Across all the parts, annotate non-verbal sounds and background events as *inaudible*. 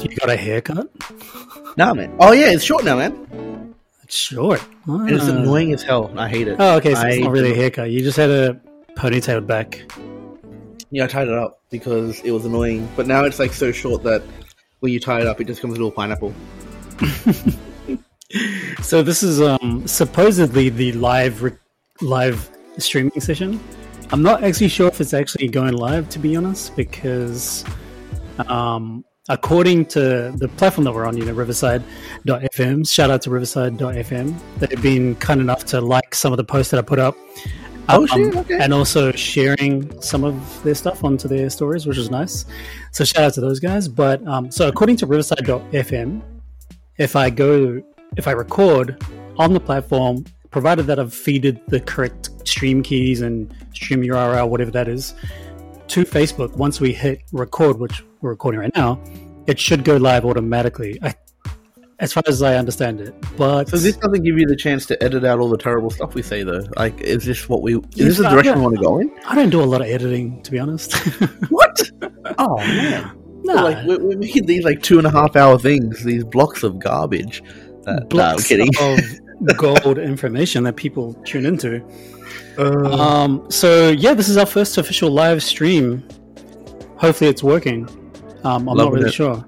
You got a haircut? Nah, man. Oh yeah, it's short now, man. It's short. And it's Ah. annoying as hell. I hate it. Oh, okay. So it's not really a haircut. You just had a ponytailed back. Yeah, I tied it up because it was annoying. But now it's like so short that when you tie it up, it just becomes a little pineapple. *laughs* So this is um supposedly the live re- live streaming session. I'm not actually sure if it's actually going live, to be honest, because um according to the platform that we're on, you know, Riverside.fm. Shout out to Riverside.fm. They've been kind enough to like some of the posts that I put up. Oh, shit, okay. And also sharing some of their stuff onto their stories, which is nice. So shout out to those guys. But um, so according to Riverside.fm, if I go, if I record on the platform, provided that I've feeded the correct stream keys and stream URL, whatever that is, to Facebook, once we hit record, which we're recording right now, it should go live automatically. I, as far as I understand it, but So this doesn't give you the chance to edit out all the terrible stuff we say, though. Like, is this what we? Is uh, Yeah, this the direction don't- we want to go in? I don't do a lot of editing, to be honest. *laughs* What? Oh man! Nah. Like we, we made these like two and a half hour things, these blocks of garbage. Uh, blocks kidding. of *laughs* gold information that people tune into. Uh, Um, so yeah, this is our first official live stream. Hopefully, it's working. Um, I'm not really it. sure.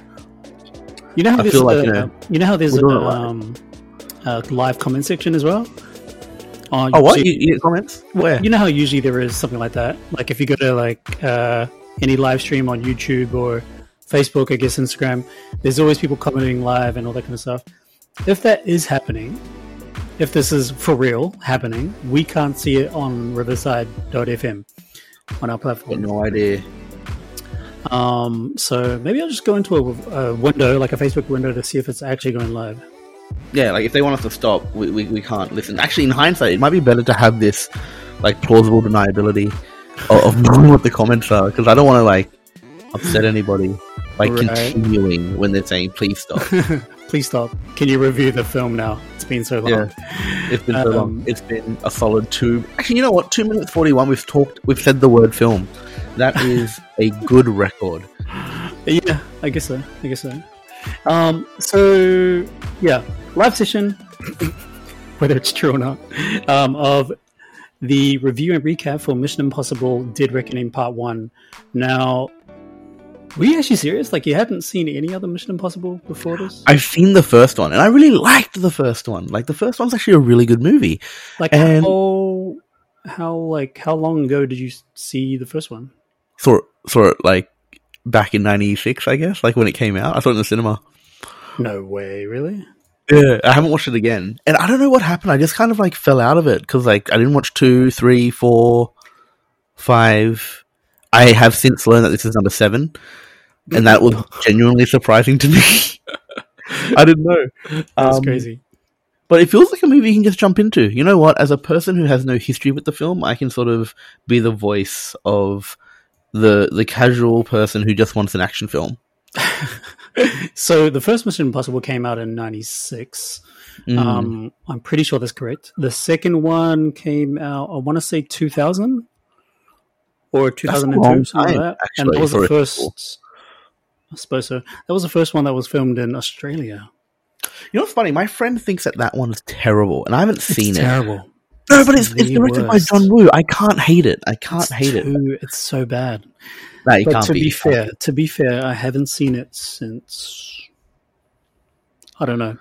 You know how I there's like, a, you know, you know how there's a, um, a live comment section as well. Uh, oh, what? so You, you comments? Where? you know how usually there is something like that. Like if you go to like uh, any live stream on YouTube or Facebook, I guess Instagram, there's always people commenting live and all that kind of stuff. If that is happening, if this is for real happening, we can't see it on Riverside.fm on our platform. no idea. Um, so maybe I'll just go into a, a window, like a Facebook window, to see if it's actually going live. Yeah, like if they want us to stop, we, we, we can't listen. Actually, in hindsight, it might be better to have this like plausible deniability of, of knowing what the comments are because I don't want to like upset anybody by Right. continuing when they're saying please stop. *laughs* Please stop. Can you review the film now? It's been so long. Yeah. It's been so long. Um, It's been a solid two. Actually, you know what? Two minutes forty one. We've talked. We've said the word film. That is a good record. Yeah, I guess so. I guess so. Um, so yeah, live session, *laughs* whether it's true or not, um, of the review and recap for Mission Impossible: Dead Reckoning Part One. Now, were you actually serious? Like you hadn't seen any other Mission Impossible before this? I've seen the first one, and I really liked the first one. Like the first one's actually a really good movie. Like and- how how like how long ago did you see the first one? Saw it, saw it like back in '96, I guess. Like when it came out, I saw it in the cinema. No way, really? Yeah, I haven't watched it again, and I don't know what happened. I just kind of like fell out of it because like I didn't watch two, three, four, five. I have since learned that this is number seven, and that was genuinely surprising to me. *laughs* I didn't know. That's Um, crazy. But it feels like a movie you can just jump into. You know what? As a person who has no history with the film, I can sort of be the voice of the the casual person who just wants an action film. *laughs* So the first Mission Impossible came out in '96. Mm. Um, I'm pretty sure that's correct. The second one came out, I want to say 2000 or 2002, something like that. and that was the first. sequel. I suppose so. That was the first one that was filmed in Australia. you know what's funny? My friend thinks that that one is terrible, and I haven't seen it's it. terrible. No, but it's, it's directed worst. by John Woo. I can't hate it. I can't It's hate it. It's so bad. No, But can't to be, be. fair, to be fair, I haven't seen it since I don't know.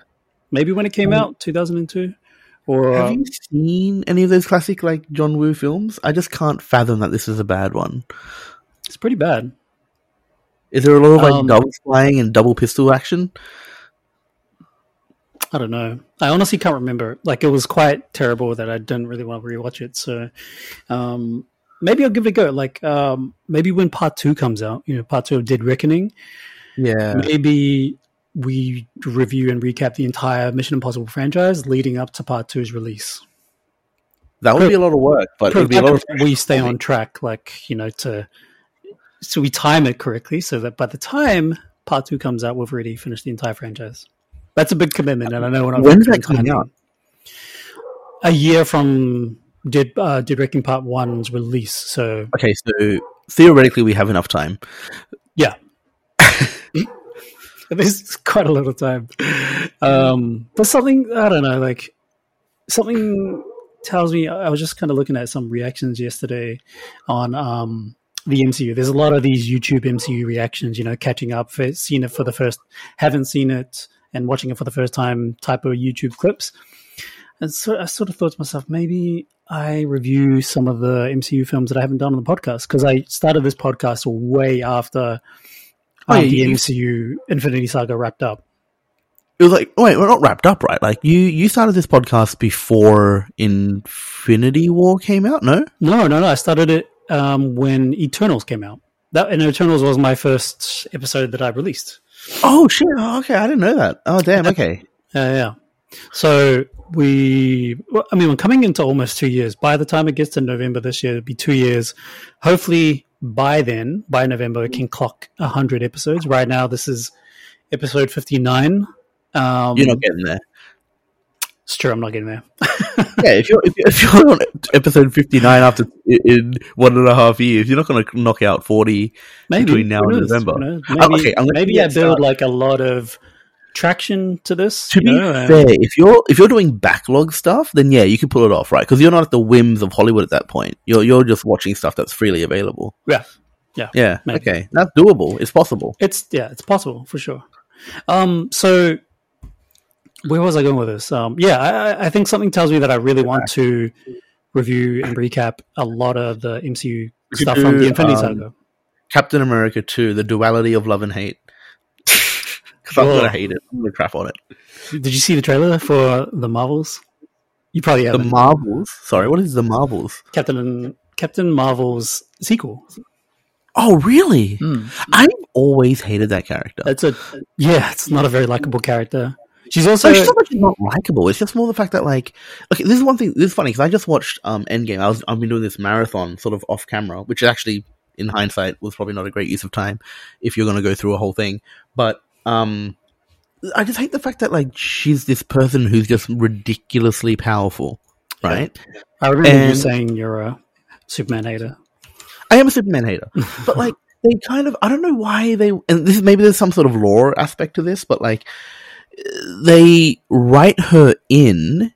Maybe when it came Um, out, 2002, or Have uh, you seen any of those classic like John Woo films? I just can't fathom that this is a bad one. it's pretty bad. Is there a lot of like Um, double flying and double pistol action? I don't know. I honestly can't remember. Like it was quite terrible that I didn't really want to rewatch it. So um, maybe I'll give it a go. Like um, maybe when part two comes out, you know, part two of Dead Reckoning, Yeah. maybe we review and recap the entire Mission Impossible franchise leading up to part two's release. That would be a lot of work, but it would be a lot of we stay on track, like you know, to so we time it correctly, so that by the time part two comes out, we've already finished the entire franchise. That's a big commitment, and I know we're not. When's that coming out? A year from Dead uh, Dead Reckoning Part One's release. So Okay, so theoretically, we have enough time. yeah, *laughs* this is quite a lot of time. Um, but something I don't know, like something tells me. I was just kind of looking at some reactions yesterday on um, the MCU. There's a lot of these YouTube MCU reactions. You know, catching up, for, seen it for the first, haven't seen it, and watching it for the first time type of YouTube clips. And so I sort of thought to myself, maybe I review some of the MCU films that I haven't done on the podcast because I started this podcast way after Oh, um, yeah, the you- MCU Infinity Saga wrapped up. It was like, wait, we're not wrapped up, right? Like you, you started this podcast before Infinity War came out, no? No, no, no. I started it um, when Eternals came out. That and Eternals was my first episode that I released. Oh shit! Oh, okay, I didn't know that. Oh damn. Okay. Yeah, yeah. So we, well, I mean, we're coming into almost two years. By the time it gets to November this year, it'll be two years. Hopefully, by then, by November, it can clock hundred episodes. Right now, this is episode fifty-nine. Um, You're not getting there. It's true. I'm not getting there. *laughs* Yeah, if you're if you're, if you're on episode fifty nine after in one and a half years, you're not going to knock out forty. Maybe Between now and? November. Who knows? Oh, Maybe, okay, I'm maybe I build started. like a lot of traction to this. To you be know, fair, if you're if you're doing backlog stuff, then yeah, you can pull it off, right? Because you're not at the whims of Hollywood at that point. You're you're just watching stuff that's freely available. Yeah. Yeah. Yeah. Maybe. Okay, that's doable. It's possible. It's yeah, it's possible for sure. Um, so where was I going with this? Um, yeah, I, I- think something tells me that I really want to review and recap a lot of the MCU stuff from the Infinity um, Saga. Captain America two: The Duality of Love and Hate. *laughs* Because I'm gonna hate it. I'm gonna crap on it. Did you see the trailer for the Marvels? You probably haven't. Marvels. Sorry, what is the Marvels? Captain Captain Marvel's sequel. Oh, really? Hmm. I've always hated that character. That's a yeah. It's not a very likable character. She's also So she's not actually not likable. It's just more the fact that like, okay, this is one thing. This is funny because I just watched um Endgame. I was I've been doing this marathon sort of off camera, which actually, in hindsight, was probably not a great use of time if you're going to go through a whole thing. But um, I just hate the fact that like she's this person who's just ridiculously powerful, right? I remember you and- saying you're a Superman hater. I am a Superman hater, *laughs* but like they kind of I don't know why they and this maybe there's some sort of lore aspect to this, but like they write her in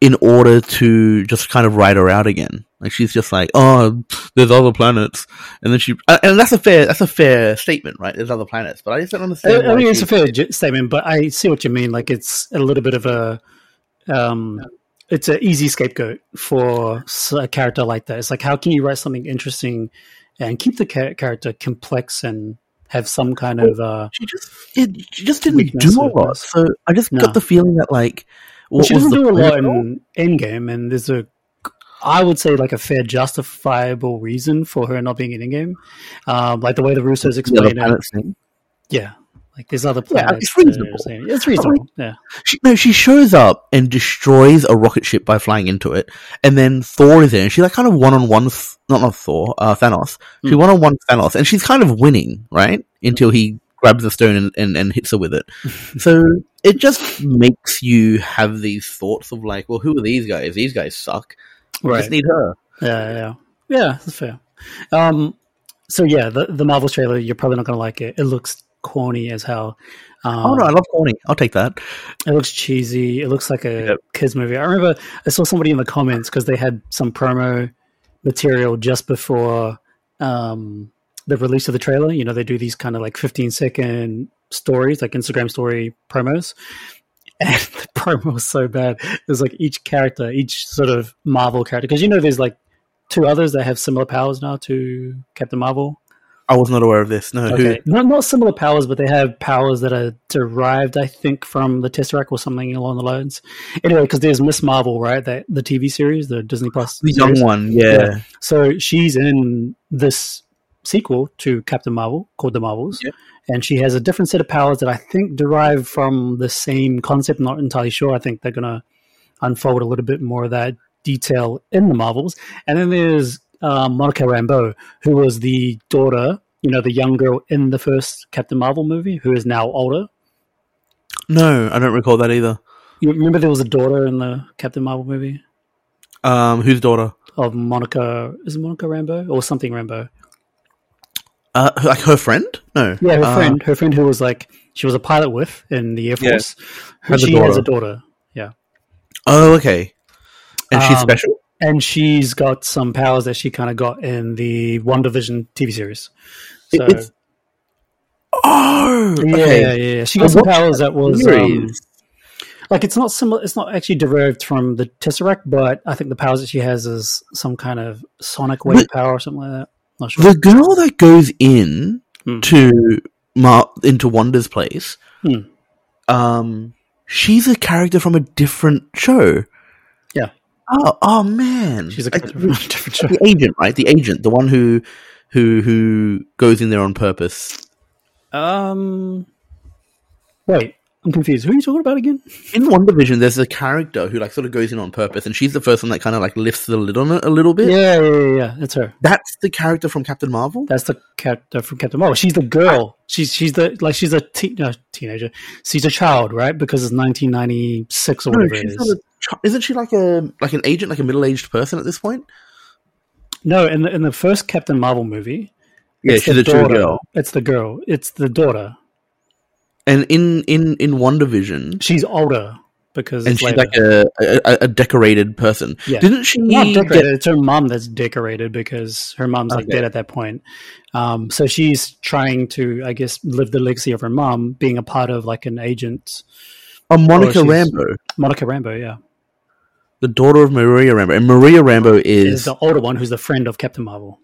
in order to just kind of write her out again. Like she's just like, oh, there's other planets, and then she and and that's a fair that's a fair statement, right? There's other planets, but I just don't understand. I why mean, it's a fair statement, but I see what you mean. Like, it's a little bit of a, um, it's an easy scapegoat for a character like that. It's like, how can you write something interesting and keep the cha- character complex and have some kind of, uh, she just it she just didn't do a lot. So I just No. got the feeling that like what she doesn't do a lot it in Endgame, and there's a, I would say, like a fair, justifiable reason for her not being in Endgame. Um, like the way the Russos explain it. thing. Yeah. Like there's other Yeah, planets. it's reasonable. It's reasonable. Yeah. She, no, she shows up and destroys a rocket ship by flying into it, and then Thor is there, and she's like kind of one on one, not not Thor, uh, Thanos. She Hmm. one on one Thanos, and she's kind of winning, right? Until he grabs the stone and, and, and hits her with it. *laughs* so it just makes you have these thoughts of like, well, who are these guys? These guys suck. We Right. just need her. Yeah, yeah, yeah. That's fair. Um, so yeah, the the Marvel trailer, you're probably not gonna like it. It looks corny as hell. Um, oh no, I love corny. I'll take that. it looks cheesy. It looks like a Yep. kids movie. I remember I saw somebody in the comments because they had some promo material just before um, the release of the trailer. You know, they do these kind of like 15 second stories, like Instagram story promos. And *laughs* the promo was so bad. There's like each character, each sort of Marvel character, because you know there's like two others that have similar powers now to Captain Marvel. I was not aware of this. No, Okay, not not similar powers, but they have powers that are derived, I think, from the Tesseract or something along the lines. Anyway, because there's Miss Marvel, right? That the TV series, the Disney Plus the young one. Yeah. Yeah. So she's in this sequel to Captain Marvel called The Marvels. Yeah. And she has a different set of powers that I think derive from the same concept. Not entirely sure. I think they're going to unfold a little bit more of that detail in the Marvels. And then there's um, Monica Rambeau, who was the daughter, you know, the young girl in the first Captain Marvel movie, who is now older. No, I don't recall that either. You remember there was a daughter in the Captain Marvel movie Um, whose daughter? of Monica? Is it Monica Rambeau or something Rambeau? Uh, like her friend? No. Yeah, her Uh, friend, her friend who was like she was a pilot with in the Air Yeah. Force. Has a she has daughter. a daughter. Yeah, Oh, okay. And she's Um, special. And she's got some powers that she kind of got in the WandaVision TV series. So it's- Oh, yeah, okay. yeah, yeah, she I got some powers that was um, like it's not similar. It's not actually derived from the Tesseract, but I think the powers that she has is some kind of sonic wave power or something like that. Not sure. the girl that goes in Hmm. to Mar- into Wanda's place, Hmm. um, she's a character from a different show. Oh, oh man, She's Like, character from different *laughs* show. the agent, right? The agent, the one who who who goes in there on purpose. Um, wait, I'm confused. Who are you talking about again? In WandaVision, there's a character who like sort of goes in on purpose, and she's the first one that kind of like lifts the lid on it a little bit. Yeah, yeah, yeah, yeah. That's her. That's the character from Captain Marvel. That's the character from Captain Marvel. She's the girl. She's she's the like she's a teen, no, teenager. She's a child, right? Because it's 1996 or No, whatever it is. isn't she like a like an agent, like a middle aged person at this point? No, in the in the first Captain Marvel movie, Yeah, it's she's the a true daughter. girl. It's the girl. It's the daughter. And in in in WandaVision, She's older because and she's later. like a, a a decorated person. Yeah. Didn't she not get decorated. It's her mom that's decorated because her mom's like Okay. dead at that point. Um, so she's trying to, I guess, live the legacy of her mom, being a part of like an agent, a Monica Rambeau, Monica Rambeau. Yeah, the daughter of Maria Rambeau? And Maria Rambeau is is the older one who's the friend of Captain Marvel.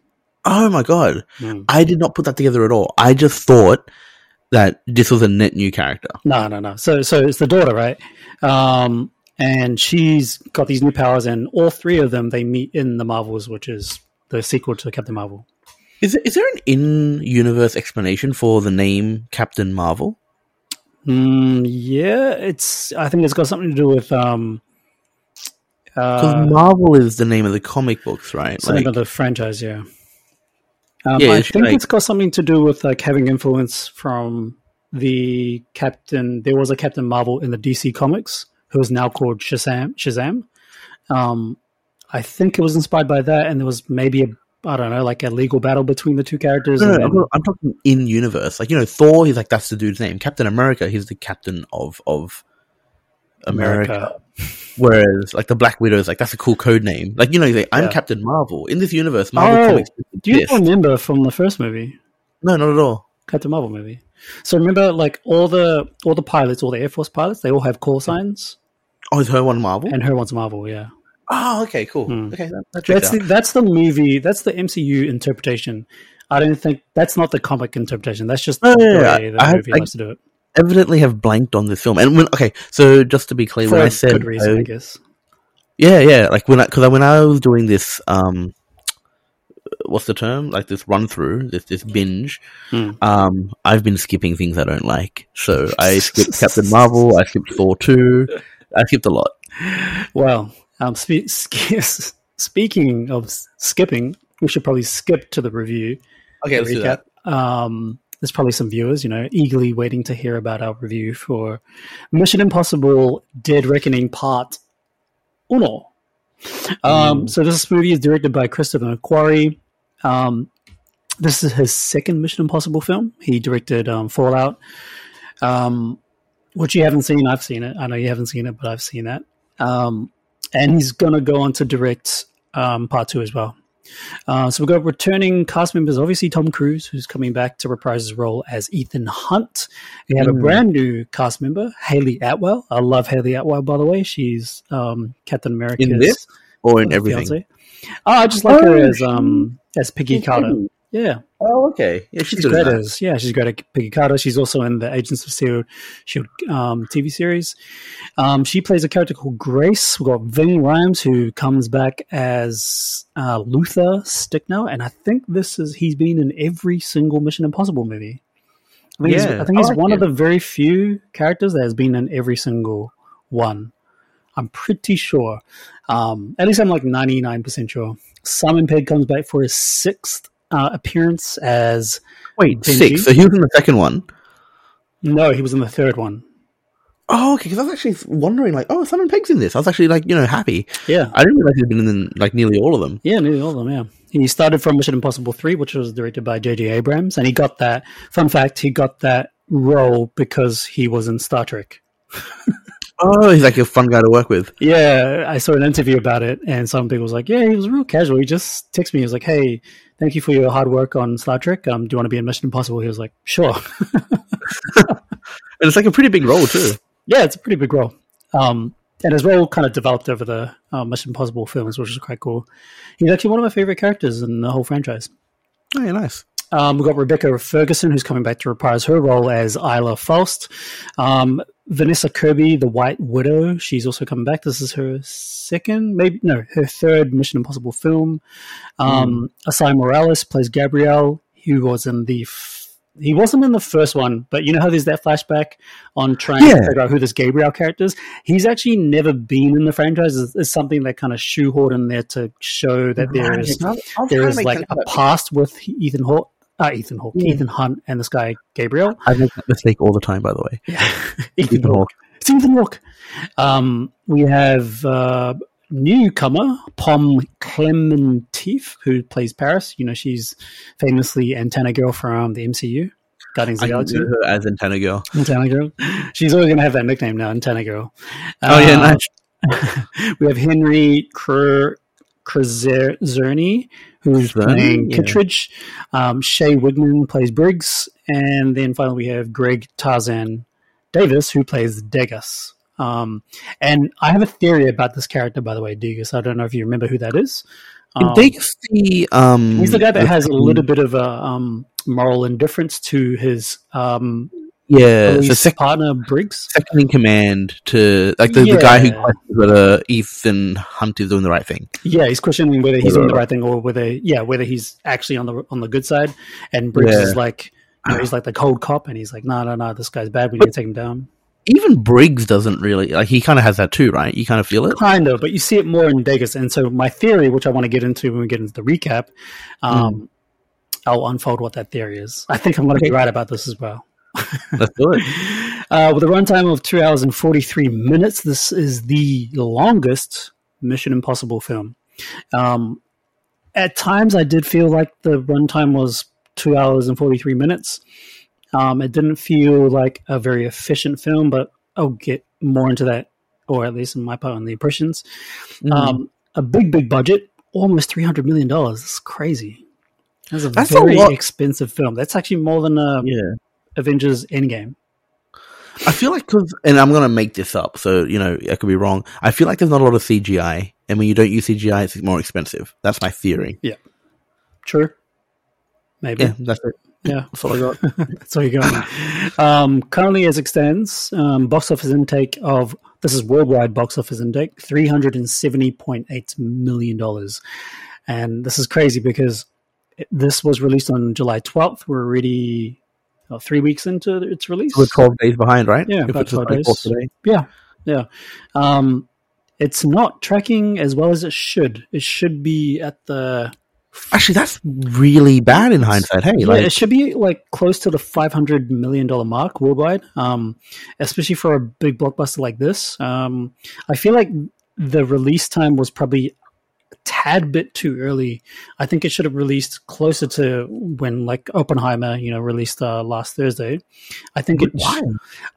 oh my god! Mm. I did not put that together at all. I just thought that this was a net new character. No, no, no. So, so it's the daughter, right? Um, and she's got these new powers, and all three of them they meet in the Marvels, which is the sequel to Captain Marvel. Is there, is there an in universe explanation for the name Captain Marvel? Mm, yeah, it's. I think it's got something to do with um, Because uh, Marvel is the name of the comic books, right? It's the name of the franchise, yeah. Um, Yeah, I think it's got something to do with like having influence from the Captain. There was a Captain Marvel in the DC comics who is now called Shazam. Shazam. Um, I think it was inspired by that, and there was maybe a I don't know, like a legal battle between the two characters. No, no, then- I'm talking in universe. Like you know, Thor. He's like that's the dude's name. Captain America. He's the captain of of America. Whereas like the Black Widow is like that's a cool code name. Like you know, like, I'm Yeah. Captain Marvel in this universe. Marvel Oh, comics. Do you remember from the first movie, No, not at all. Captain Marvel movie? So remember, like all the all the pilots, all the Air Force pilots, they all have call signs, Oh, is her one Marvel? and her one's Marvel. Yeah. oh, okay, cool. Hmm. Okay, that, that That's the, out. that's the movie. That's the MCU interpretation. I don't think that's not the comic interpretation. That's just No, the no, way the I- movie I- likes to do it Evidently, have blanked on this film. And when okay, so just to be clear, for when a I said good reason, I- I guess. Yeah, yeah. Like when I because when I was doing this, um, what's the term? Like this run through, this this binge. Hmm. Um, I've been skipping things I don't like. So I skipped *laughs* Captain Marvel. I skipped Thor two. I skipped a lot. Well, um, spe- sk- *laughs* speaking of skipping, we should probably skip to the review. Okay, the let's do that. Um, there's probably some viewers, you know, eagerly waiting to hear about our review for Mission Impossible: Dead Reckoning Part Uno. Um, Mm. So this movie is directed by Christopher McQuarrie. Um, this is his second Mission Impossible film. He directed um, Fallout, um, which you haven't seen. I've seen it. I know you haven't seen it, but I've seen that. Um, and he's going to go on to direct um, part two as well. Uh, so we've got returning cast members. Obviously, Tom Cruise, who's coming back to reprise his role as Ethan Hunt. We have a Mm. brand new cast member, Hayley Atwell. I love Hayley Atwell, by the way. She's um, Captain America's In this or in everything. fiance. Oh, I just like her Oh, as um as Peggy Carter. Yeah, Oh, okay. Yeah, she's, she's good great at as yeah, she's great at Carter. She's also in the Agents of Shield, Shield um, TV series. Um, she plays a character called Grace. We've got Ving Rhames who comes back as uh, Luther Stickell, and I think this is he's been in every single Mission Impossible movie. I think he's, Yeah, I think I he's like one of the very few characters that has been in every single one. I'm pretty sure. Um, at least I'm like 99% sure. Simon Pegg comes back for his sixth uh, appearance as Wait, Benji? six. So he was in the second one. no, he was in the third one. Oh, okay. Because I was actually wondering, like, oh, Simon Pegg's in this. I was actually like, you know, happy. Yeah, I didn't realize he'd been in like nearly all of them. yeah, nearly all of them. Yeah, he started from Mission Impossible Three, which was directed by J.J. Abrams, and he got that. Fun fact: he got that role because he was in Star Trek. *laughs* Oh, he's like a fun guy to work with. Yeah, I saw an interview about it, and some people was like, "Yeah, he was real casual. He just texted me. He was like, "Hey, thank you for your hard work on Star Trek. Um, do you want to be in Mission Impossible?" He was like, "Sure." *laughs* And it's like a pretty big role too. yeah, it's a pretty big role. Um, and his role kind of developed over the uh, Mission Impossible films, which is quite cool. He's actually one of my favorite characters in the whole franchise. Oh, yeah, nice. Um, we've got Rebecca Ferguson, who's coming back to reprise her role as Ilsa Faust. Um, Vanessa Kirby, the White Widow, she's also coming back. This is her second, maybe no, her third Mission Impossible film. Um, Esai Morales plays Gabriel, who was in the. F- he wasn't in the first one, but you know how there's that flashback on trying Yeah. to figure out who this Gabriel character is. He's actually never been in the franchise. It's, it's something that kind of shoehorned in there to show that there is there is like a past with Ethan Hawke, uh, Ethan Hawke, Yeah. Ethan Hunt, and this guy Gabriel. I make that mistake all the time, by the way. *laughs* Ethan, Ethan Hawke. It's Ethan Hawke. Um, we have uh, newcomer Pom Klementieff, who plays Paris. You know, she's famously Antenna Girl from the MCU, Guardians of the Galaxy. her as Antenna Girl. Antenna Girl. She's always going to have that nickname now, Antenna Girl. Oh yeah, Uh, nice. *laughs* we have Henry Kr- Krzerny, who's Czerny, playing yeah. Kittredge. Um, Shea Whigham plays Briggs. And then finally, we have Greg Tarzan Davis, who plays Degas. Um, and I have a theory about this character, by the way, Degas. I don't know if you remember who that is. Um, Degas the um, he's the guy that has a little bit of a um, moral indifference to his um, yeah, the sec- partner, Briggs. second in command to like the, the guy who questions whether Ethan Hunt is doing the right thing. Yeah, he's questioning whether he's doing the right thing or whether yeah, whether he's actually on the on the good side. And Briggs Yeah. is like, you know, he's like the cold cop, and he's like, no, no, no, this guy's bad. We need to take him down. Even Briggs doesn't really like. He kind of has that too, right? You kind of feel it. Kind of, but you see it more in Degas. And so my theory, which I want to get into when we get into the recap, um, I'll unfold what that theory is. I think I'm going to be right about this as well. Let's do it. *laughs* Uh, with a runtime of two hours and 43 minutes, this is the longest Mission Impossible film. Um, at times, I did feel like the runtime was two hours and 43 minutes. Um, it didn't feel like a very efficient film, but I'll get more into that, or at least in my part on the impressions. Mm. Um, a big, big budget, almost $300 million. That's crazy. That's a That's a very lot. expensive film. That's actually more than a yeah. Avengers Endgame. I feel like because, and I'm gonna make this up, so you know I could be wrong. I feel like there's not a lot of CGI, and when you don't use CGI, it's more expensive. That's my theory. Yeah, true. Maybe. Yeah, that's it. Yeah. *laughs* That's all I got. *laughs* That's where you go. um, currently, as it stands, um, box office intake of this is worldwide box office intake three hundred and seventy point eight million dollars, and this is crazy because this was released on July twelfth. We're already uh, three weeks into its release. We're 12 days behind, right? Yeah, If about it's 12 days. today. Yeah, yeah. Um, it's not tracking as well as it should. It should be at the Actually, that's really bad in hindsight. Hey, yeah, like, it should be like close to the five hundred million dollar mark worldwide. Um, especially for a big blockbuster like this. Um, I feel like the release time was probably tad bit too early. I think it should have released closer to when like Oppenheimer, you know, released uh, last Thursday. I think it. why?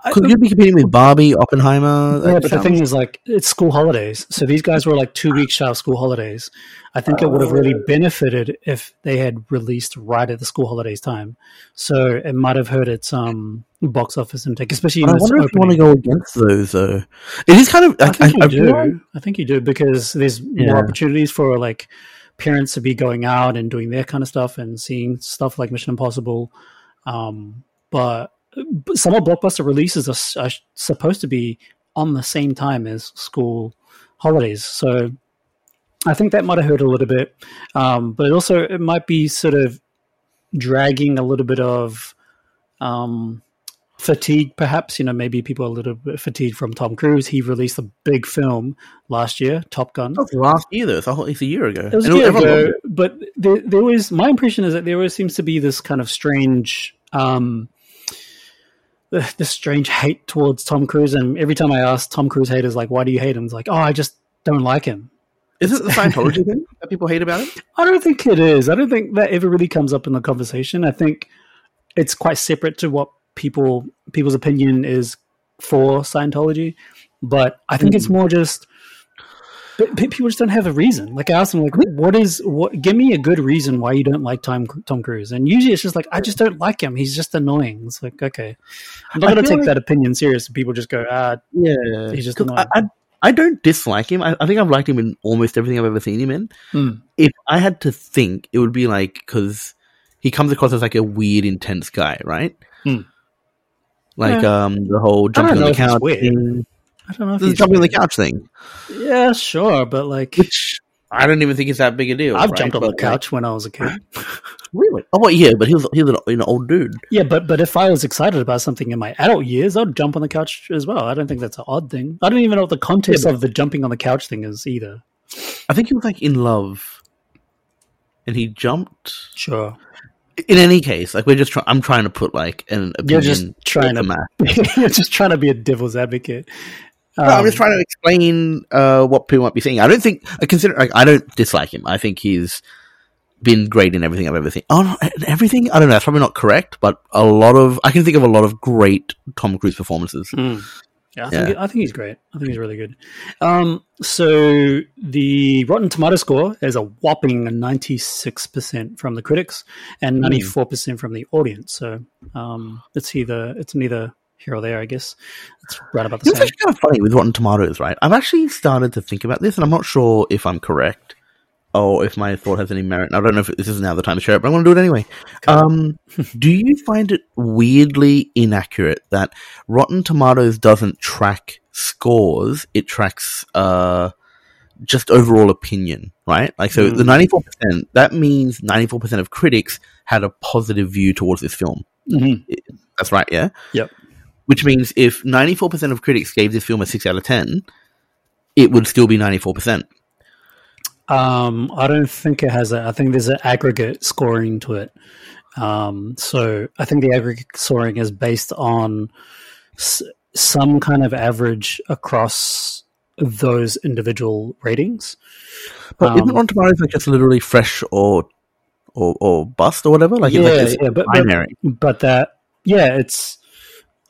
I- you'd be competing with Barbie, Oppenheimer. yeah, but the thing is, like, it's school holidays. So these guys were like two weeks shy of school holidays. I think it would have really benefited if they had released right at the school holidays time. So it might have hurt its um box office intake, especially in I wonder if you want to go against those, though. It is kind of. I Like, think you I, do. feel I think you do because there's Yeah. more opportunities for like parents to be going out and doing their kind of stuff and seeing stuff like Mission Impossible. Um, but, of blockbuster releases are, are supposed to be on the same time as school holidays, so I think that might have hurt a little bit. Um, but also, it might be sort of dragging a little bit of um, fatigue, perhaps. You know, maybe people are a little bit fatigued from Tom Cruise. He released a big film last year, Top Gun. Was last year, though. It's a, whole, it's a year ago. It was a year ago, but there, there was my impression is that there always seems to be this kind of strange, um, this strange hate towards Tom Cruise. And every time I ask Tom Cruise haters, like, why do you hate him? It's like, oh, I just don't like him. Is it the Scientology *laughs* thing that people hate about it? I don't think it is. I don't think that ever really comes up in the conversation. I think it's quite separate to what people people's opinion is for Scientology. But I think mm. it's more just people just don't have a reason. Like I asked them, like, what is what? Give me a good reason why you don't like Tom Tom Cruise. And usually it's just like I just don't like him. He's just annoying. It's like okay, I'm not going to take like, that opinion serious. People just go, ah, yeah, he's just annoying. I, I, I, don't dislike him. I, I, think I've liked him in almost everything I've ever seen him in. Mm. If I had to think, it would be like because he comes across as like a weird, intense guy, right? Mm. Like yeah. um the whole jumping on the couch thing. I don't know if the jumping on the couch thing. Yeah, sure, but like, which I don't even think it's that big a deal. I've right? jumped on but the couch like, when I was a kid. really? Oh, well, yeah, but he was he was an old dude. Yeah, but but if I was excited about something in my adult years, I'd jump on the couch as well. I don't think that's an odd thing. I don't even know what the context yeah, of the jumping on the couch thing is either. I think he was like in love, and he jumped. Sure in any case, like we're just trying. I'm trying to put like an opinion. You're just trying to. *laughs* you're just trying to be a devil's advocate. Um, no, I'm just um, trying to explain uh, what people might be saying. I don't think I consider. Like, I don't dislike him. I think he's been great in everything I've ever seen. Oh, everything. I don't know. That's probably not correct, but a lot of I can think of a lot of great Tom Cruise performances. Mm. Yeah, I think. I think he's great. I think he's really good. Um, so the Rotten Tomato score is a whopping 96% from the critics and 94% mm. from the audience. So um, it's either it's neither here or there, I guess. It's right about the it's same. It's actually kind of funny with Rotten Tomatoes, right? I've actually started to think about this, and I'm not sure if I'm correct or if my thought has any merit. I don't know if this is now the time to share it, but I'm going to do it anyway. Um, do you find it weirdly inaccurate that Rotten Tomatoes doesn't track scores; it tracks uh, just overall opinion, right? Like, so mm. the 94%, that means 94% of critics had a positive view towards this film. Mm-hmm. That's right, yeah? Yep. Which means if 94% of critics gave this film a 6 out of 10, it would still be 94%. Um, I don't think it has a. I think there's an aggregate scoring to it. Um, so I think the aggregate scoring is based on s- some kind of average across those individual ratings. But um, isn't Rotten Tomatoes like just literally fresh or or, or bust or whatever? Like yeah, like yeah, but, binary. But, but that yeah, it's.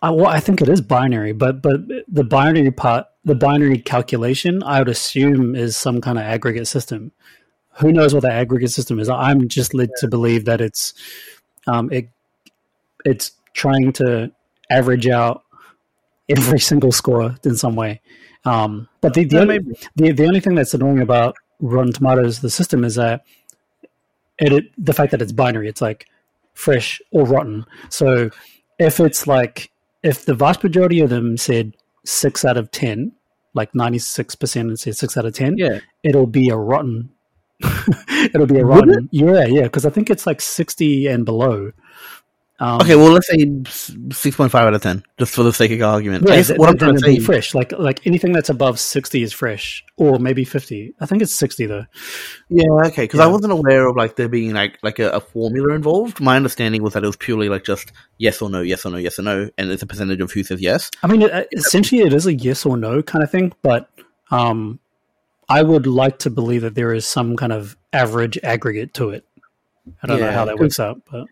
I, well, I think it is binary, but but the binary part the binary calculation, I would assume, is some kind of aggregate system. Who knows what the aggregate system is? I'm just led to believe that it's um, it it's trying to average out every single score in some way. Um, but the the, only, the the only thing that's annoying about Rotten Tomatoes, the system, is that it, it the fact that it's binary. It's like fresh or rotten. So if it's like if the vast majority of them said six out of ten, like ninety six percent, and say six out of ten, yeah, it'll be a rotten. *laughs* it'll be a rotten. Yeah, yeah, because I think it's like sixty and below. Um, okay, well, let's say six point five out of ten, just for the sake of argument. Yeah, what I'm trying to say, fresh, like like anything that's above sixty is fresh, or maybe fifty. I think it's sixty though. Yeah, okay, because yeah. I wasn't aware of like there being like like a, a, formula involved. My understanding was that it was purely like just yes or no, yes or no, yes or no, and it's a percentage of who says yes. I mean, it, essentially, it is a yes or no kind of thing, but um, I would like to believe that there is some kind of average aggregate to it. I don't yeah, know how that works out, but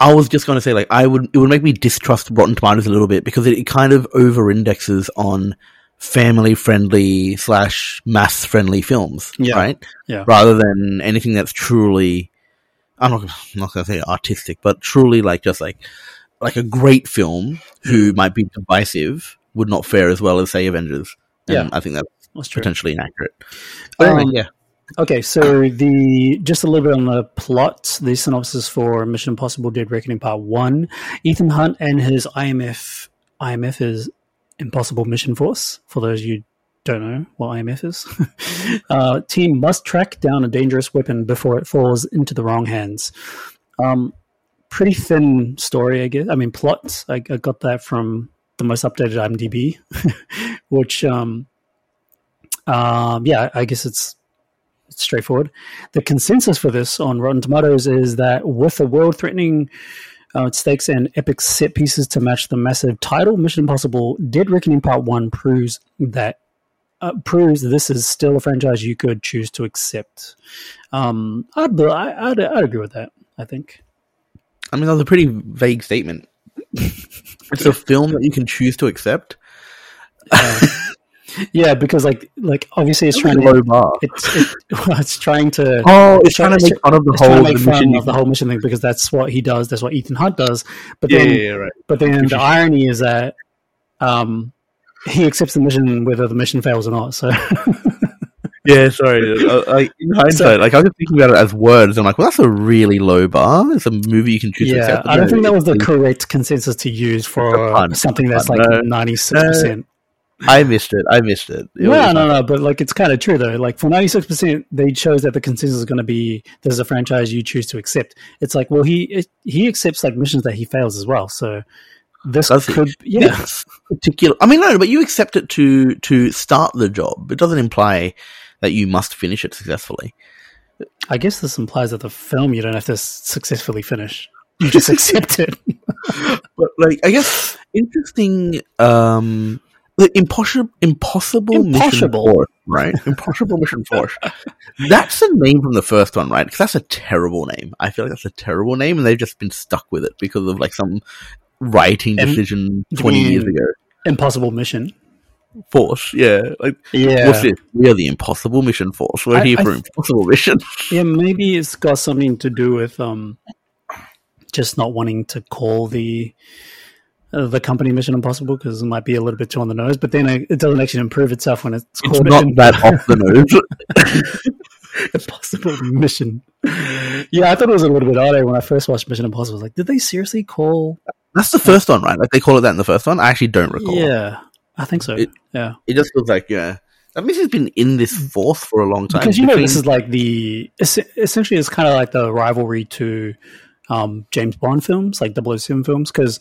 I was just going to say, like, I would, it would make me distrust Rotten Tomatoes a little bit because it, it kind of over indexes on family friendly slash mass friendly films, yeah. right? Yeah. Rather than anything that's truly, I'm not, I'm not going to say artistic, but truly like just like, like a great film who might be divisive would not fare as well as say Avengers. And yeah. I think that's, that's potentially inaccurate. But um, anyway, yeah. Okay, so the just a little bit on the plot, the synopsis for Mission Impossible: Dead Reckoning Part One. Ethan Hunt and his IMF IMF is Impossible Mission Force. For those you don't know what IMF is, *laughs* uh, team must track down a dangerous weapon before it falls into the wrong hands. Um, pretty thin story, I guess. I mean, plot. I, I got that from the most updated IMDb, *laughs* which, um, um, yeah, I guess it's straightforward. The consensus for this on Rotten Tomatoes is that with a world threatening Uh, stakes and epic set pieces to match the massive title. Mission Impossible: Dead Reckoning Part One proves that uh, proves this is still a franchise you could choose to accept. Um, I'd, I'd, I'd agree with that. I think. I mean, that was a pretty vague statement. *laughs* it's a film that you can choose to accept. Uh, yeah, because like like obviously it's trying low to bar. it's it, *laughs* well, it's trying to Oh, it's trying to make fun of the whole mission. of the whole mission thing because that's what he does. That's what Ethan Hunt does. But yeah, then yeah, yeah, right. but then the irony is that um he accepts the mission whether the mission fails or not. So *laughs* Yeah, sorry. Uh, like, in hindsight, like I was just thinking about it as words. I'm like, well, that's a really low bar. It's a movie you can choose to yeah, accept. I don't think that was the correct consensus to use for pun. something that's like ninety six percent. I missed it. I missed it. It No, was- no, no, but like it's kind of true though. Like for ninety six percent, they chose that the consensus is going to be there's a franchise you choose to accept. It's like, well, he it, he accepts like missions that he fails as well. So this Does he? could, yeah, This particular. I mean, no, but you accept it to to start the job. It doesn't imply that you must finish it successfully. I guess this implies that the film you don't have to successfully finish. You just *laughs* accept it. But like, I guess interesting. Um, the impossible, impossible, mission force, right? Impossible mission force. That's the name from the first one, right? Because that's a terrible name. I feel like that's a terrible name, and they've just been stuck with it because of like some writing decision twenty years ago. Impossible mission. Force, yeah. Like, Yeah, what's this? We are the Impossible Mission Force. We're I- here I for th- Impossible Mission. yeah. Maybe it's got something to do with um, just not wanting to call the the company Mission Impossible because it might be a little bit too on the nose. But then it, doesn't actually improve itself when it's It's called not Mission that off the nose. *laughs* Impossible Mission. Yeah, I thought it was a little bit odd eh, when I first watched Mission Impossible. I was like, did they seriously call? That's the first one, right? Like they call it that in the first one. I actually don't recall. Yeah, I think so. It- yeah. It just feels like yeah. That means he's been in this fourth for a long time. because you know this is like the essentially it's kind of like the rivalry to um, James Bond films, like 007 films, because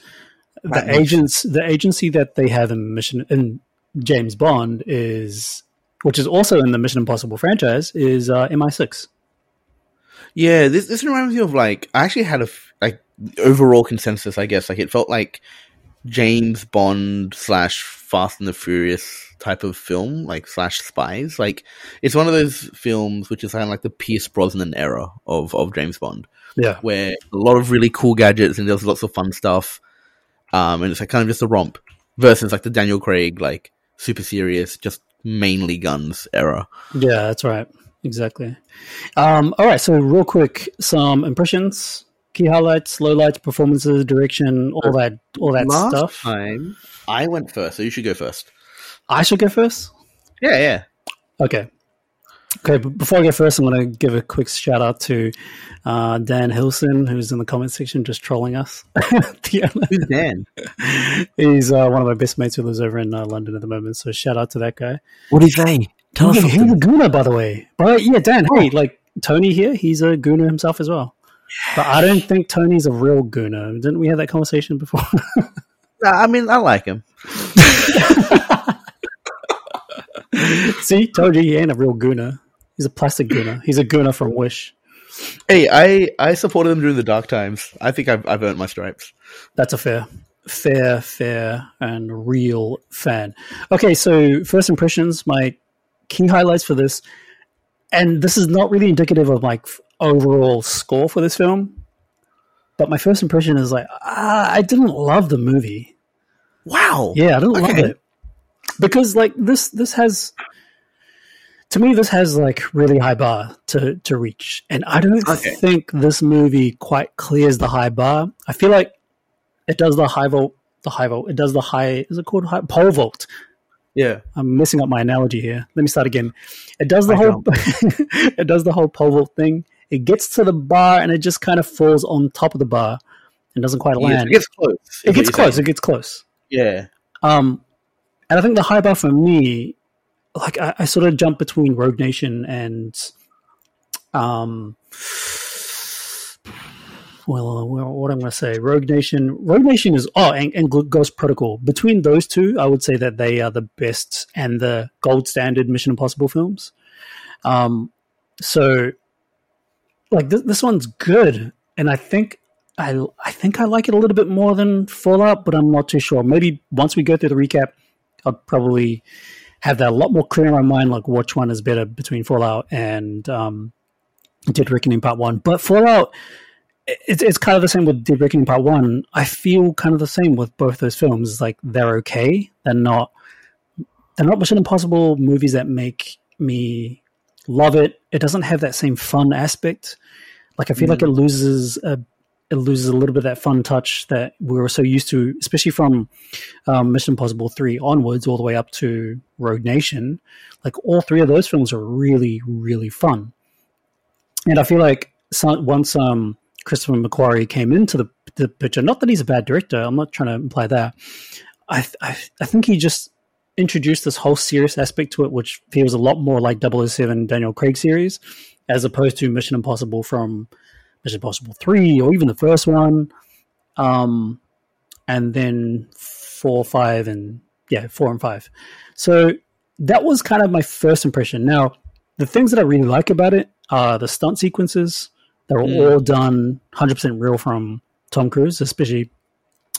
the makes- agents, the agency that they have in Mission in James Bond is, which is also in the Mission Impossible franchise, is uh, MI6. yeah. This this reminds me of like I actually had a like overall consensus. I guess like it felt like James Bond slash Fast and the Furious type of film, like slash spies. Like it's one of those films which is kind of like the Pierce Brosnan era of of James Bond. Yeah, where a lot of really cool gadgets and there's lots of fun stuff. Um, and it's like kind of just a romp versus like the Daniel Craig, like super serious, just mainly guns era. yeah, that's right, exactly. Um, all right, so real quick, some impressions, key highlights, lowlights, performances, direction, all that, all that Last stuff. time I went first, so you should go first. I should go first. Yeah, yeah. Okay. Okay, but before I go first, I'm going to give a quick shout out to uh, Dan Hilson, who's in the comment section just trolling us. *laughs* Yeah. Who's Dan? *laughs* He's uh, one of my best mates who lives over in uh, London at the moment. So shout out to that guy. What did he? Tell us He's a- he's something. a gooner, by the way. But yeah, Dan, hey, like Tony here, he's a gooner himself as well. But I don't think Tony's a real gooner. Didn't we have that conversation before? *laughs* I mean, I like him. *laughs* See, told you he ain't a real gooner. He's a plastic gooner. He's a gooner from Wish. Hey, I I supported him during the dark times. I think I've I've earned my stripes. That's a fair, fair, fair, and real fan. Okay, so first impressions, my key highlights for this, and this is not really indicative of like overall score for this film, but my first impression is like ah, I didn't love the movie. Wow. Yeah, I didn't love it because like this this has to me this has like really high bar to to reach, and I don't Okay. think this movie quite clears the high bar. I feel like it does the high volt, the high volt. It does the high. Is it called high pole vault? Yeah. I'm messing up my analogy here. Let me start again. It does the I whole *laughs* it does the whole pole vault thing. It gets to the bar and it just kind of falls on top of the bar and doesn't quite Yes, land. it gets close. it gets close. saying. It gets close. Yeah. Um, and I think the high bar for me, like I, I sort of jump between Rogue Nation and, um, well, what I'm going to say, Rogue Nation. Rogue Nation is oh, and, and Ghost Protocol. Between those two, I would say that they are the best and the gold standard Mission Impossible films. Um, so like this, this one's good, and I think I I think I like it a little bit more than Fallout, but I'm not too sure. Maybe once we go through the recap, I'll probably have that a lot more clear in my mind, like which one is better between Fallout and um, Dead Reckoning Part One. But Fallout, it's it's kind of the same with Dead Reckoning Part One. I feel kind of the same with both those films. It's like they're okay. They're not they're not Mission Impossible movies that make me love it. It doesn't have that same fun aspect. Like I feel mm. like it loses a it loses a little bit of that fun touch that we were so used to, especially from um, Mission Impossible 3 onwards, all the way up to Rogue Nation. Like, all three of those films are really, really fun. And I feel like some, once um, Christopher McQuarrie came into the, the picture, not that he's a bad director, I'm not trying to imply that. I, I, I think he just introduced this whole serious aspect to it, which feels a lot more like 007 Daniel Craig series, as opposed to Mission Impossible from Mission Impossible 3 or even the first one. Um, and then 4, 5, and yeah, 4 and 5. So that was kind of my first impression. Now, the things that I really like about it are the stunt sequences. They were mm. all done 100% real from Tom Cruise, especially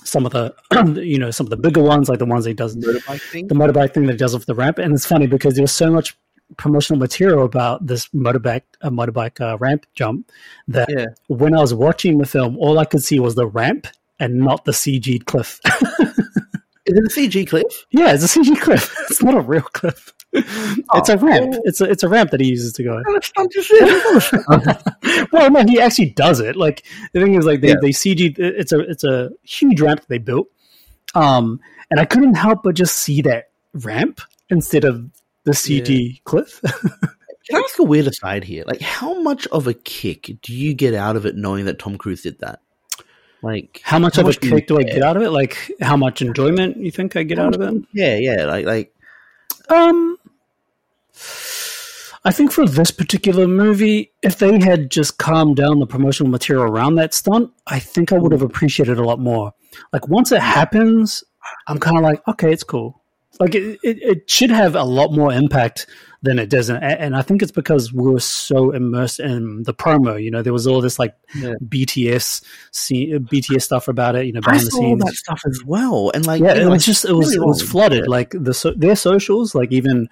some of the *clears throat* you know some of the bigger ones like the ones he does motorbike thing. the motorbike thing that he does off the ramp and it's funny because there was so much promotional material about this motorbike uh, motorbike uh, ramp jump that yeah. when I was watching the film, all I could see was the ramp and not the CG cliff. *laughs* Is it a CG cliff? Yeah, it's a CG cliff. *laughs* It's not a real cliff. Oh, *laughs* it's a ramp. It's a it's a ramp that he uses to go. well, no, he actually does it. Like the thing is, like they, yeah. they CG. It's a it's a huge ramp they built. Um, and I couldn't help but just see that ramp instead of the CG yeah. cliff. *laughs* Can I ask a weird aside here? Like, how much of a kick do you get out of it knowing that Tom Cruise did that? Like, how much how of much a kick do I get out of it? Like, how much enjoyment you think I get out of it? Yeah, yeah. Like, like, um, I think for this particular movie, if they had just calmed down the promotional material around that stunt, I think I would have appreciated it a lot more. Like, once it happens, I'm kind of like, okay, it's cool. Like it, it, it, should have a lot more impact than it does, and, and I think it's because we were so immersed in the promo. You know, there was all this like yeah. BTS BTS stuff about it. You know, behind I the scenes, all that stuff as well, and like yeah, it was just it was it was flooded. Like the so, their socials, like even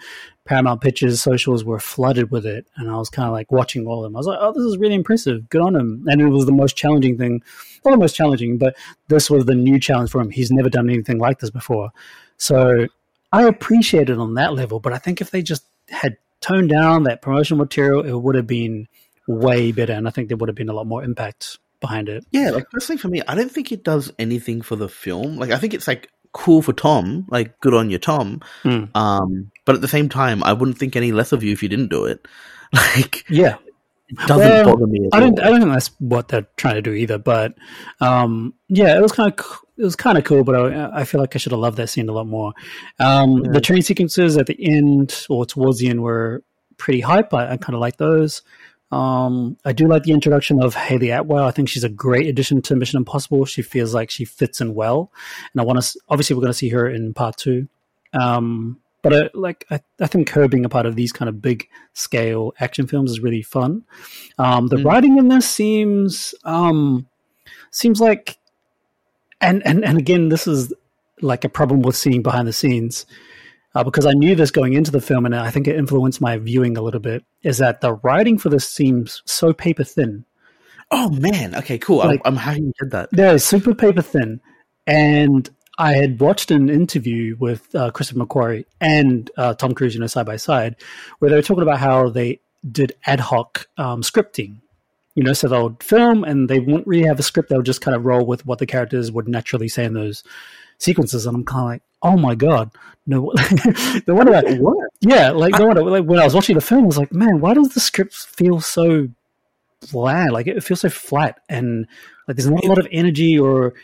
Paramount Pictures socials were flooded with it, and I was kind of like watching all of them. I was like, "Oh, this is really impressive. Good on him!" And it was the most challenging thing, not the most challenging, but this was the new challenge for him. He's never done anything like this before, so I appreciate it on that level, but I think if they just had toned down that promotional material, it would have been way better, and I think there would have been a lot more impact behind it. Yeah, like personally for me, I don't think it does anything for the film. Like I think it's like cool for Tom, like good on you, Tom. Mm. Um, but at the same time, I wouldn't think any less of you if you didn't do it. *laughs* Like, yeah, it doesn't well, bother me. I don't. I don't think that's what they're trying to do either. But um, yeah, it was kind of it was kind of cool, but I, I, feel like I should have loved that scene a lot more. Um, yeah. The train sequences at the end or towards the end were pretty hype. I, I kind of like those. Um, I do like the introduction of Hayley Atwell. I think she's a great addition to Mission Impossible. She feels like she fits in well, and I want to. Obviously, we're going to see her in part two. Um, but I, like, I, I, think her being a part of these kind of big scale action films is really fun. Um, the mm. writing in this seems um, seems like and and and again, this is like a problem with seeing behind the scenes. Uh, because I knew this going into the film, and I think it influenced my viewing a little bit. Is that the writing for this seems so paper thin? Oh man, okay, cool. Like, I'm, I'm happy you did that. Yeah, super paper thin. And I had watched an interview with uh, Christopher McQuarrie and uh, Tom Cruise, you know, side by side, where they were talking about how they did ad hoc um, scripting you know, so oh, they'll film and they won't really have a script. They'll just kind of roll with what the characters would naturally say in those sequences. And I'm kind of like, oh my god, no, the one about what? Yeah, like the one like when I was watching the film, I was like, man, why does the script feel so bland? Like it feels so flat and like there's not a lot of energy or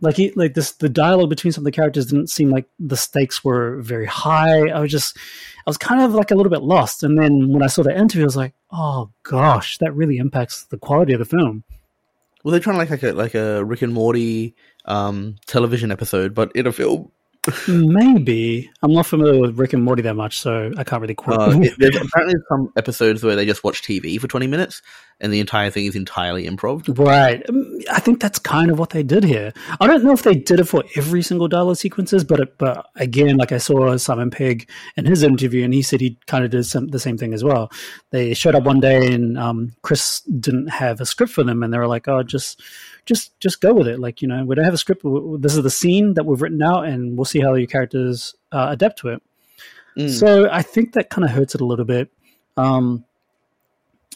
like he, like this the dialogue between some of the characters didn't seem like the stakes were very high. I was just i was kind of like a little bit lost. And then when i saw the interview i was like oh gosh that really impacts the quality of the film. Well they're trying to like like a like a rick and morty um television episode but in a film. *laughs* Maybe. I'm not familiar with Rick and Morty that much, so I can't really quote. Uh, there's *laughs* apparently some episodes where they just watch TV for 20 minutes and the entire thing is entirely improv. Right. Um, I think that's kind of what they did here. I don't know if they did it for every single dialogue sequences, but it, but again, like I saw Simon Pegg in his interview, and he said he kind of did some, the same thing as well. They showed up one day, and um, Chris didn't have a script for them, and they were like, "Oh, just just just go with it. Like you know, we don't have a script. This is the scene that we've written out, and we'll see how your characters uh, adapt to it." Mm. So I think that kind of hurts it a little bit. Um,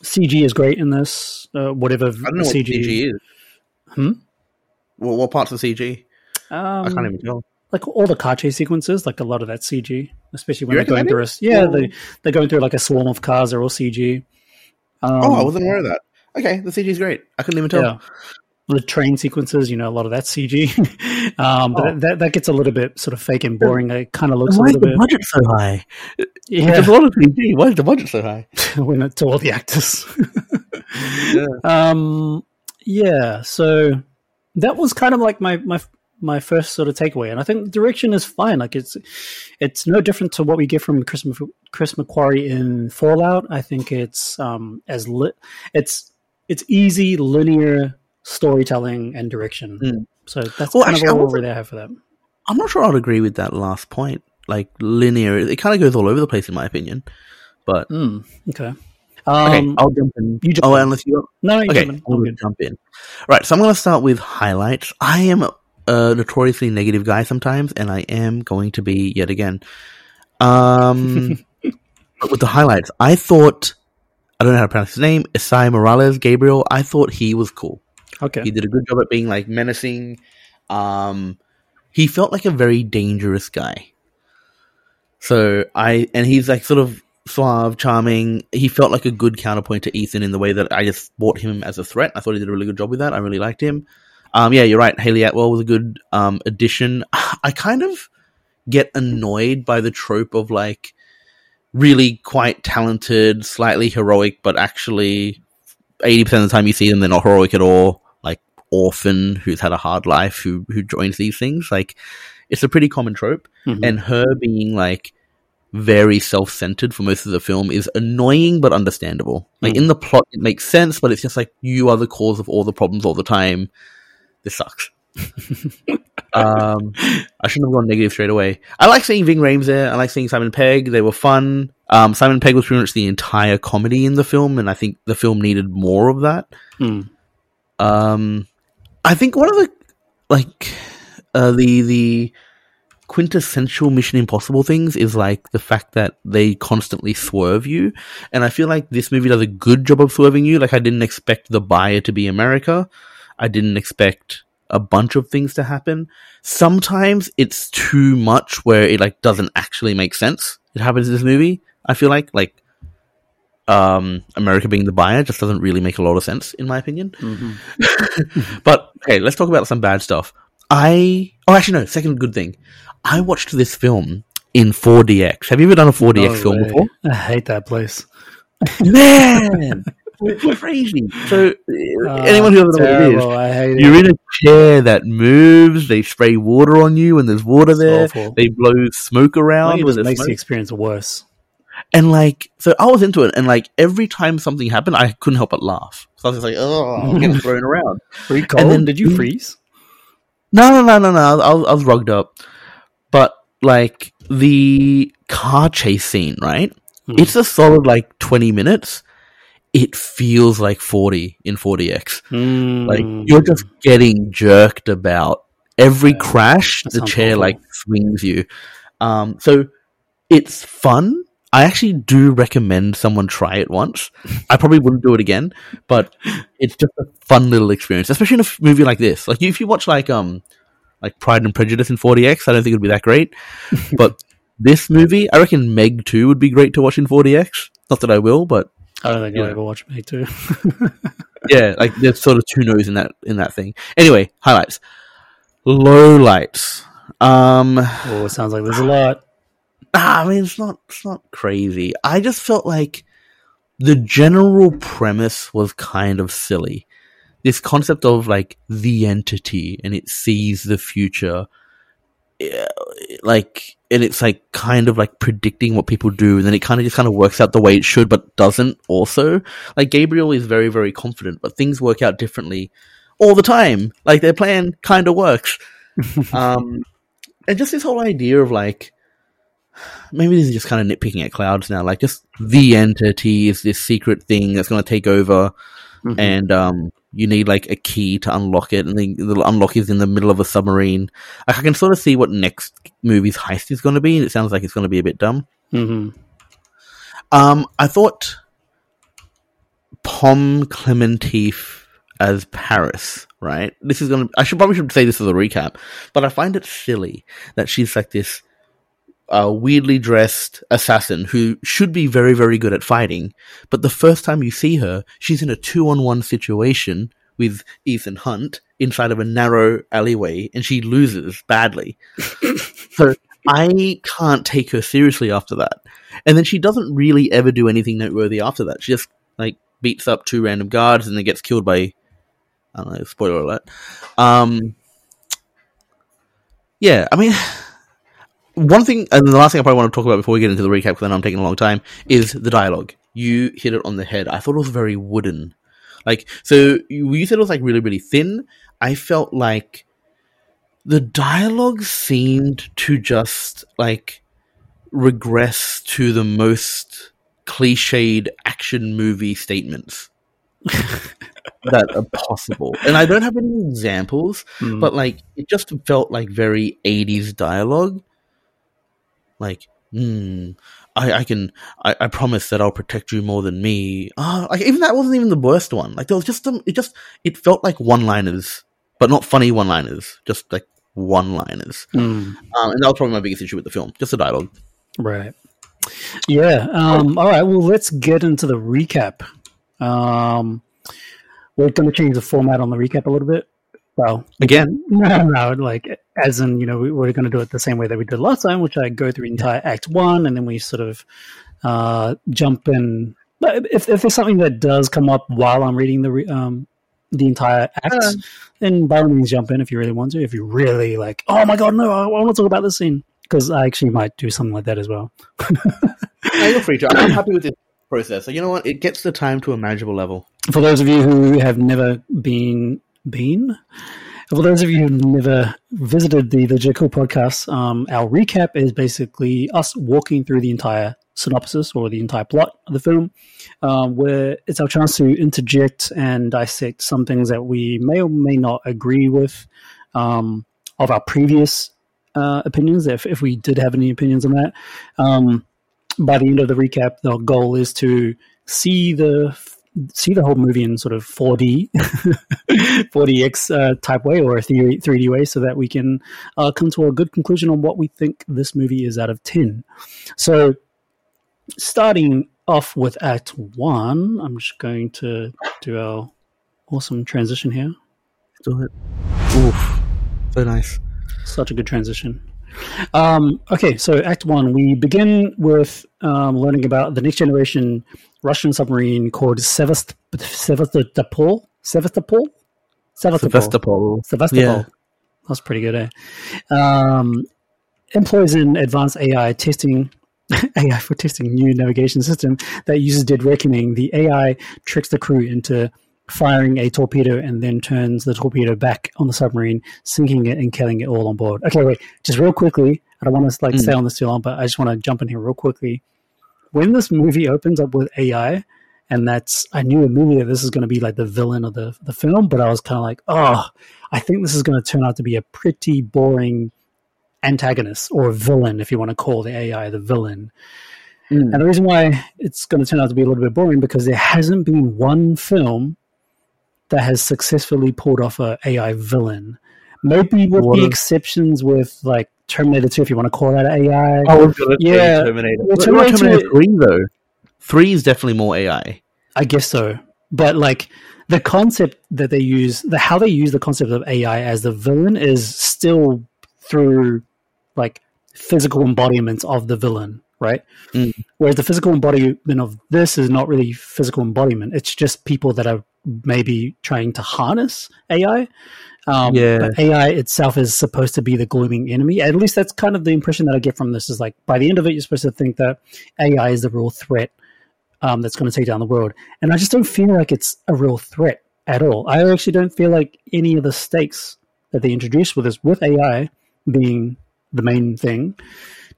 CG is great in this. Uh, whatever I don't know what CG, CG is. Hmm? Well, what parts of CG? I can't Um, even tell. like all the car chase sequences, like a lot of that CG, especially when You they're going through a yeah, they they're going through like a swarm of cars. They're all CG. Um, oh, I wasn't aware of that. Okay, the CG is great. I couldn't even tell. yeah. The train sequences, you know, a lot of that CG, *laughs* um, but Oh. that that gets a little bit sort of fake and boring. It kind of looks a little bit. Why is the budget so high? yeah, There's *laughs* a lot of CG. Why is the budget so high? when it's to all the actors. *laughs* Yeah. Um, yeah, so that was kind of like my my my first sort of takeaway, and I think the direction is fine. Like it's it's no different to what we get from Chris Chris McQuarrie in Fallout. I think it's um as lit. It's it's easy linear storytelling and direction. Mm. So that's Well, kind actually, of all wasn't- they have for that. I'm not sure I'd agree with that last point. Like linear, it kind of goes all over the place in my opinion. But Mm, okay. okay, Um, I'll jump in. you jump oh, in. unless you no, no, you okay, jump. I'm gonna jump in. Right, so I'm going to start with highlights. I am a notoriously negative guy sometimes, and I am going to be yet again. Um, *laughs* with the highlights, I thought I don't know how to pronounce his name, Esai Morales, Gabriel. I thought he was cool. Okay. He did a good job at being like menacing. Um, he felt like a very dangerous guy. So I and he's like sort of suave, charming. He felt like a good counterpoint to Ethan in the way that I just bought him as a threat. I thought he did a really good job with that. I really liked him. Um, yeah, you're right. Hayley Atwell was a good um, addition. *sighs* I kind of get annoyed by the trope of like really quite talented, slightly heroic, but actually 80% of the time you see them, they're not heroic at all. Orphan who's had a hard life who, who joins these things. Like it's a pretty common trope. Mhm. And her being like very self-centered for most of the film is annoying but understandable. Like Mm. in the plot, it makes sense, but it's just like you are the cause of all the problems all the time. This sucks. *laughs* um, I shouldn't have gone negative straight away. I like seeing Ving Rhames there. I like seeing Simon Pegg. They were fun. Um, Simon Pegg was pretty much the entire comedy in the film, and I think the film needed more of that. Hmm. Um, I think one of the like uh, the the quintessential Mission Impossible things is like the fact that they constantly swerve you, and I feel like this movie does a good job of swerving you. Like I didn't expect the buyer to be America. I didn't expect a bunch of things to happen. Sometimes it's too much where it like doesn't actually make sense. It happens in this movie. I feel like like um America being the buyer just doesn't really make a lot of sense in my opinion. Mhm. *laughs* But okay, let's talk about some bad stuff. I oh actually no, second good thing. I watched this film in 4DX. Have you ever done a 4DX No film way. before? I hate that place. Man, it's *laughs* crazy. So uh, Ah, anyone who doesn't know what it is. You're it. in a chair that moves. They spray water on you and there's water It's there. awful. They blow smoke around it when just there's makes smoke. the experience worse. And like, so I was into it, and like every time something happened, I couldn't help but laugh. So I was just like, oh, I'm *laughs* getting thrown around. You cold? then did you freeze? No, no, no, no, no. I was, I was rugged up. But like the car chase scene, right? Hmm. It's a solid like 20 minutes. It feels like 40 in 4DX. Like Mm. you're just getting jerked about. Every Yeah, crash, the chair awful. like swings you. Um, so it's fun. I actually do recommend someone try it once. I probably wouldn't do it again, but it's just a fun little experience, especially in a f- movie like this. Like if you watch like um like Pride and Prejudice in 4DX, I don't think it'd be that great. *laughs* but this movie, I reckon Meg 2 would be great to watch in 4DX. Not that I will, but I don't think I'll Yeah. ever watch Meg 2. *laughs* yeah, like there's sort of two no's in that in that thing. Anyway, highlights, low lights. Um, oh, it sounds like there's a lot. I mean, it's not it's not crazy. I just felt like the general premise was kind of silly. This concept of like the entity and it sees the future. uh, like, and it's like kind of like predicting what people do, and then it kind of just kind of works out the way it should, but doesn't. Also, like Gabriel is very very confident, but things work out differently all the time. Like their plan kind of works. *laughs* um, and just this whole idea of like maybe this is just kind of nitpicking at clouds now. Like just the entity is this secret thing that's going to take over, Mhm. and um, you need like a key to unlock it, and the, the unlock is in the middle of a submarine. Like, I can sort of see what next movie's heist is going to be, and it sounds like it's going to be a bit dumb. hmm Um, I thought Pom Klementieff as Paris, right? This is gonna. I should probably should say this as a recap, but I find it silly that she's like this uh, weirdly dressed assassin who should be very, very good at fighting. But the first time you see her, she's in a two-on-one situation with Ethan Hunt inside of a narrow alleyway, and she loses badly. *laughs* so I can't take her seriously after that. And then she doesn't really ever do anything noteworthy after that. She just like beats up two random guards and then gets killed by I don't know, spoiler alert. Um Yeah, I mean one thing and the last thing I probably want to talk about before we get into the recap because know I'm taking a long time is the dialogue. You hit it on the head. I thought it was very wooden. Like so you, you said it was like really, really thin. I felt like the dialogue seemed to just like regress to the most cliched action movie statements *laughs* that are possible. And I don't have any examples, Mm. but like it just felt like very 80s dialogue. Like, hmm, I, I can, I, I promise that I'll protect you more than me. Ah, like even that wasn't even the worst one. Like there was just some, it just, it felt like one-liners, but not funny one-liners, just like one-liners. Mm. Um, and that was probably my biggest issue with the film, just the dialogue. Right. Yeah. Um, all right. Well, let's get into the recap. Um, we're going to change the format on the recap a little bit. Well, Again, *laughs* no, no, like as in you know we, we're going to do it the same way that we did last time, which I go through entire Act One, and then we sort of uh, jump in. But if, if there's something that does come up while I'm reading the re- um, the entire act, Uh. then by all means jump in if you really want to. If you really like, oh my god, no, I, I want to talk about this scene because I actually might do something like that as well. *laughs* yeah, you're free to. I'm happy with this process. So you know what? It gets the time to a manageable level. for those of you who have never been been for those of you who've never visited the Legit Cool podcast, um, our recap is basically us walking through the entire synopsis or the entire plot of the film, um, where it's our chance to interject and dissect some things that we may or may not agree with um, of our previous uh, opinions, if, if we did have any opinions on that. Um, by the end of the recap, the goal is to see the see the whole movie in sort of 4D, 4DX *laughs* uh, type way or a 3 3D way, so that we can uh, come to a good conclusion on what we think this movie is out of 10. So, starting off with Act One, I'm just going to do our awesome transition here. Do it. Oof. So nice. Such a good transition. Um, okay, so Act One, we begin with um, learning about the next generation Russian submarine called Sevast- Sevastopol. Sevastopol. Sevastopol. Sevastopol. Sevastopol. Yeah. That's pretty good, eh? Um, employs an advanced AI testing *laughs* AI for testing new navigation system that uses dead reckoning. The AI tricks the crew into firing a torpedo and then turns the torpedo back on the submarine, sinking it and killing it all on board. Okay, wait, just real quickly. I don't want to like Mm. stay on this too long, but I just want to jump in here real quickly. When this movie opens up with AI, and that's I knew immediately this is going to be like the villain of the the film, but I was kind of like, oh, I think this is going to turn out to be a pretty boring antagonist or villain, if you want to call the AI the villain. Mm. And the reason why it's going to turn out to be a little bit boring because there hasn't been one film that has successfully pulled off a AI villain. Maybe with What the exceptions with like Terminator 2, if you want to call that AI. Gonna Yeah. Terminator. Well, Terminator- Terminator Three though. Three is definitely more AI. I guess so. But like the concept that they use, the how they use the concept of AI as the villain is still through like physical embodiments of the villain, right? Mm. Whereas the physical embodiment of this is not really physical embodiment. It's just people that are maybe trying to harness AI. Um, Yeah. But AI itself is supposed to be the glooming enemy. At least that's kind of the impression that I get from this. Is like by the end of it, you're supposed to think that AI is the real threat um, that's going to take down the world, and I just don't feel like it's a real threat at all. I actually don't feel like any of the stakes that they introduced with this, with AI being the main thing,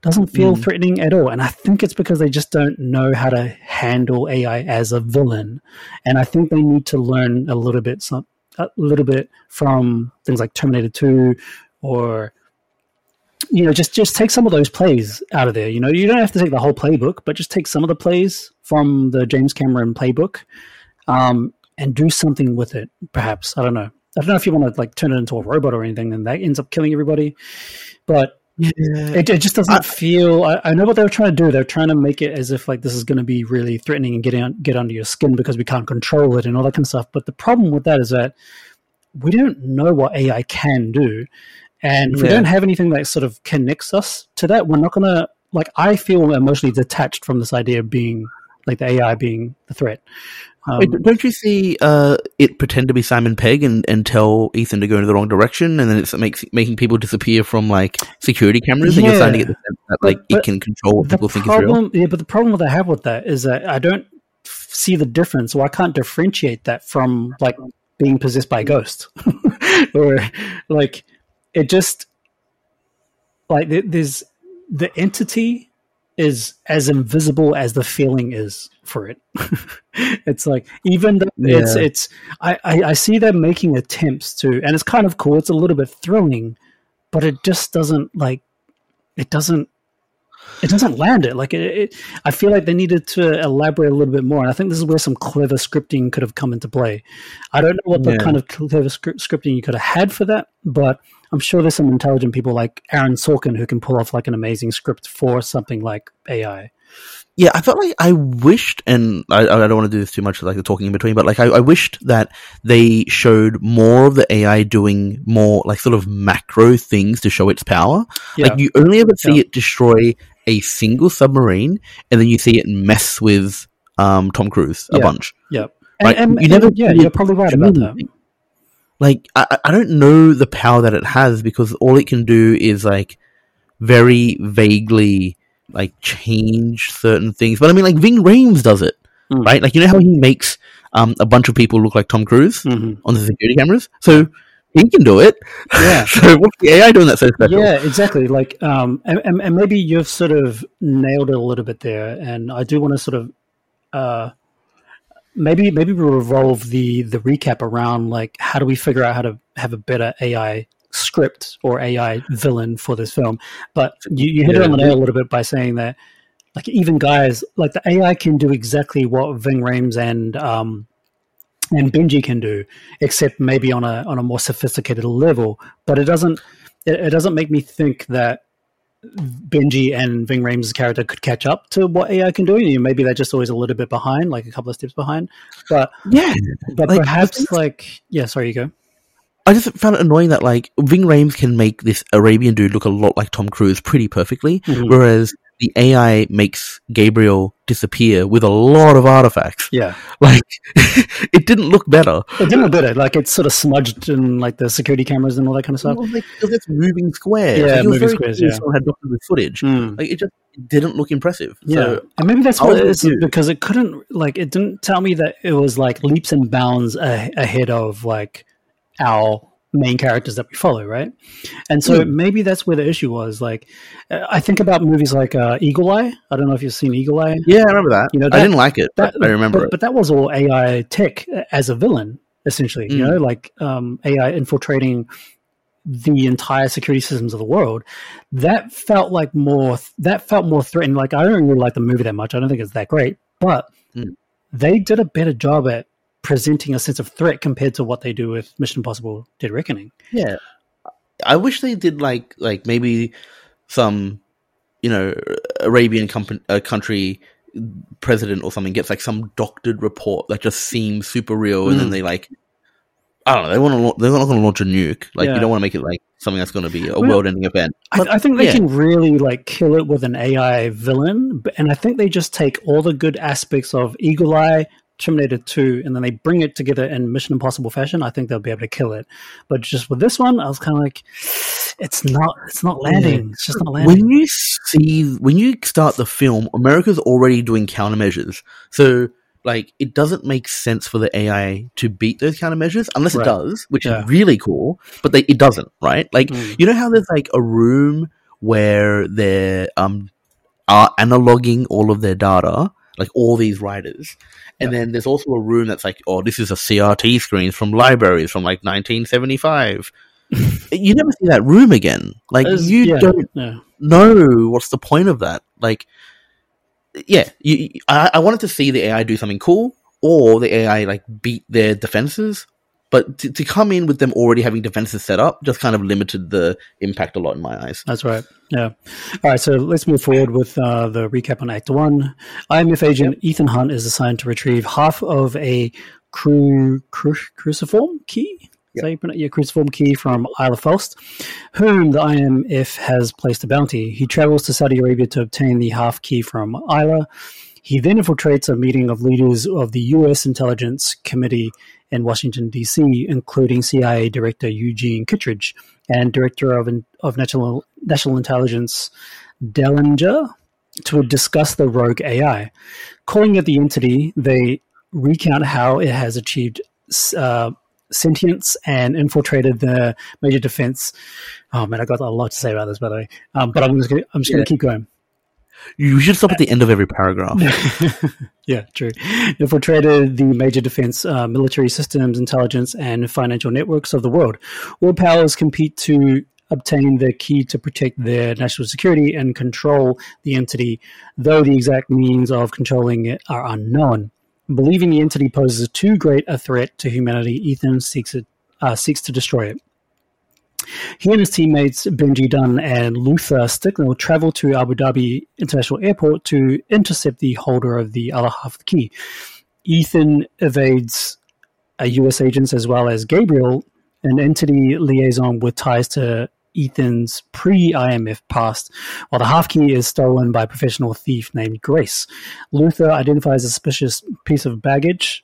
doesn't feel Mm. threatening at all. And I think it's because they just don't know how to handle AI as a villain. And I think they need to learn a little bit, some, a little bit from things like Terminator Two, or you know, just just take some of those plays out of there. You know, you don't have to take the whole playbook, but just take some of the plays from the James Cameron playbook, um, and do something with it. Perhaps I don't know. I don't know if you want to like turn it into a robot or anything, and that ends up killing everybody. But Yeah. it, it just doesn't feel. I, I know what they were trying to do. They're trying to make it as if like this is going to be really threatening and get on, get under your skin because we can't control it and all that kind of stuff. But the problem with that is that we don't know what AI can do, and if we don't have anything that sort of connects us to that, we're not going to like. I feel emotionally detached from this idea of being like the AI being the threat. Um, Wait, don't you see uh, it pretend to be Simon Pegg and, and tell Ethan to go in the wrong direction, and then it's makes, making people disappear from like security cameras, and you're starting to get the sense that like it can control what people think is real. problem, yeah, but the problem that I have with that is that I don't see the difference, or I can't differentiate that from like being possessed by a ghost, *laughs* or like it just like there's the entity is as invisible as the feeling is for it. *laughs* it's like even though it's Yeah. it's I, I I see them making attempts to, and it's kind of cool. It's a little bit thrilling, but it just doesn't like it doesn't it doesn't land it like it, it i feel like they needed to elaborate a little bit more and i think this is where some clever scripting could have come into play i don't know what the Yeah. kind of clever script, scripting you could have had for that but i'm sure there's some intelligent people like aaron sorkin who can pull off like an amazing script for something like ai Yeah, I felt like I wished, and I, I don't want to do this too much, like the talking in between, but like I, I wished that they showed more of the AI doing more like sort of macro things to show its power. yeah Like you only ever see Yeah. it destroy a single submarine, and then you see it mess with um, Tom Cruise a Yeah. bunch. yeah Right, and, and, you never and, yeah you're probably right about that? Like I, I- don't know the power that it has because all it can do is like very vaguely like change certain things. But I mean, like Ving Rhames does it, Mm. right? Like you know how he makes um, a bunch of people look like Tom Cruise Mhm. on the security cameras, so he can do it. Yeah. *laughs* so what's the AI doing that so special? Yeah, exactly. Like, um, and, and, and maybe you've sort of nailed it a little bit there. And I do want to sort of, uh, maybe maybe we revolve the the recap around like how do we figure out how to have a better AI script or AI villain for this film. But you, you hit it on the nail a little bit by saying that like even guys like the AI can do exactly what Ving Rhames and um, and Benji can do, except maybe on a on a more sophisticated level. But it doesn't it, it doesn't make me think that Benji and Ving Rhames' character could catch up to what AI can do. You know, maybe they're just always a little bit behind, like a couple of steps behind. But yeah. but Like, perhaps like yeah, sorry, you go. I just found it annoying that like Ving Rhames can make this Arabian dude look a lot like Tom Cruise pretty perfectly, Mhm. whereas the AI makes Gabriel disappear with a lot of artifacts. Yeah, *laughs* Like *laughs* it didn't look better. it didn't look better. Like it's sort of smudged in like the security cameras and all that kind of stuff. was like it just moving squares. Yeah, like, moving squares, yeah. Had the footage. Mm. Like it just didn't look impressive. Yeah, So, and maybe that's what it is because it couldn't like it didn't tell me that it was like leaps and bounds a- ahead of like our main characters that we follow, right? And so Hmm. maybe that's where the issue was. Like, uh, I think about movies like uh, Eagle Eye. I don't know if you've seen Eagle Eye. yeah, I remember that. You know, I didn't like it, That, but I remember but, it. but that was all AI tech as a villain, essentially. You Mm. know, like um, AI infiltrating the entire security systems of the world. That felt like more. That felt more threatening. Like I don't really like the movie that much. I don't think it's that great, but Mm. they did a better job at presenting a sense of threat compared to what they do with Mission Impossible: Dead Reckoning. Yeah, I wish they did like like maybe some you know Arabian company, uh, country president or something gets like some doctored report that just seems super real, and Mm. then they like I don't know. They want to. They're not going to launch a nuke. Like Yeah. you don't want to make it like something that's going to be a Well, world-ending event. I, But, I think they yeah. can really like kill it with an AI villain, and I think they just take all the good aspects of Eagle Eye, Terminator Two, and then they bring it together in Mission Impossible fashion. I think they'll be able to kill it. But just with this one, I was kind of like, it's not, it's not landing. It's just not landing. when you see when you start the film, America's already doing countermeasures. So like it doesn't make sense for the AI to beat those countermeasures unless Right. it does, which Yeah. is really cool. But they, it doesn't, right? Like Mm. you know how there's like a room where they're um are analoging all of their data, like all these writers. And then there's also a room that's like, oh, this is a CRT screen from libraries from like 1975. *laughs* you never see that room again. Like As- you yeah, don't yeah. know what's the point of that. Like, yeah, you, you- I, I wanted to see the AI do something cool, or the AI like beat their defenses. But to, to come in with them already having defenses set up just kind of limited the impact a lot in my eyes. That's right. Yeah. All right. So let's move forward with uh, the recap on Act One. IMF agent Ethan Hunt is assigned to retrieve half of a cru- cru- cruciform key. Is that how you pronounce- yeah, cruciform key from Ilsa Faust, whom the IMF has placed a bounty. He travels to Saudi Arabia to obtain the half key from Ilsa. He then infiltrates a meeting of leaders of the U.S. Intelligence Committee in Washington, D.C., including CIA Director Eugene Kittredge and Director of, of National, National Intelligence Denlinger to discuss the rogue AI. Calling it the entity, they recount how it has achieved uh, sentience and infiltrated the major defense. Oh man, I got a lot to say about this, by the way. Um, but I'm just gonna, I'm just Yeah. going to keep going. You should stop at the end of every paragraph. *laughs* yeah, true. Infiltrated the major defense, uh, military systems, intelligence, and financial networks of the world. All powers compete to obtain the key to protect their national security and control the entity, though the exact means of controlling it are unknown. Believing the entity poses too great a threat to humanity, Ethan seeks, it, uh, seeks to destroy it. He and his teammates Benji Dunn and Luther Stickell travel to Abu Dhabi International Airport to intercept the holder of the other half of the key. Ethan evades a US agent as well as Gabriel, an entity liaison with ties to Ethan's pre-IMF past, while the half key is stolen by a professional thief named Grace. Luther identifies a suspicious piece of baggage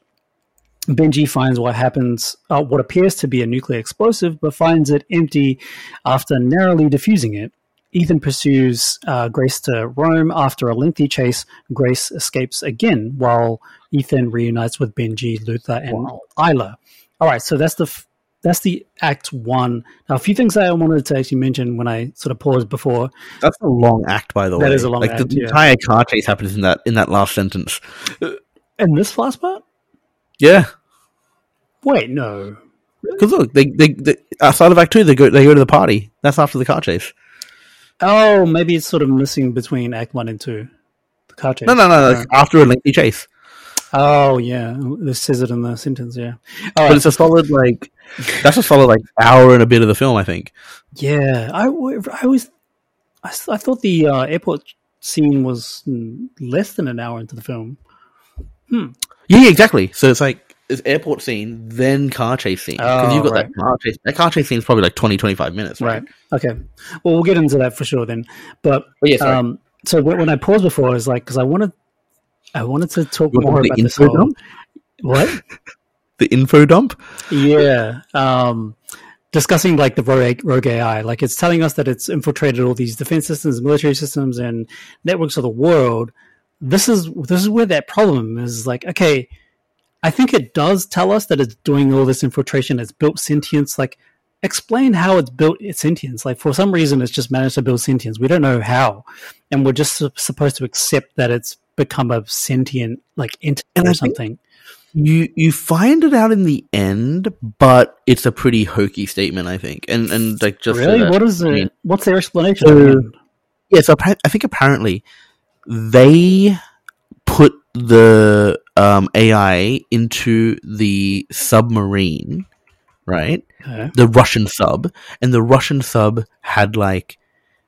Benji finds what happens, uh, what appears to be a nuclear explosive, but finds it empty after narrowly defusing it. Ethan pursues uh, Grace to Rome. After a lengthy chase, Grace escapes again, while Ethan reunites with Benji, Luther, and Ilsa. All right, so that's the f- that's the Act One. Now, a few things I wanted to actually mention when I sort of paused before. That's a long act, by the way. That is a long like act, the yeah. entire car chase happens in that in that last sentence. And this last part? Yeah, Wait, no. because look, they, they, they outside of Act Two, they go they go to the party. That's after the car chase. Oh, maybe it's sort of missing between Act One and Two. The car chase. No, no, no, like after a lengthy chase. Oh yeah, this says it in the sentence. Yeah. All But right. it's a solid like that's a solid like hour and a bit of the film. I think. Yeah, I I was, I, I thought the uh, airport scene was less than an hour into the film. Yeah, yeah, exactly. So it's like it's airport scene, then car chase scene. Because Oh, you've got right. that car chase. That car chase scene is probably like 20, 25 minutes, right? Right. Okay. Well, we'll get into that for sure then. But But yeah, um, so when, when I paused before, I was like, because I wanted, I wanted to talk You more the about this whole. dump? What? *laughs* The info dump. yeah. Um, discussing like the rogue, rogue AI, like it's telling us that it's infiltrated all these defense systems, military systems, and networks of the world. This is this is where that problem is. Like, okay, I think it does tell us that it's doing all this infiltration. It's built sentience. Like, explain how it's built its sentience. Like, for some reason, it's just managed to build sentience. We don't know how, and we're just su- supposed to accept that it's become a sentient like entity And or I something. You you find it out in the end, but it's a pretty hokey statement, I think. And and like just so really, that- what is I it? mean- What's their explanation? So- at the end? Yeah, so I think apparently they put the um, AI into the submarine, right? Okay. The Russian sub, and the Russian sub had like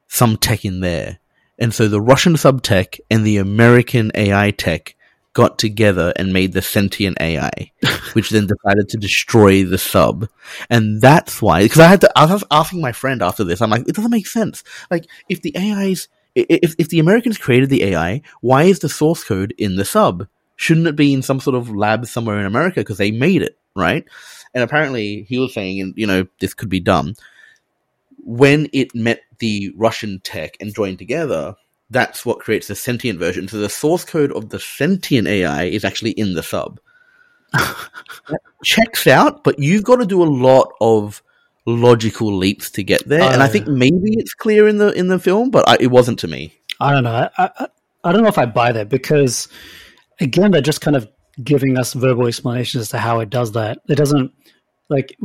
some tech in there, and so the Russian sub tech and the American AI tech got together and made the sentient AI, *laughs* which then decided to destroy the sub. And that's why, because I had to, I was asking my friend after this, I'm like, it doesn't make sense. Like, if the AI's, if, if the Americans created the AI, why is the source code in the sub? Shouldn't it be in some sort of lab somewhere in America because they made it, right? And apparently he was saying, you know, this could be done. When it met the Russian tech and joined together, that's what creates the sentient version. So the source code of the sentient AI is actually in the sub. *laughs* checks out, but you've got to do a lot of logical leaps to get there. and I think maybe it's clear in the in the film, but I, it wasn't to me. I don't know. I, I, I don't know if I buy that because again, they're just kind of giving us verbal explanations as to how it does that. It doesn't like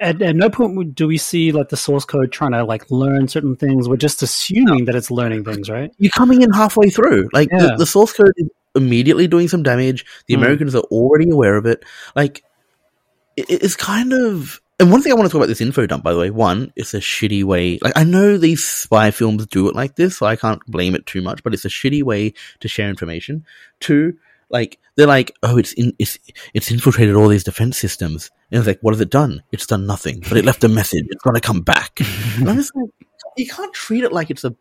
at, at no point do we see like the source code trying to like learn certain things. We're just assuming that it's learning things, right? You're coming in halfway through. Like yeah. the, the, source code is immediately doing some damage. The mm. Americans are already aware of it. Like it, it's kind of. And one thing I want to talk about this info dump, by the way, one, it's a shitty way. Like I know these spy films do it like this, so I can't blame it too much. But it's a shitty way to share information. Two, like they're like, oh, it's in, it's it's infiltrated all these defense systems, and it's like, what has it done? It's done nothing, but it left a message. It's gonna come back. *laughs* and I'm just like, you can't treat it like it's a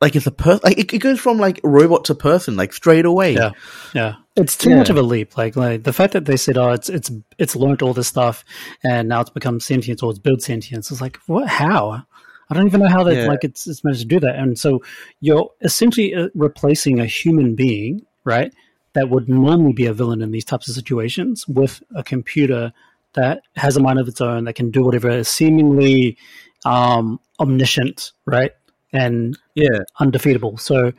like it's a person. Like it, it, goes from like robot to person, like straight away. Yeah, yeah. It's too yeah. much of a leap. Like like the fact that they said, oh, it's it's it's learned all this stuff, and now it's become sentient or it's built sentience. It's like, what? How? I don't even know how that yeah. like it's, it's managed to do that. And so you're essentially uh, replacing a human being right? That would normally be a villain in these types of situations with a computer that has a mind of its own that can do whatever is seemingly um, omniscient, right? And yeah, undefeatable. So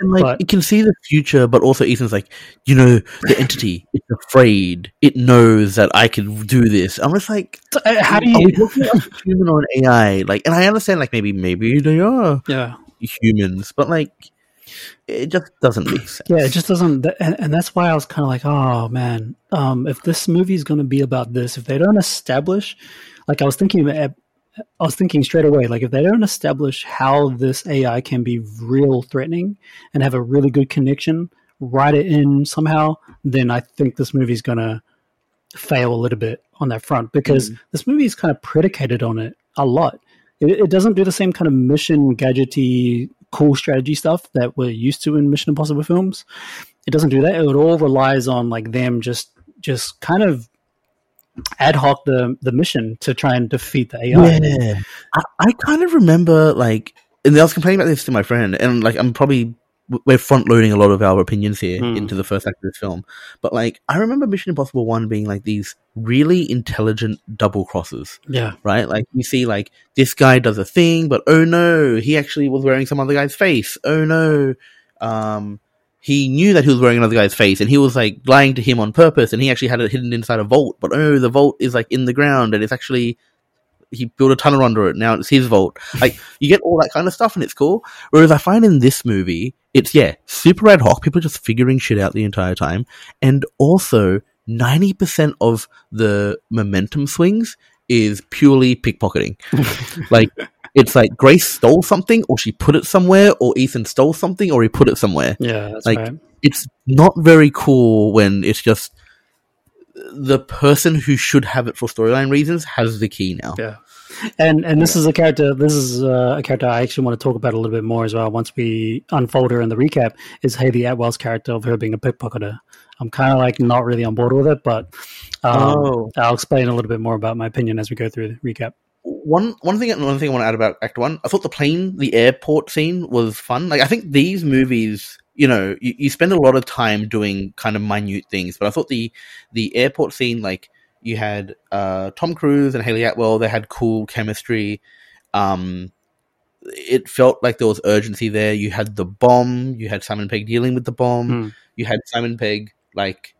and like but, it can see the future, but also Ethan's like, you know, the entity it's afraid. It knows that I can do this. I'm just like, uh, how do you? Talking about human or an AI? Like, and I understand, like maybe maybe they are, yeah, humans, but like it just doesn't make sense. Yeah, it just doesn't, and, and that's why I was kind of like, oh man, um, if this movie is going to be about this, if they don't establish, like I was thinking, I was thinking straight away, like if they don't establish how this AI can be real threatening and have a really good connection, write it in somehow, then I think this movie is going to fail a little bit on that front because mm. this movie is kind of predicated on it a lot. It, it doesn't do the same kind of mission gadgety cool strategy stuff that we're used to in Mission Impossible films. It doesn't do that. It all relies on like them just just kind of ad hoc the the mission to try and defeat the AI. Yeah, I, I kind of remember like, and I was complaining about this to my friend, and like I'm probably we're front loading a lot of our opinions here mm. into the first act of this film. But like, I remember Mission Impossible One being like these really intelligent double crosses. Yeah. Right? Like you see like this guy does a thing, but oh no, he actually was wearing some other guy's face. Oh no. Um he knew that he was wearing another guy's face and he was like lying to him on purpose and he actually had it hidden inside a vault, but oh the vault is like in the ground and it's actually he built a tunnel under it. Now it's his vault. Like you get all that kind of stuff, and it's cool. Whereas I find in this movie, it's yeah, super ad hoc. People are just figuring shit out the entire time, and also ninety percent of the momentum swings is purely pickpocketing. *laughs* like it's like Grace stole something, or she put it somewhere, or Ethan stole something, or he put it somewhere. Yeah, like right. it's not very cool when it's just the person who should have it for storyline reasons has the key now. Yeah. And and this yeah. is a character. This is uh, a character I actually want to talk about a little bit more as well. Once we unfold her in the recap, is Hayley Atwell's character of her being a pickpocketer. I'm kind of like not really on board with it, but um, oh. I'll explain a little bit more about my opinion as we go through the recap. One one thing one thing I want to add about Act One, I thought the plane, the airport scene was fun. Like I think these movies you know, you, you spend a lot of time doing kind of minute things, but I thought the the airport scene, like you had uh, Tom Cruise and Hayley Atwell, they had cool chemistry. Um, it felt like there was urgency there. You had the bomb. You had Simon Pegg dealing with the bomb. Mm. You had Simon Pegg like,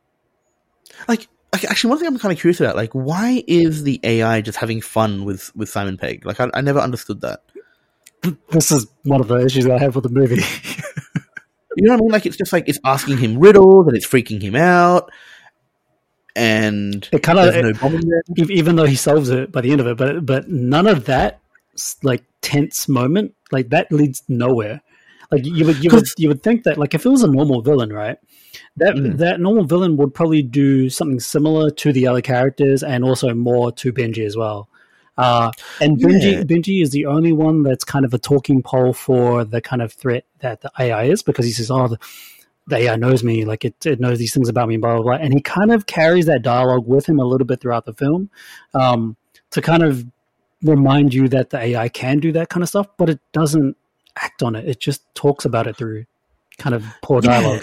like, like actually, one thing I'm kind of curious about, like, why is the AI just having fun with with Simon Pegg? Like, I, I never understood that. This is one of the issues I have with the movie. *laughs* *laughs* You know what I mean? Like it's just like it's asking him riddles and it's freaking him out. And it kind of no even though he solves it by the end of it, but but none of that like tense moment like that leads nowhere. Like you would you would you would think that like if it was a normal villain, right? That Mm. that normal villain would probably do something similar to the other characters and also more to Benji as well. Uh, and Benji Yeah. Benji is the only one that's kind of a talking pole for the kind of threat that the AI is because he says, "Oh, the, the AI knows me, like it, it knows these things about me, blah blah blah." And he kind of carries that dialogue with him a little bit throughout the film um, to kind of remind you that the AI can do that kind of stuff, but it doesn't act on it. It just talks about it through kind of poor dialogue.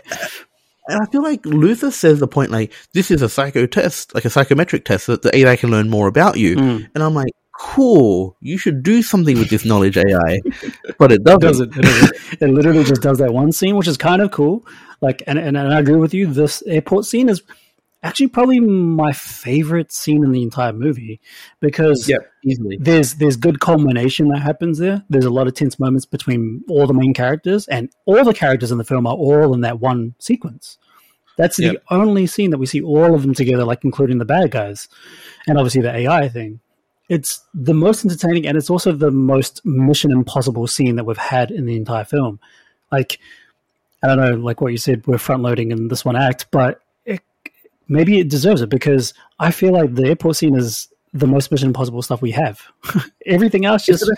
And I feel like Luther says the point like this is a psycho test, like a psychometric test, that the AI can learn more about you. Mm. And I'm like, cool, you should do something with this knowledge AI, *laughs* but it It doesn't. doesn't. It, doesn't. it literally just does that one scene, which is kind of cool. Like, and, and, and I agree with you. This airport scene is actually probably my favorite scene in the entire movie because Yeah, easily. there's there's good culmination that happens there. There's a lot of tense moments between all the main characters, and all the characters in the film are all in that one sequence. That's the only scene that we see all of them together, like including the bad guys, and obviously the AI thing. It's the most entertaining, and it's also the most Mission Impossible scene that we've had in the entire film. Like, I don't know, like what you said, we're front loading in this one act, but maybe it deserves it because I feel like the airport scene is the most Mission Impossible stuff we have. *laughs* everything else just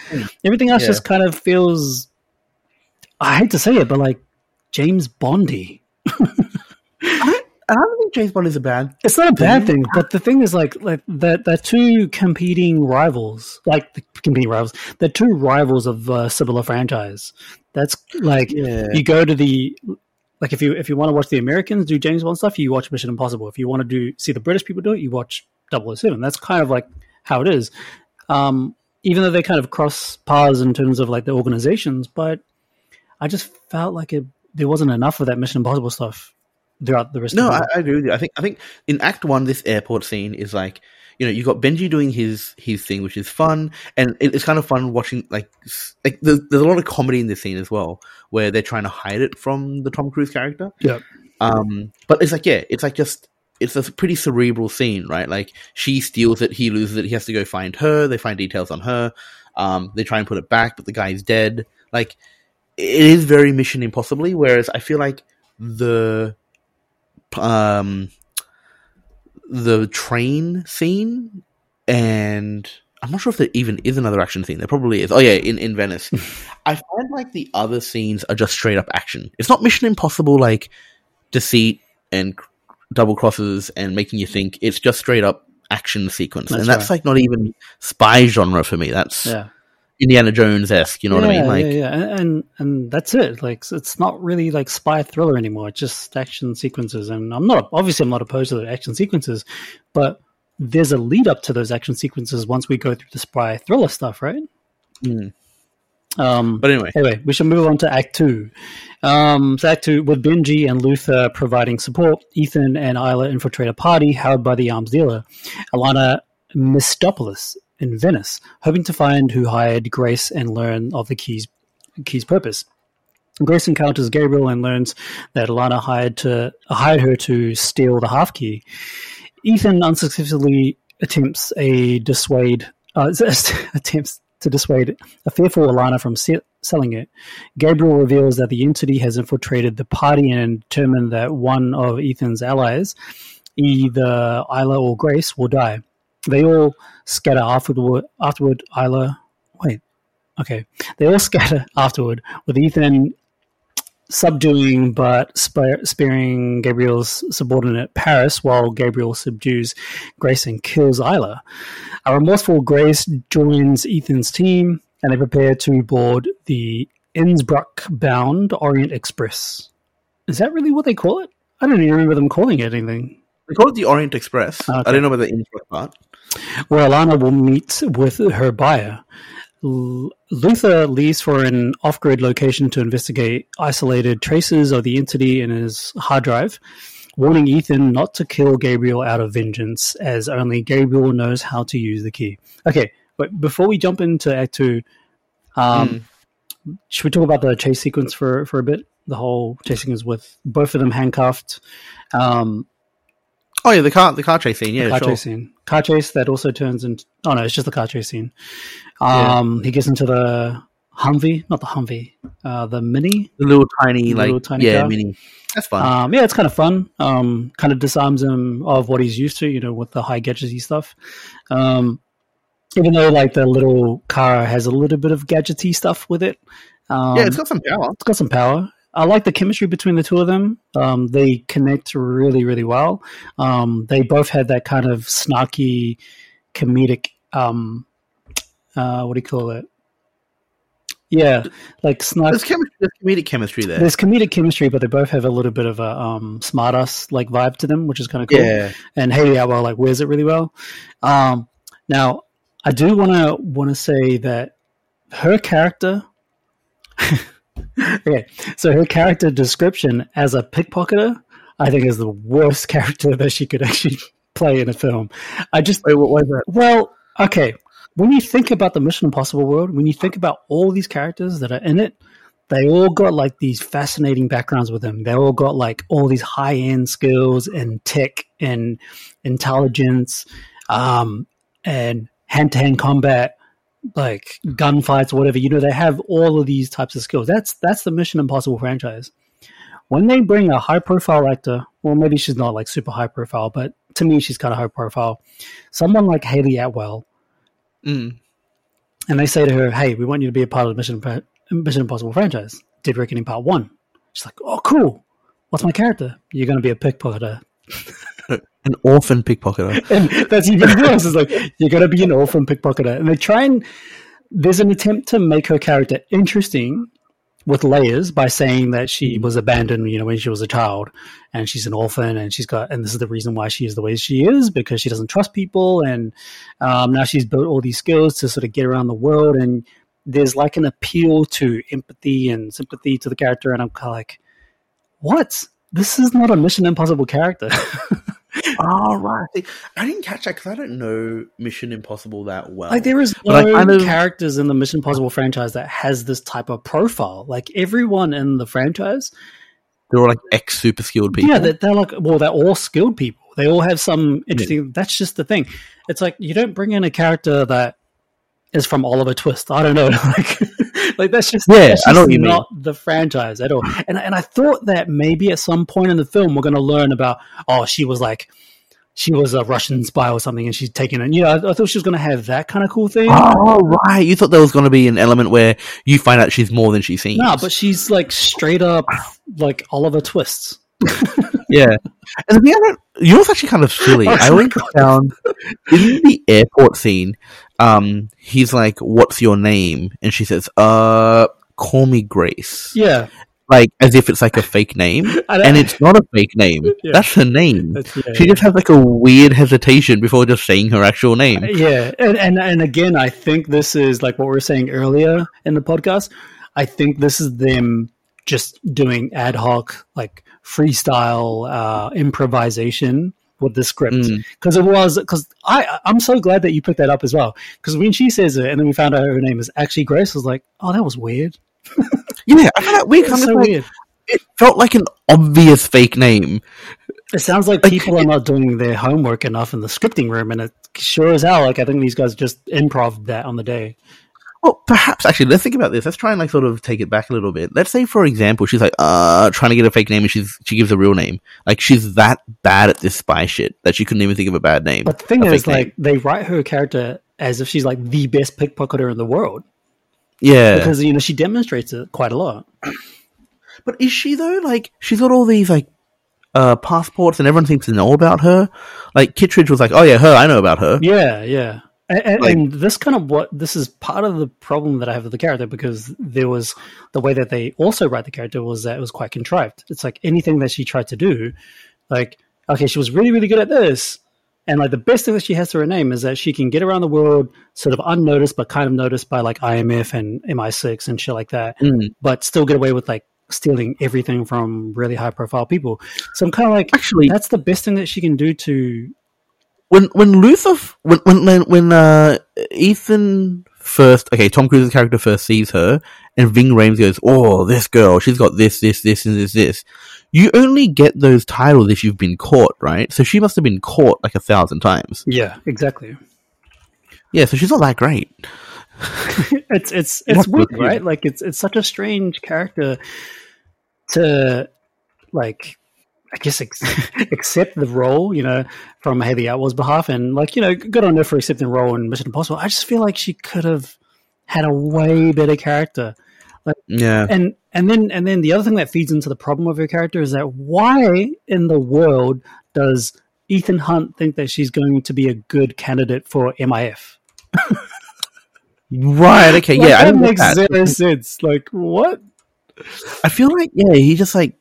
everything else Yeah. just kind of feels. I hate to say it, but like James Bondy. I don't think James Bond is a bad. It's not a bad thing, but the thing is, like, like that they're two competing rivals, like the competing rivals. They're two rivals of uh, similar franchise. That's like Yeah. you go to the like if you if you want to watch the Americans do James Bond stuff, you watch Mission Impossible. If you want to do see the British people do it, you watch 007. That's kind of like how it is. Um, even though they kind of cross paths in terms of like the organizations, but I just felt like it there wasn't enough of that Mission Impossible stuff throughout the rest. No, of I, the I agree with you. I think I think in Act One, this airport scene is like you know you got Benji doing his his thing, which is fun, and it, it's kind of fun watching like like there's, there's a lot of comedy in this scene as well, where they're trying to hide it from the Tom Cruise character. Yeah. Um, but it's like yeah, it's like just it's a pretty cerebral scene, right? Like she steals it, he loses it, he has to go find her. They find details on her. Um, they try and put it back, but the guy's dead. Like it is very Mission Impossibly. Whereas I feel like the um the train scene and I'm not sure if there even is another action scene. There probably is. Oh yeah, in, in Venice. *laughs* I find like the other scenes are just straight up action. It's not Mission Impossible like deceit and double crosses and making you think. It's just straight up action sequence, That's and that's right. like not even spy genre for me. That's yeah. Indiana Jones esque. You know what I mean? Like yeah, yeah, and, and and that's it. Like it's not really like spy thriller anymore. It's just action sequences, and I'm not obviously I'm not opposed to the action sequences, but there's a lead up to those action sequences once we go through the spy thriller stuff, right? Mm. Um, But anyway, Anyway, we should move on to Act Two. Um, so Act Two, with Benji and Luther providing support, Ethan and Ilsa infiltrate a party held by the arms dealer, Alana Mitsopolis in Venice, hoping to find who hired Grace and learn of the key's key's purpose. Grace encounters Gabriel and learns that Alana hired to hired her to steal the half key. Ethan unsuccessfully attempts a dissuade uh, *laughs* attempts to dissuade a fearful Alana from se- selling it. Gabriel reveals that the entity has infiltrated the party and determined that one of Ethan's allies, either Ilsa or Grace, will die. They all scatter afterward. Afterward, Ilsa. Wait. Okay. They all *laughs* scatter afterward, with Ethan subduing but spa- sparing Gabriel's subordinate Paris, while Gabriel subdues Grace and kills Ilsa. A remorseful Grace joins Ethan's team, and they prepare to board the Innsbruck-bound Orient Express. Is that really what they call it? I don't even remember them calling it anything. They call it the Orient Express. Okay. I don't know about the Innsbruck part. where Alana will meet with her buyer. L- Luther leaves for an off grid location to investigate isolated traces of the entity in his hard drive, warning Ethan not to kill Gabriel out of vengeance, as only Gabriel knows how to use the key. Okay, but before we jump into Act 2, um, should we talk about the chase sequence for, for a bit? The whole chase sequence with both of them handcuffed. Um, Oh yeah, the car the car chase scene. Yeah, the car sure. chase scene. Car chase that also turns into. Oh no, it's just the car chase scene. Yeah. Um, he gets into the Humvee, not the Humvee, uh, the Mini. The little tiny, Little like tiny yeah, car. mini. That's fun. Um, yeah, it's kind of fun. Um, kind of disarms him of what he's used to, you know, with the high gadgety stuff. Um, even though like the little car has a little bit of gadgety stuff with it. Um, yeah, it's got some power. it's got some power. I like the chemistry between the two of them. Um, they connect really, really well. Um, they both had that kind of snarky, comedic. Um, uh, what do you call it? Yeah, like snark. There's, chemistry, there's comedic chemistry there. There's comedic chemistry, but they both have a little bit of a um, smartass like vibe to them, which is kind of cool. Yeah, And Hayley Atwell like wears it really well. Um, now, I do want to want to say that her character. *laughs* okay, so her character description as a pickpocketer, I think, is the worst *laughs* character that she could actually play in a film. I just Wait, what was that? well, okay. When you think about the Mission Impossible world, when you think about all these characters that are in it, they all got like these fascinating backgrounds with them. They all got like all these high end skills and tech and intelligence, um, and hand to hand combat, like gunfights or whatever. You know, they have all of these types of skills. That's that's the Mission Impossible franchise. When they bring a high profile actor, well, maybe she's not like super high profile, but to me, she's kind of high profile. Someone like Hayley Atwell, Mm. and they say to her, "Hey, we want you to be a part of the Mission Mission Impossible franchise." Dead Reckoning Part One. She's like, "Oh, cool. What's my character? You're going to be a pickpocketer." *laughs* *laughs* An orphan pickpocketer. *laughs* and that's even worse. It's like you're to be an orphan pickpocketer, and they try and there's an attempt to make her character interesting with layers by saying that she was abandoned, you know, when she was a child, and she's an orphan, and she's got, and this is the reason why she is the way she is because she doesn't trust people, and um, now she's built all these skills to sort of get around the world, and there's like an appeal to empathy and sympathy to the character, and I'm kind of like, what? This is not a Mission Impossible character. *laughs* oh, *laughs* right. See, I didn't catch that because I don't know Mission Impossible that well. Like there is But I no kind of- characters in the Mission Impossible franchise that has this type of profile. Like everyone in the franchise, They're all like ex super skilled people. yeah, they're, they're like well, they're all skilled people. They all have some interesting. That's just the thing. It's like you don't bring in a character that is from Oliver Twist. I don't know, *laughs* like, like that's just Yeah, that's I know just you mean. not the franchise at all. And and I thought that maybe at some point in the film we're going to learn about oh she was like. She was a Russian spy or something, and she's taken it. You know, I, I thought she was going to have that kind of cool thing. Oh, right. You thought there was going to be an element where you find out she's more than she seems. No, but she's like straight up like Oliver Twists. *laughs* Yeah. And the thing I you know what's actually kind of silly? Oh, I always found in the airport scene, um, he's like, What's your name? And she says, Uh, call me Grace. Yeah, Like, as if it's like a fake name. *laughs* And it's not a fake name. *laughs* Yeah. That's her name. That's- yeah, She yeah. just has like a weird hesitation before just saying her actual name. yeah, and, and and again, I think this is like what we were saying earlier in the podcast. I think this is them just doing ad hoc, like freestyle uh, improvisation with the script Mm. because it was because I I'm so glad that you picked that up as well because when she says it and then we found out her name is actually Grace, I was like, oh, that was weird. *laughs* Yeah, I found that weird. So like, weird. It felt like an obvious fake name. It sounds like Like, people are not doing their homework enough in the scripting room, and it sure as hell, like I think these guys just improv that on the day. Well, perhaps actually, let's think about this. Let's try and like sort of take it back a little bit. Let's say, for example, she's like uh trying to get a fake name, and she's she gives a real name. Like she's that bad at this spy shit that she couldn't even think of a bad name. But the thing is, name. like they write her character as if she's like the best pickpocketer in the world yeah, because you know she demonstrates it quite a lot. *clears throat* but is she though? Like she's got all these like uh passports, and everyone seems to know about her. Like Kittredge was like, oh yeah, her, I know about her. Yeah, yeah. And, and, Like- and this kind of what this is part of the problem that I have with the character because there was the way that they also write the character was that it was quite contrived. It's like anything that she tried to do, like okay, she was really really good at this, and like the best thing that she has to her name is that she can get around the world sort of unnoticed but kind of noticed by like IMF and MI6 and shit like that, Mm. but still get away with like stealing everything from really high profile people. So I'm kind of like Actually, that's the best thing that she can do to when when Luther when when when, uh, Ethan first okay Tom Cruise's character first sees her and Ving Rhames goes oh this girl she's got this this this and this this you only get those titles if you've been caught right so she must have been caught like a thousand times yeah exactly. Yeah, so she's not that great. *laughs* it's it's it's weird, right? Like it's it's such a strange character to like I guess ex- *laughs* accept the role, you know, from Hayley Atwell's behalf, and like you know, good on her for accepting the role in Mission Impossible. I just feel like she could have had a way better character, Yeah, and and then and then the other thing that feeds into the problem of her character is that why in the world does Ethan Hunt think that she's going to be a good candidate for MIF? *laughs* right. Okay, Like, yeah, I that didn't get makes that. zero sense. Like what? I feel like yeah, he just like,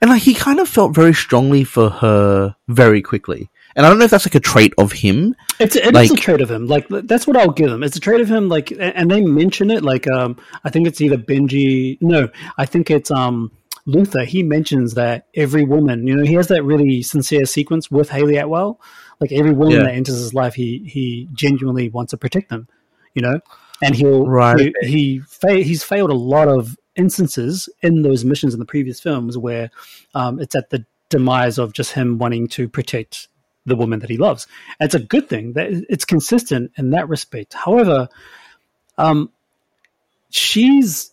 and like he kind of felt very strongly for her very quickly. And I don't know if that's like a trait of him. It's it is Like- a trait of him. Like that's what I'll give him. It's a trait of him. Like, and they mention it. Like, um, I think it's either Benji. No, I think it's um Luther. He mentions that every woman, you know, he has that really sincere sequence with Hayley Atwell. Like every woman Yeah. that enters his life, he he genuinely wants to protect them. You know, and he'll Right. he, he fa- he's failed a lot of instances in those missions in the previous films where um, it's at the demise of just him wanting to protect the woman that he loves. And it's a good thing that it's consistent in that respect. However, um, she's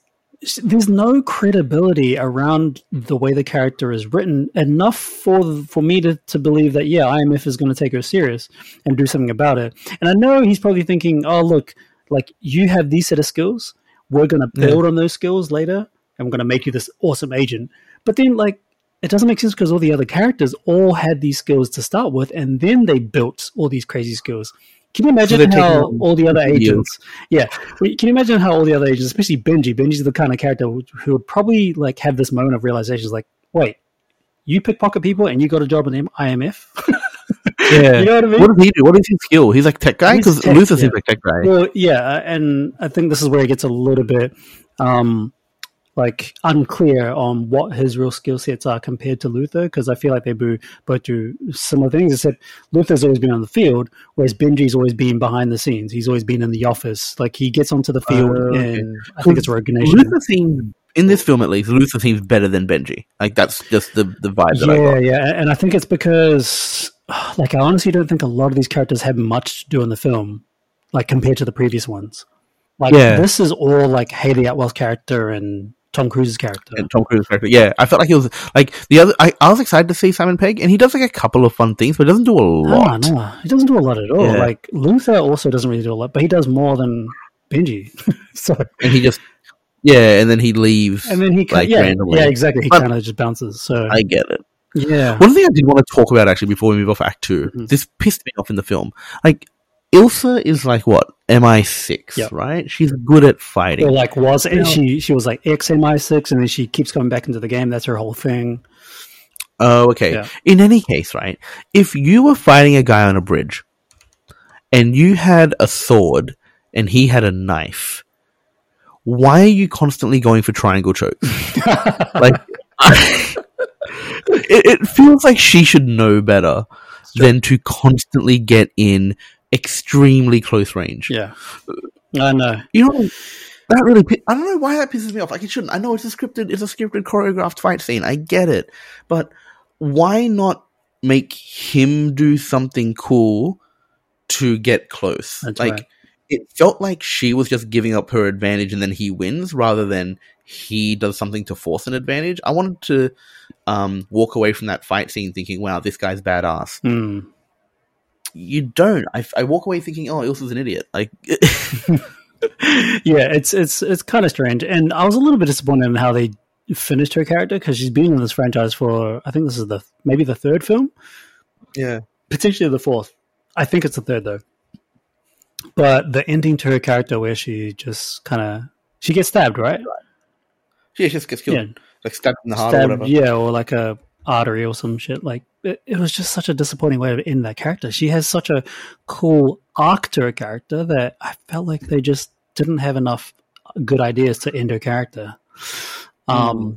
there's no credibility around the way the character is written enough for for me to, to believe that yeah IMF is going to take her serious and do something about it. And I know he's probably thinking, oh look, like you have these set of skills, we're going to Yeah. build on those skills later, and we're going to make you this awesome agent. But then like it doesn't make sense because all the other characters all had these skills to start with, and then they built all these crazy skills. Can you imagine they're how all the other agents? Yeah, can you imagine how all the other agents, especially Benji, Benji's the kind of character who, who would probably like have this moment of realization, is like, wait, you pickpocket people and you got a job in the IMF? *laughs* Yeah. you know what I mean? What does he do? What is his skill? He's like tech guy because Luther yeah. seems like tech guy. Well, yeah, and I think this is where it gets a little bit um, like unclear on what his real skill sets are compared to Luther, because I feel like they bo- both do similar things, except Luther's always been on the field, whereas Benji's always been behind the scenes. He's always been in the office. Like he gets onto the field Oh, okay. I think it's Rogue Nation. Luther seems in this film at least. Luther seems better than Benji. Like that's just the the vibe that I Yeah, yeah, and I think it's because, *sighs* like, I honestly don't think a lot of these characters have much to do in the film, like compared to the previous ones. Like, Yeah. this is all like Hayley Atwell's character and Tom Cruise's character. And Tom Cruise's character. Yeah, I felt like he was like the other. I, I was excited to see Simon Pegg, and he does like a couple of fun things, but he doesn't do a lot. no, he doesn't do a lot at all. Yeah. Like Luther also doesn't really do a lot, but he does more than Benji. *laughs* so, And he just yeah, and then he leaves. and then he, Like, yeah, randomly. yeah, exactly. He kind of just bounces. So, I get it. Yeah, One thing I did want to talk about actually before we move off Act 2 Mhm. this pissed me off in the film. Like Ilsa is like what MI six, Yep. right? She's good at fighting. or like was You know- she? She was like X MI six, and then she keeps coming back into the game. That's her whole thing. Oh, okay. Yeah. In any case, right? If you were fighting a guy on a bridge and you had a sword and he had a knife, why are you constantly going for triangle chokes? *laughs* like, *laughs* *laughs* it, it feels like she should know better than to constantly get in extremely close range. Yeah, I know. You know, that really. I don't know why that pisses me off. Like it shouldn't. I know it's a scripted, it's a scripted, choreographed fight scene. I get it, but why not make him do something cool to get close? That's like right. it felt like she was just giving up her advantage and then he wins, rather than he does something to force an advantage. I wanted to um, walk away from that fight scene thinking, "Wow, this guy's badass." Hmm. You don't. I, I walk away thinking, "Oh, Ilsa's an idiot." Like. *laughs* yeah, it's it's it's kind of strange, and I was a little bit disappointed in how they finished her character because she's been in this franchise for I think this is the maybe the third film, yeah. potentially the fourth. I think it's the third though. But the ending to her character where she just kind of she gets stabbed, right? She just gets killed. Yeah. Like stabbed in the heart or whatever. yeah, or like a artery or some shit. Like it, it was just such a disappointing way to end that character. She has such a cool arc to her character that I felt like they just didn't have enough good ideas to end her character. Um, Hmm.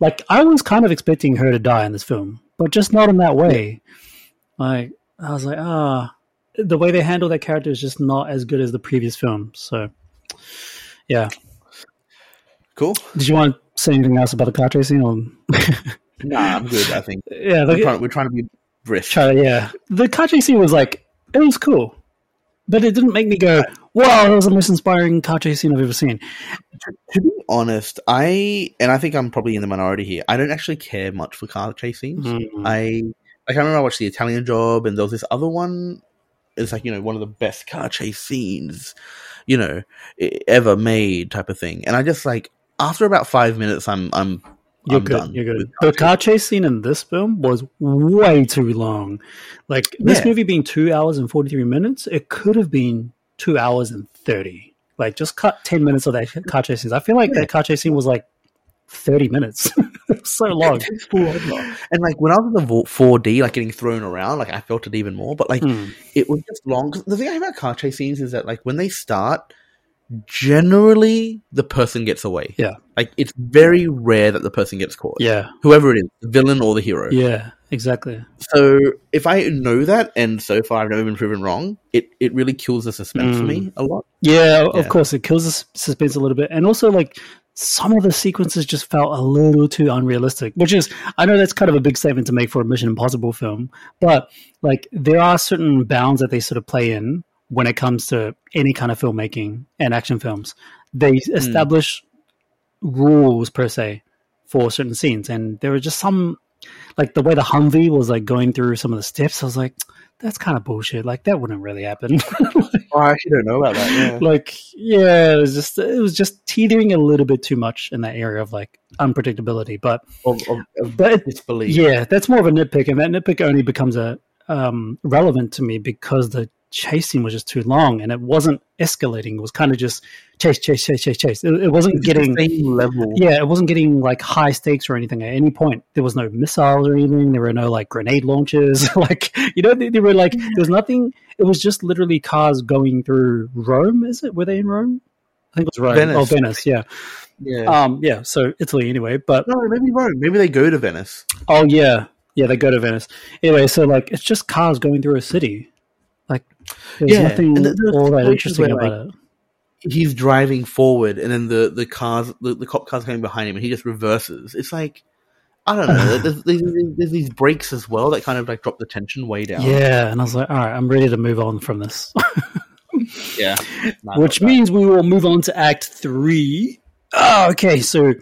like I was kind of expecting her to die in this film, but just not in that way. Like I was like, ah, the way they handle that character is just not as good as the previous film. So, yeah. Cool. Did you want to say anything else about the car chasing? Or *laughs* Nah, I'm good. I think *laughs* yeah, we're trying, we're trying to be brief. try, yeah, the car chase scene was like it was cool. but it didn't make me go, "Wow, that was the most inspiring car chase scene I've ever seen." To be honest, I and I think I'm probably in the minority here. I don't actually care much for car chase scenes. Mm. I like I remember I watched the Italian Job, and there was this other one. It's like you know one of the best car chase scenes, you know, ever made type of thing. And I just like after about five minutes, I'm I'm You're I'm good. done You're good. The car chase scene in this film was way too long. Like this Yeah. movie being two hours and forty three minutes, it could have been two hours and thirty. Like just cut ten minutes of that car chase scene. I feel like Yeah. that car chase scene was like thirty minutes. *laughs* So long. It takes forever. And like when I was in the vo- 4D, like getting thrown around, like I felt it even more. But like Hmm. it was just long. the thing about car chase scenes is that like when they start, generally the person gets away. Yeah. Like it's very rare that the person gets caught. Yeah. Whoever it is, the villain or the hero. Yeah. Exactly. So if I know that, and so far I've never been proven wrong, it, it really kills the suspense for Mm. me a lot. Yeah, of course, it kills the suspense a little bit, and also like some of the sequences just felt a little too unrealistic. Which is, I know that's kind of a big statement to make for a Mission Impossible film, but like there are certain bounds that they sort of play in when it comes to any kind of filmmaking and action films. They establish rules per se for certain scenes, and there were just some like the way the Humvee was like going through some of the steps. I was like. That's kind of bullshit. Like that wouldn't really happen. *laughs* Oh, I actually don't know about that. like yeah it was just it was just teetering a little bit too much in that area of like unpredictability but Of, of, of but disbelief. yeah that's more of a nitpick and that nitpick only becomes a um relevant to me because the chasing was just too long and it wasn't escalating. It was kind of just chase chase chase chase chase. It, it wasn't It's getting same level. yeah it wasn't getting like high stakes or anything. At any point there was no missiles or anything. There were no like grenade launches *laughs* like you know they, they were like there was nothing. It was just literally cars going through rome is it? Were they in rome? I think it was rome. Venice. oh venice yeah. Yeah. um yeah so italy anyway but no, maybe Rome. Maybe they go to Venice. oh yeah. Yeah they go to venice. Anyway so like it's just cars going through a city there's Yeah, nothing and there- all that interesting where, about it He's driving forward, and then the the cars, the, the cop cars coming behind him, and he just reverses. It's like I don't know. there's, *sighs* there's, there's these breaks as well that kind of like drop the tension way down. yeah and i was like all right i'm ready to move on from this *laughs* yeah. *laughs* which means we will move on to Act Three. Ah, okay, so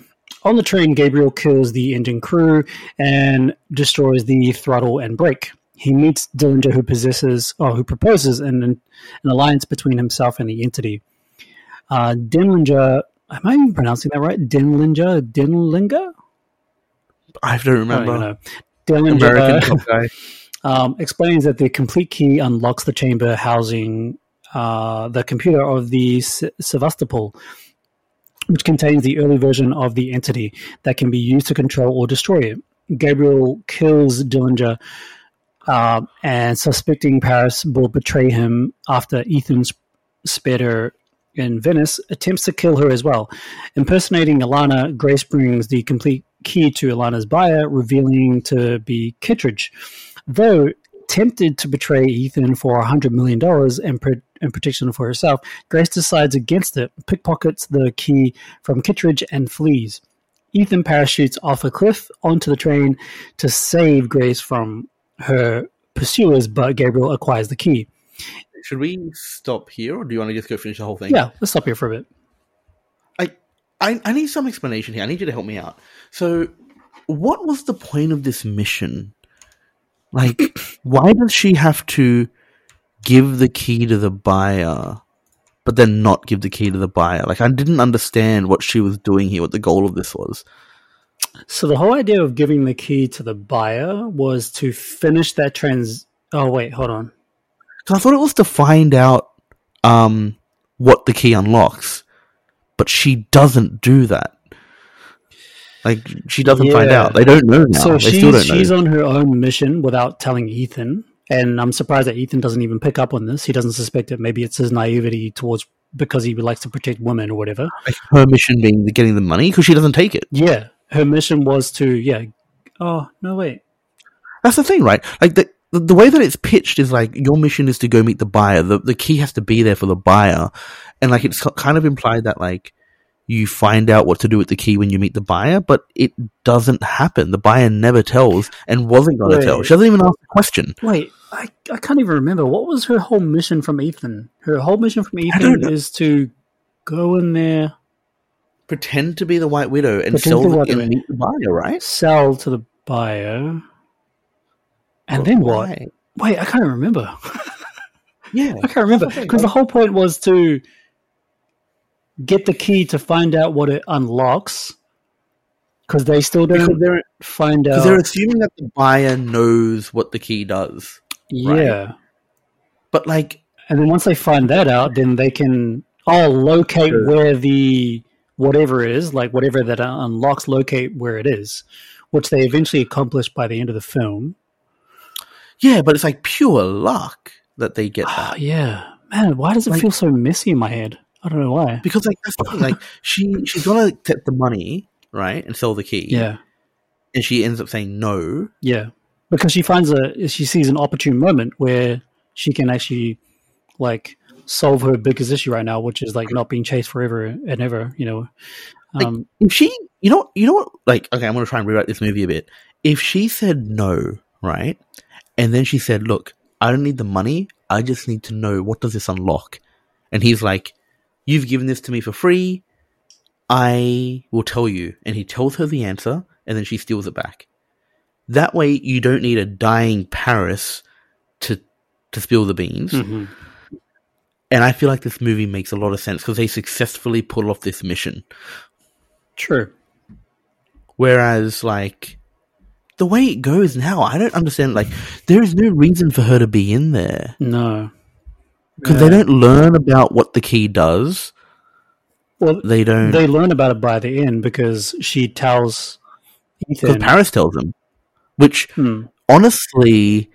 on the train, Gabriel kills the engine crew and destroys the throttle and brake. He meets Denlinger, who possesses or who proposes an an alliance between himself and the entity. Uh, Denlinger, am I even pronouncing that right? Denlinger, Denlinger. I don't I don't remember. American *laughs* guy. um, explains that the complete key unlocks the chamber housing uh, the computer of the S- Sevastopol, which contains the early version of the entity that can be used to control or destroy it. Gabriel kills Denlinger, uh, and suspecting Paris will betray him after Ethan's her in Venice, attempts to kill her as well. Impersonating Alana, Grace brings the complete key to Alana's buyer, revealing to be Kittredge. Though tempted to betray Ethan for $100 million and protection for herself, Grace decides against it, pickpockets the key from Kittredge, and flees. Ethan parachutes off a cliff onto the train to save Grace from her pursuers, but Gabriel acquires the key. Should we stop here, or do you want to just go finish the whole thing? Yeah, let's stop here for a bit. I, I, I need some explanation here. I need you to help me out. So, what was the point of this mission? Like, *clears throat* why does she have to give the key to the buyer, but then not give the key to the buyer? Like, I didn't understand what she was doing here, what the goal of this was. So the whole idea of giving the key to the buyer was to finish that trans. Oh wait, hold on. Because I thought it was to find out um, what the key unlocks, but she doesn't do that. Like, she doesn't find out. They don't know now. so they she's still don't know. she's on her own mission without telling Ethan, and I'm surprised that Ethan doesn't even pick up on this. He doesn't suspect it. Maybe it's his naivety towards because he likes to protect women or whatever. like her mission being the getting the money because she doesn't take it. Yeah, her mission was to yeah. Oh no, wait. That's the thing, right? Like the the, way that it's pitched is like your mission is to go meet the buyer. The the key has to be there for the buyer, and like it's kind of implied that like you find out what to do with the key when you meet the buyer, but it doesn't happen. The buyer never tells and wasn't going to tell. She doesn't even ask the question. Wait, I, I can't even remember what was her whole mission from Ethan. Her whole mission from Ethan is to go in there, Pretend to be the White Widow and Pretend sell to the, and meet the buyer, right? sell to the buyer, and then what? Why? Wait, I can't remember. Yeah. *laughs* I can't remember That's the thing, because the whole point was to get the key to find out what it unlocks. Because they still don't they're, find because out. they're assuming that the buyer knows what the key does. yeah, But like, and then once they find that out, then they can oh locate Sure. where the whatever it is, like whatever that uh, unlocks, locate where it is, which they eventually accomplish by the end of the film. yeah, but it's like pure luck that they get that. Ah, yeah, man, why does it Like- feel so messy in my head? I don't know why. Because like that's the like she she's gonna get the money right and sell the key. Yeah, and she ends up saying no. yeah, because she finds a she sees an opportune moment where she can actually like solve her biggest issue right now, which is like not being chased forever and ever. You know, Like, um, If she, you know, you know what? Like, okay, I'm gonna try and rewrite this movie a bit. If she said no, right, and then she said, "Look, I don't need the money. I just need to know what does this unlock," and he's like, "You've given this to me for free. I will tell you," and he tells her the answer, and then she steals it back. That way, you don't need a dying Paris to to spill the beans. mhm. And I feel like this movie makes a lot of sense because they successfully pull off this mission. true. Whereas, like, the way it goes now, I don't understand. Like, there is no reason for her to be in there No, because Yeah. they don't learn about what the key does. Well, They don't. they learn about it by the end because she tells Because Paris tells them. Which, Hmm, honestly,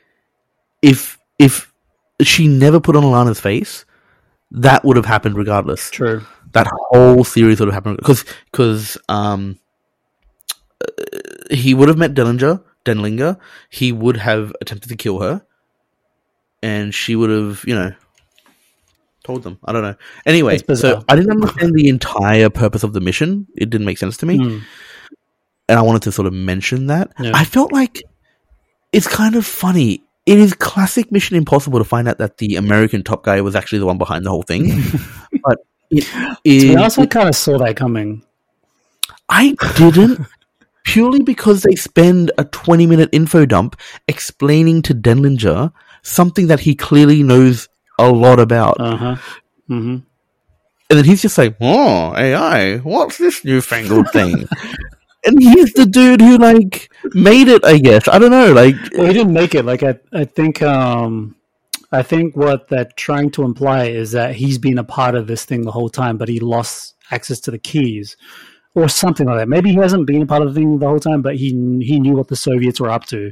if if she never put on Alana's face, that would have happened regardless. true. that whole series would have happened because because um uh, he would have met Dellinger Denlinger. He would have attempted to kill her. And she would have you know told them. I don't know. Anyway so I didn't understand the entire purpose of the mission. It didn't make sense to me. Hmm, and I wanted to sort of mention that. Yeah. I felt like it's kind of funny it is classic Mission Impossible to find out that the American top guy was actually the one behind the whole thing *laughs* but it to be honest, I kind of saw that coming. I didn't purely because they spend a 20 minute info dump explaining to Denlinger something that he clearly knows a lot about. Uh huh. hmm and then he's just like, oh, AI, what's this newfangled thing? *laughs* and he's the dude who, like, made it, I guess. I don't know. Like, Well, he didn't make it. Like I, I think, um, I think what that trying to imply is that he's been a part of this thing the whole time, but he lost access to the keys, or something like that. Maybe he hasn't been a part of the thing the whole time, but he he knew what the Soviets were up to.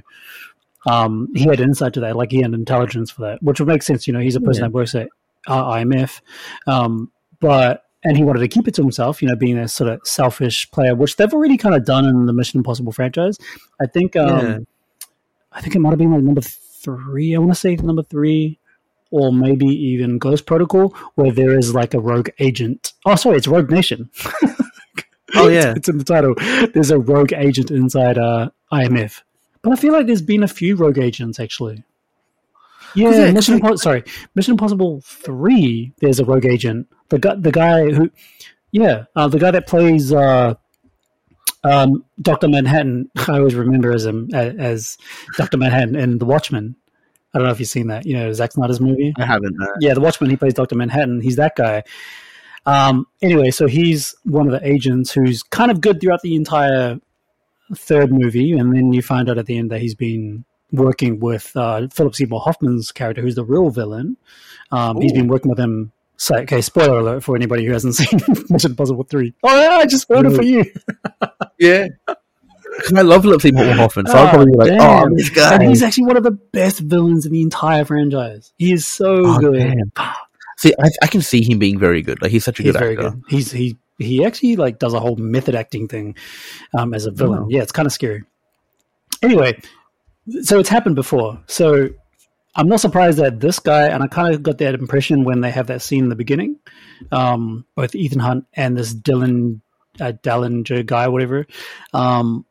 Um, he had insight to that, like he had intelligence for that, which would make sense. You know, he's a person Yeah. that works at uh, IMF, um, but and he wanted to keep it to himself. You know, being a sort of selfish player, which they've already kind of done in the Mission Impossible franchise. I think. Um, Yeah. I think it might have been like number three. I want to say number three, or maybe even Ghost Protocol, where there is like a rogue agent. Oh, sorry, it's Rogue Nation. *laughs* Oh, yeah. it's in the title. There's a rogue agent inside uh, IMF, but I feel like there's been a few rogue agents actually. Yeah, Mission Impossible. Sorry, Mission Impossible Three. There's a rogue agent. The guy, the guy who, yeah, uh, the guy that plays uh, um, Doctor Manhattan. *laughs* I always remember as him as, as Doctor Manhattan in The Watchmen. I don't know if you've seen that. You know, Zack Snyder's movie. I haven't. Uh, Yeah, the Watchman. He plays Doctor Manhattan. He's that guy. Um, anyway, so he's one of the agents who's kind of good throughout the entire third movie, and then you find out at the end that he's been working with uh, Philip Seymour Hoffman's character, who's the real villain. Um, he's been working with him. So, okay, spoiler alert for anybody who hasn't *laughs* seen Mission Impossible Three. Oh yeah, I just spoiled it for you. yeah. I love Philip Seymour Hoffman, so I'll probably be like, oh, damn. this guy. And he's actually one of the best villains in the entire franchise. He is so Oh, good. See, I, I can see him being very good. Like, he's such a He's good actor. good. He's he he actually like does a whole method acting thing um, as a villain. Oh. Yeah, it's kind of scary. Anyway, so it's happened before. So I'm not surprised that this guy, and I kind of got that impression when they have that scene in the beginning, um, both Ethan Hunt and this Dylan uh, Dallinger guy, whatever. Um,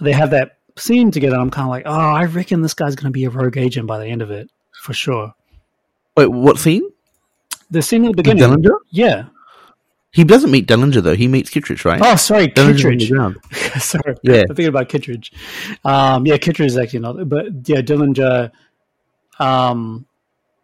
they have that scene together. I'm kind of like, oh, I reckon this guy's going to be a rogue agent by the end of it for sure. Wait, what scene? The scene in the beginning, Dellinger? yeah. He doesn't meet Dellinger though. He meets Kittredge, right? Oh, sorry, Dellinger's Kittredge. *laughs* sorry, Yeah. I'm thinking about Kittredge. Um, yeah, Kittredge is actually not, but yeah, Dillinger. Um,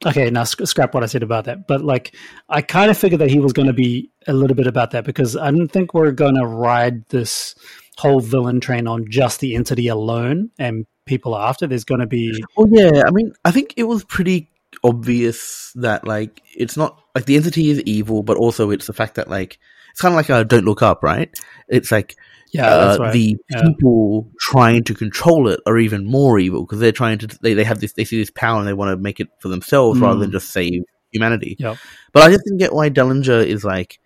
okay, now sc- scrap what I said about that. But like, I kind of figured that he was going to be a little bit about that because I didn't think we're going to ride this whole villain train on just the entity alone and people after. There's going to be Well, yeah. I mean, I think it was pretty obvious that like it's not like the entity is evil, but also it's the fact that like it's kind of like a "Don't Look Up," right? It's like yeah, uh, that's right. the Yeah. people trying to control it are even more evil because they're trying to they, they have this they see this power and they want to make it for themselves rather Mm. than just save humanity. Yep. But I just didn't get why Dellinger is like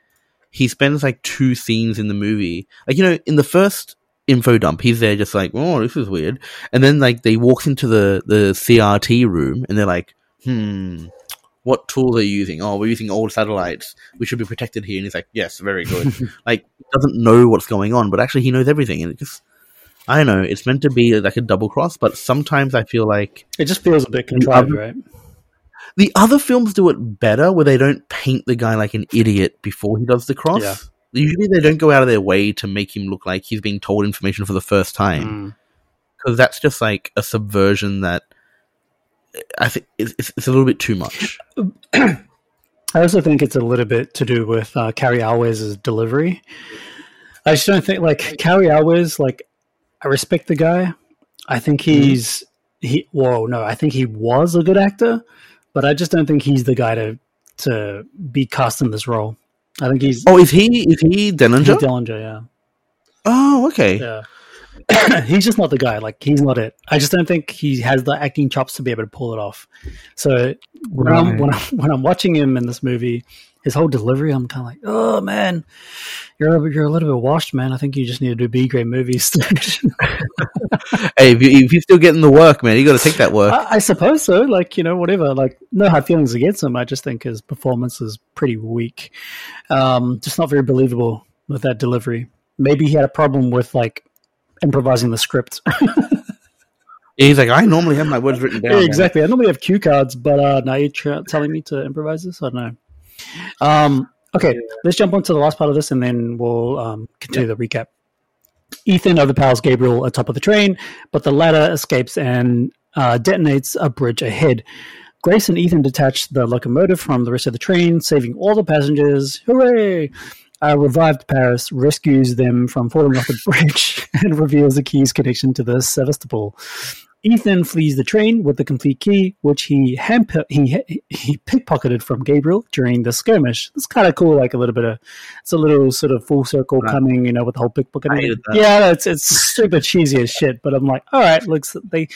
he spends like two scenes in the movie. Like you know, in the first info dump, he's there just like, oh, this is weird, and then like they walk into the the CRT room and they're like, hmm. What tools are you using? Oh, we're using old satellites. We should be protected here. And he's like, yes, very good. *laughs* like, doesn't know what's going on, but actually he knows everything. And it just, I don't know, it's meant to be like a double cross, but sometimes I feel like it just feels a bit contrived, other- right? the other films do it better where they don't paint the guy like an idiot before he does the cross. Yeah. Usually they don't go out of their way to make him look like he's being told information for the first time Mm. because that's just like a subversion that I think it's, it's, a little bit too much. *clears throat* I also think it's a little bit to do with uh, Cary Elwes' delivery. I just don't think like Cary Elwes. Like, I respect the guy. I think he's he. Whoa, no, I think he was a good actor, but I just don't think he's the guy to to be cast in this role. I think he's Oh, is he is he he's Dellinger? Dillinger, yeah. oh, okay. Yeah. *coughs* he's just not the guy. Like he's not it. I just don't think he has the acting chops to be able to pull it off. So when I'm when I'm when I'm watching him in this movie, his whole delivery, I'm kind of like, oh man, you're a- you're a little bit washed, man. I think you just need to do B grade movies. *laughs* Hey, if, you, if you're still getting the work, man, you got to take that work. I, I suppose so. Like you know, whatever. Like no hard feelings against him. I just think his performance is pretty weak. Um, just not very believable with that delivery. Maybe he had a problem with like improvising the script. *laughs* He's like, I normally have my words written down. Yeah, man." exactly. I normally have cue cards, but uh, now you're tr- telling me to improvise this. I don't know. Um, okay, let's jump on to the last part of this, and then we'll um, continue the recap. Ethan overpowers Gabriel atop of the train, but the latter escapes and uh, detonates a bridge ahead. Grace and Ethan detach the locomotive from the rest of the train, saving all the passengers. Hooray! Uh, revived Paris rescues them from falling off the *laughs* bridge and reveals the key's connection to the Sevastopol. Ethan flees the train with the complete key, which he hand he he pickpocketed from Gabriel during the skirmish. It's kind of cool, like a little bit of it's a little sort of full circle Right. coming, you know, with the whole pickpocketing. Yeah, it's it's super cheesy as shit, but I'm like, all right, looks they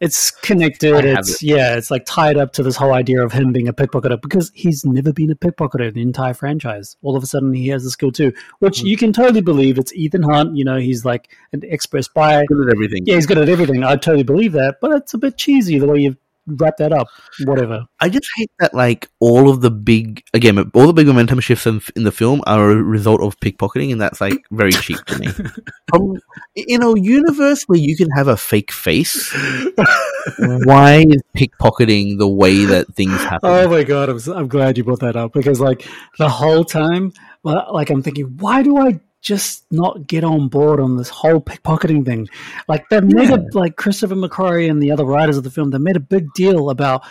it's connected. It's yeah, it's like tied up to this whole idea of him being a pickpocketer because he's never been a pickpocketer in the entire franchise. All of a sudden, he has the skill too, which Hmm. you can totally believe. It's Ethan Hunt. You know, he's like an expert spy. Good at everything. Yeah, he's good at everything. I totally believe that, but it's a bit cheesy the way you wrap that up. Whatever. I just hate that like all of the big again all the big momentum shifts in, in the film are a result of pickpocketing, and that's like very cheap to me. *laughs* um, in a universe where you can have a fake face, *laughs* why is pickpocketing the way that things happen? Oh my god, I'm, I'm glad you brought that up because like the whole time, like I'm thinking, why do I just not get on board on this whole pickpocketing thing? Like they made a like Christopher McQuarrie and the other writers of the film, they made a big deal about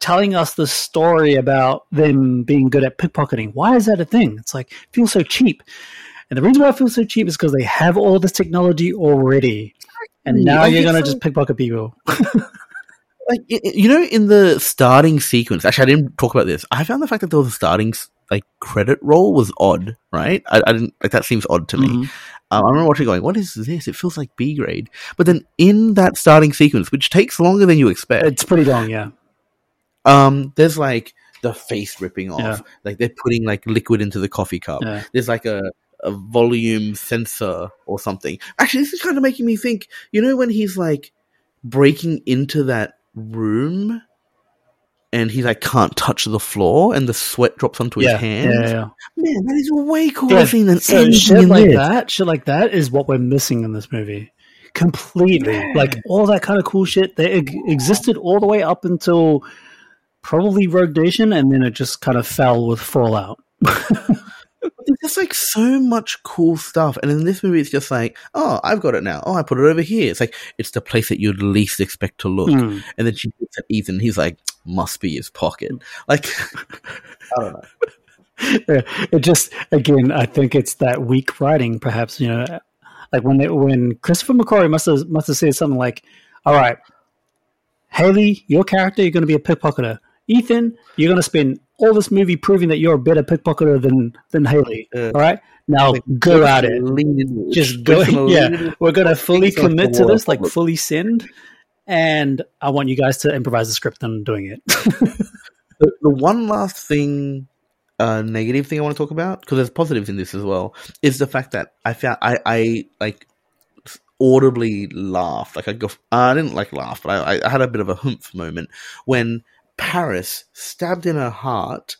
telling us the story about them being good at pickpocketing. Why is that a thing? It's like it feels so cheap. And the reason why it feels so cheap is because they have all this technology already. And now you're gonna so. just pickpocket people. like you know in the starting sequence actually i didn't talk about this i found the fact that there was a starting like credit roll was odd right i, I didn't like that seems odd to me Mhm. um, i remember watching going what is this it feels like b grade but then in that starting sequence which takes longer than you expect It's pretty long, yeah. um there's like the face ripping off Yeah. like they're putting like liquid into the coffee cup Yeah. there's like a a volume sensor or something actually this is kind of making me think you know when he's like breaking into that room and he like can't touch the floor and the sweat drops onto Yeah, his hands yeah, yeah. man that is a way cooler Yeah, than so anything shit like this. that, shit like that is what we're missing in this movie. completely. Like all that kind of cool shit that ex- existed all the way up until probably Rogue Nation, and then it just kind of fell with Fallout. *laughs* There's just like so much cool stuff, and in this movie, it's just like, oh, I've got it now. Oh, I put it over here. It's like it's the place that you'd least expect to look, Mm. and then she looks at Ethan. He's like, must be his pocket. Like, *laughs* I don't know. Yeah, it just again, I think it's that weak writing, perhaps. You know, like when they, when Christopher McQuarrie must have must have said something like, "All right, Hayley, your character, you're going to be a pickpocketer. Ethan, you're going to spend all this movie proving that you're a better pickpocketer than than Hayley. All right, now Like, go at it. lean. Just go. *laughs* Yeah, lean we're going to fully commit to this, like fully send." And I want you guys to improvise the script on doing it. *laughs* the, the one last thing, uh, negative thing I want to talk about because there's positives in this as well is the fact that I found I I like audibly laughed. Like I go, I didn't like laugh, but I, I had a bit of a humph moment when Paris, stabbed in her heart,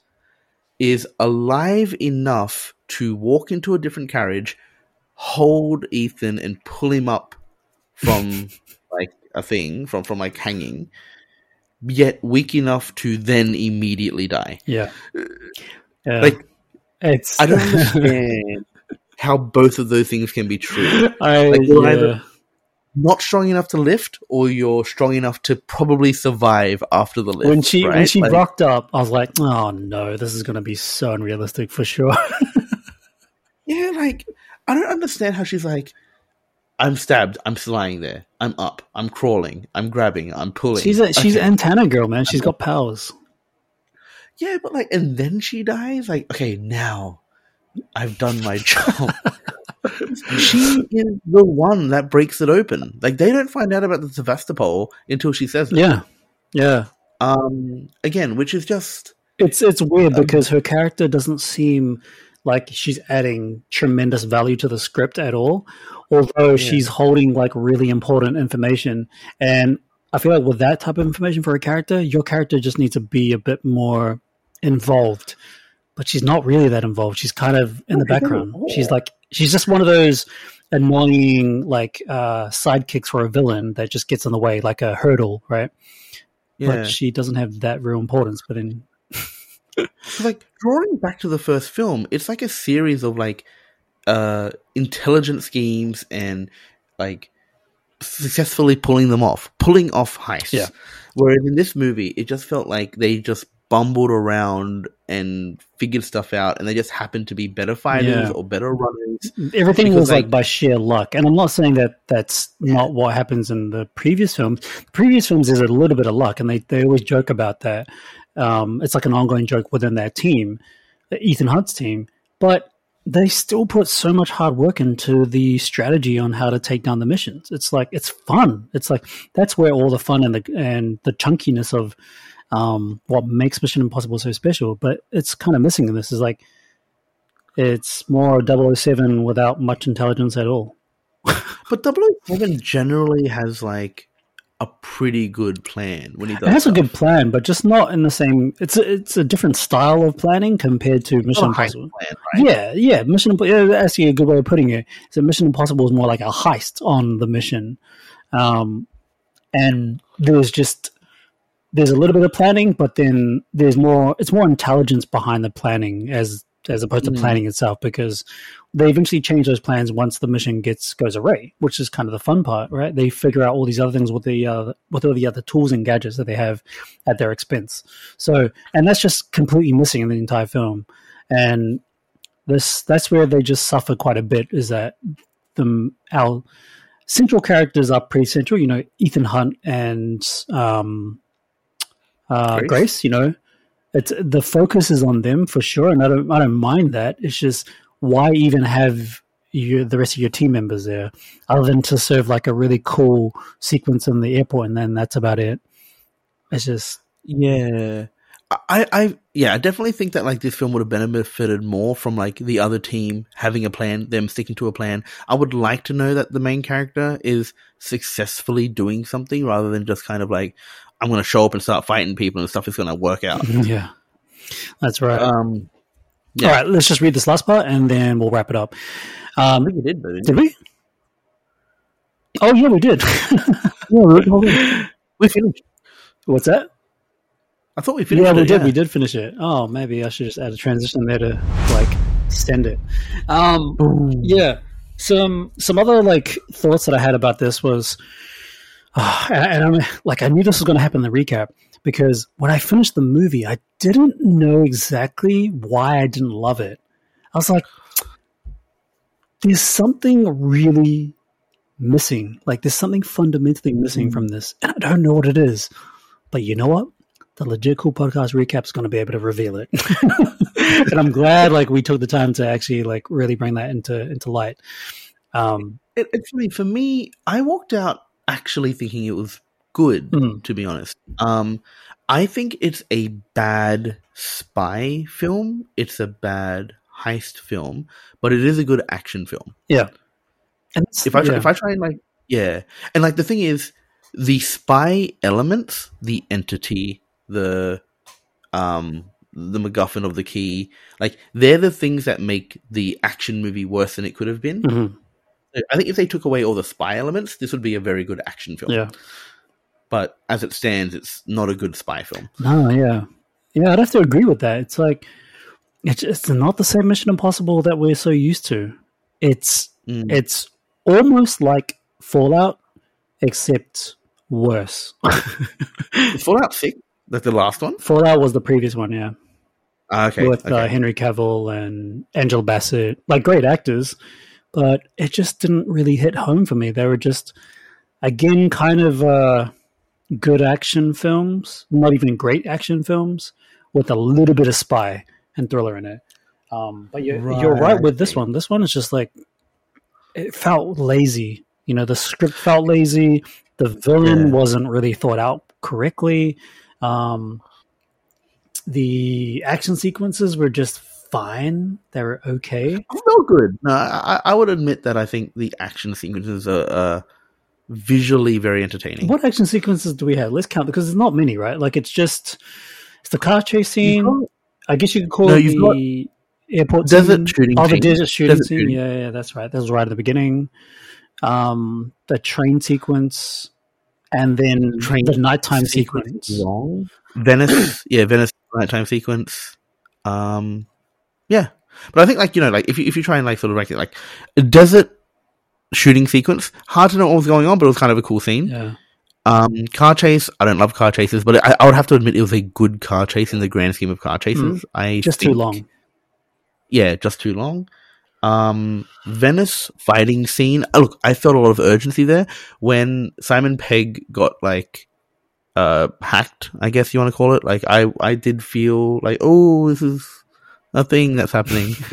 is alive enough to walk into a different carriage, hold Ethan, and pull him up from *laughs* like a thing from from like hanging. Yet weak enough to then immediately die. yeah, uh, yeah. Like it's I don't *laughs* understand how both of those things can be true. I Like, yeah. either- Not strong enough to lift, or you're strong enough to probably survive after the lift. when she when she Like, rocked up, I was like, "Oh no, this is going to be so unrealistic for sure." *laughs* yeah, like I don't understand how she's like, I'm stabbed, I'm still lying there, I'm up, I'm crawling, I'm grabbing, I'm pulling. she's a she's Okay. an antenna girl, man. She's got powers. yeah, but like, and then she dies. Like, okay, now I've done my *laughs* job. She is the one that breaks it open. Like, they don't find out about the Sevastopol until she says it. Yeah, yeah. Um, again, which is just It's it's weird Um, because her character doesn't seem like she's adding tremendous value to the script at all. Although she's holding like really important information, and I feel like with that type of information for a character, your character just needs to be a bit more involved. But she's not really that involved. She's kind of in the No, not at background. She's like she's just one of those annoying like uh sidekicks for a villain that just gets in the way, like a hurdle, right? yeah. But she doesn't have that real importance. But in So, like drawing back to the first film, it's like a series of like uh intelligent schemes and like successfully pulling them off, pulling off heists. Yeah. Whereas in this movie, it just felt like they just bumbled around and figured stuff out, and they just happened to be better fighters Yeah. or better runners. everything was like, like- by sheer luck. And i'm not saying that that's not what happens in the previous films. Previous films is a little bit of luck and they, they always joke about that. Um, it's like an ongoing joke within their team ethan hunt's team. But they still put so much hard work into the strategy on how to take down the missions. It's like it's fun. It's like that's where all the fun and the and the chunkiness of um, what makes mission impossible so special but it's kind of missing in this is like it's more 007 without much intelligence at all. *laughs* But 007 generally has like a pretty good plan when he does. It has a good plan, but just not in the same. It's a, it's a different style of planning compared to Mission Not a heist Impossible. plan, right? Yeah, yeah. Mission Impossible. Yeah, actually, a good way of putting it. So Mission Impossible is more like a heist on the mission, um, and there's just there's a little bit of planning, but then there's more. It's more intelligence behind the planning as as opposed to Mm. planning itself because they eventually change those plans once the mission gets goes away, which is kind of the fun part, right? They figure out all these other things with the uh, with all the other tools and gadgets that they have at their expense. So, and that's just completely missing in the entire film. And this that's where they just suffer quite a bit. Is that the our central characters are pretty central. You know, Ethan Hunt and um, uh, Grace? Grace. You know, it's the focus is on them for sure, and I don't I don't mind that. It's just why even have you the rest of your team members there other than to serve like a really cool sequence in the airport, and then that's about it. It's just Yeah. I, I, yeah, I definitely think that like this film would have benefited more from like the other team having a plan, them sticking to a plan. I would like to know that the main character is successfully doing something rather than just kind of like, I'm going to show up and start fighting people and stuff is going to work out. *laughs* yeah, that's right. Um, yeah. All right, let's just read this last part and then we'll wrap it up. I Um, think you did, did we? Oh yeah, we did. *laughs* Yeah, we, we finished. What's that? I thought we finished. Yeah, we it, did. We did finish it. Oh, maybe I should just add a transition there to like send it. Um, yeah. Some some other like thoughts that I had about this was, uh, *sighs* and, and I'm like I knew this was going to happen in the recap because when I finished the movie, I didn't know exactly why I didn't love it. I was like, there's something really missing. Like there's something fundamentally missing from this, and I don't know what it is. But you know what? The legit cool podcast recap is going to be able to reveal it, *laughs* and I'm glad like we took the time to actually like really bring that into into light. Um, It, it's funny for me. I walked out actually thinking it was good. Mm. To be honest, um, I think it's a bad spy film. It's a bad heist film, but it is a good action film. yeah, and If I try, yeah. if I try and like yeah, and like the thing is, the spy elements, the entity, the um the MacGuffin of the key, like they're the things that make the action movie worse than it could have been. Mhm. I think if they took away all the spy elements, this would be a very good action film. yeah. But as it stands, it's not a good spy film. No, yeah, yeah. I'd have to agree with that. It's like it's it's not the same Mission Impossible that we're so used to. It's Mm. it's almost like Fallout, except worse. Fallout Six, like the last one. Fallout was the previous one, yeah, Ah, okay, with okay. Uh, Henry Cavill and Angela Bassett, like great actors, but it just didn't really hit home for me. They were just again kind of uh, good action films, not even great action films, with a little bit of spy and thriller in it. Um, but you're, you're right with this one. This one is just like it felt lazy. You know, the script felt lazy. The villain Yeah. wasn't really thought out correctly. Um, the action sequences were just fine. They were okay. felt good. No, I, I would admit that I think the action sequences are uh, visually very entertaining. What action sequences do we have? Let's count because there's not many, right? Like it's just it's the car chase scene. Got I guess you could call No, it the airport desert scene. shooting Oh, the desert shooting Desert scene. shooting. Yeah, yeah, that's right. That was right at the beginning. Um, the train sequence, and then Train the nighttime sequence. Long. Venice, *clears throat* yeah, Venice nighttime sequence. Um, yeah, but I think like you know, like if you if you try and like sort of rank it, like a desert shooting sequence, hard to know what was going on, but it was kind of a cool scene. Yeah, Um, car chase, I don't love car chases, but I, I would have to admit it was a good car chase in the grand scheme of car chases. I Hmm. just too long. yeah, just too long. Um, Venice fighting scene. uh, Look, I felt a lot of urgency there when Simon Pegg got like uh hacked. I guess you want to call it. Like I, I did feel like, oh, this is a thing that's happening. *laughs*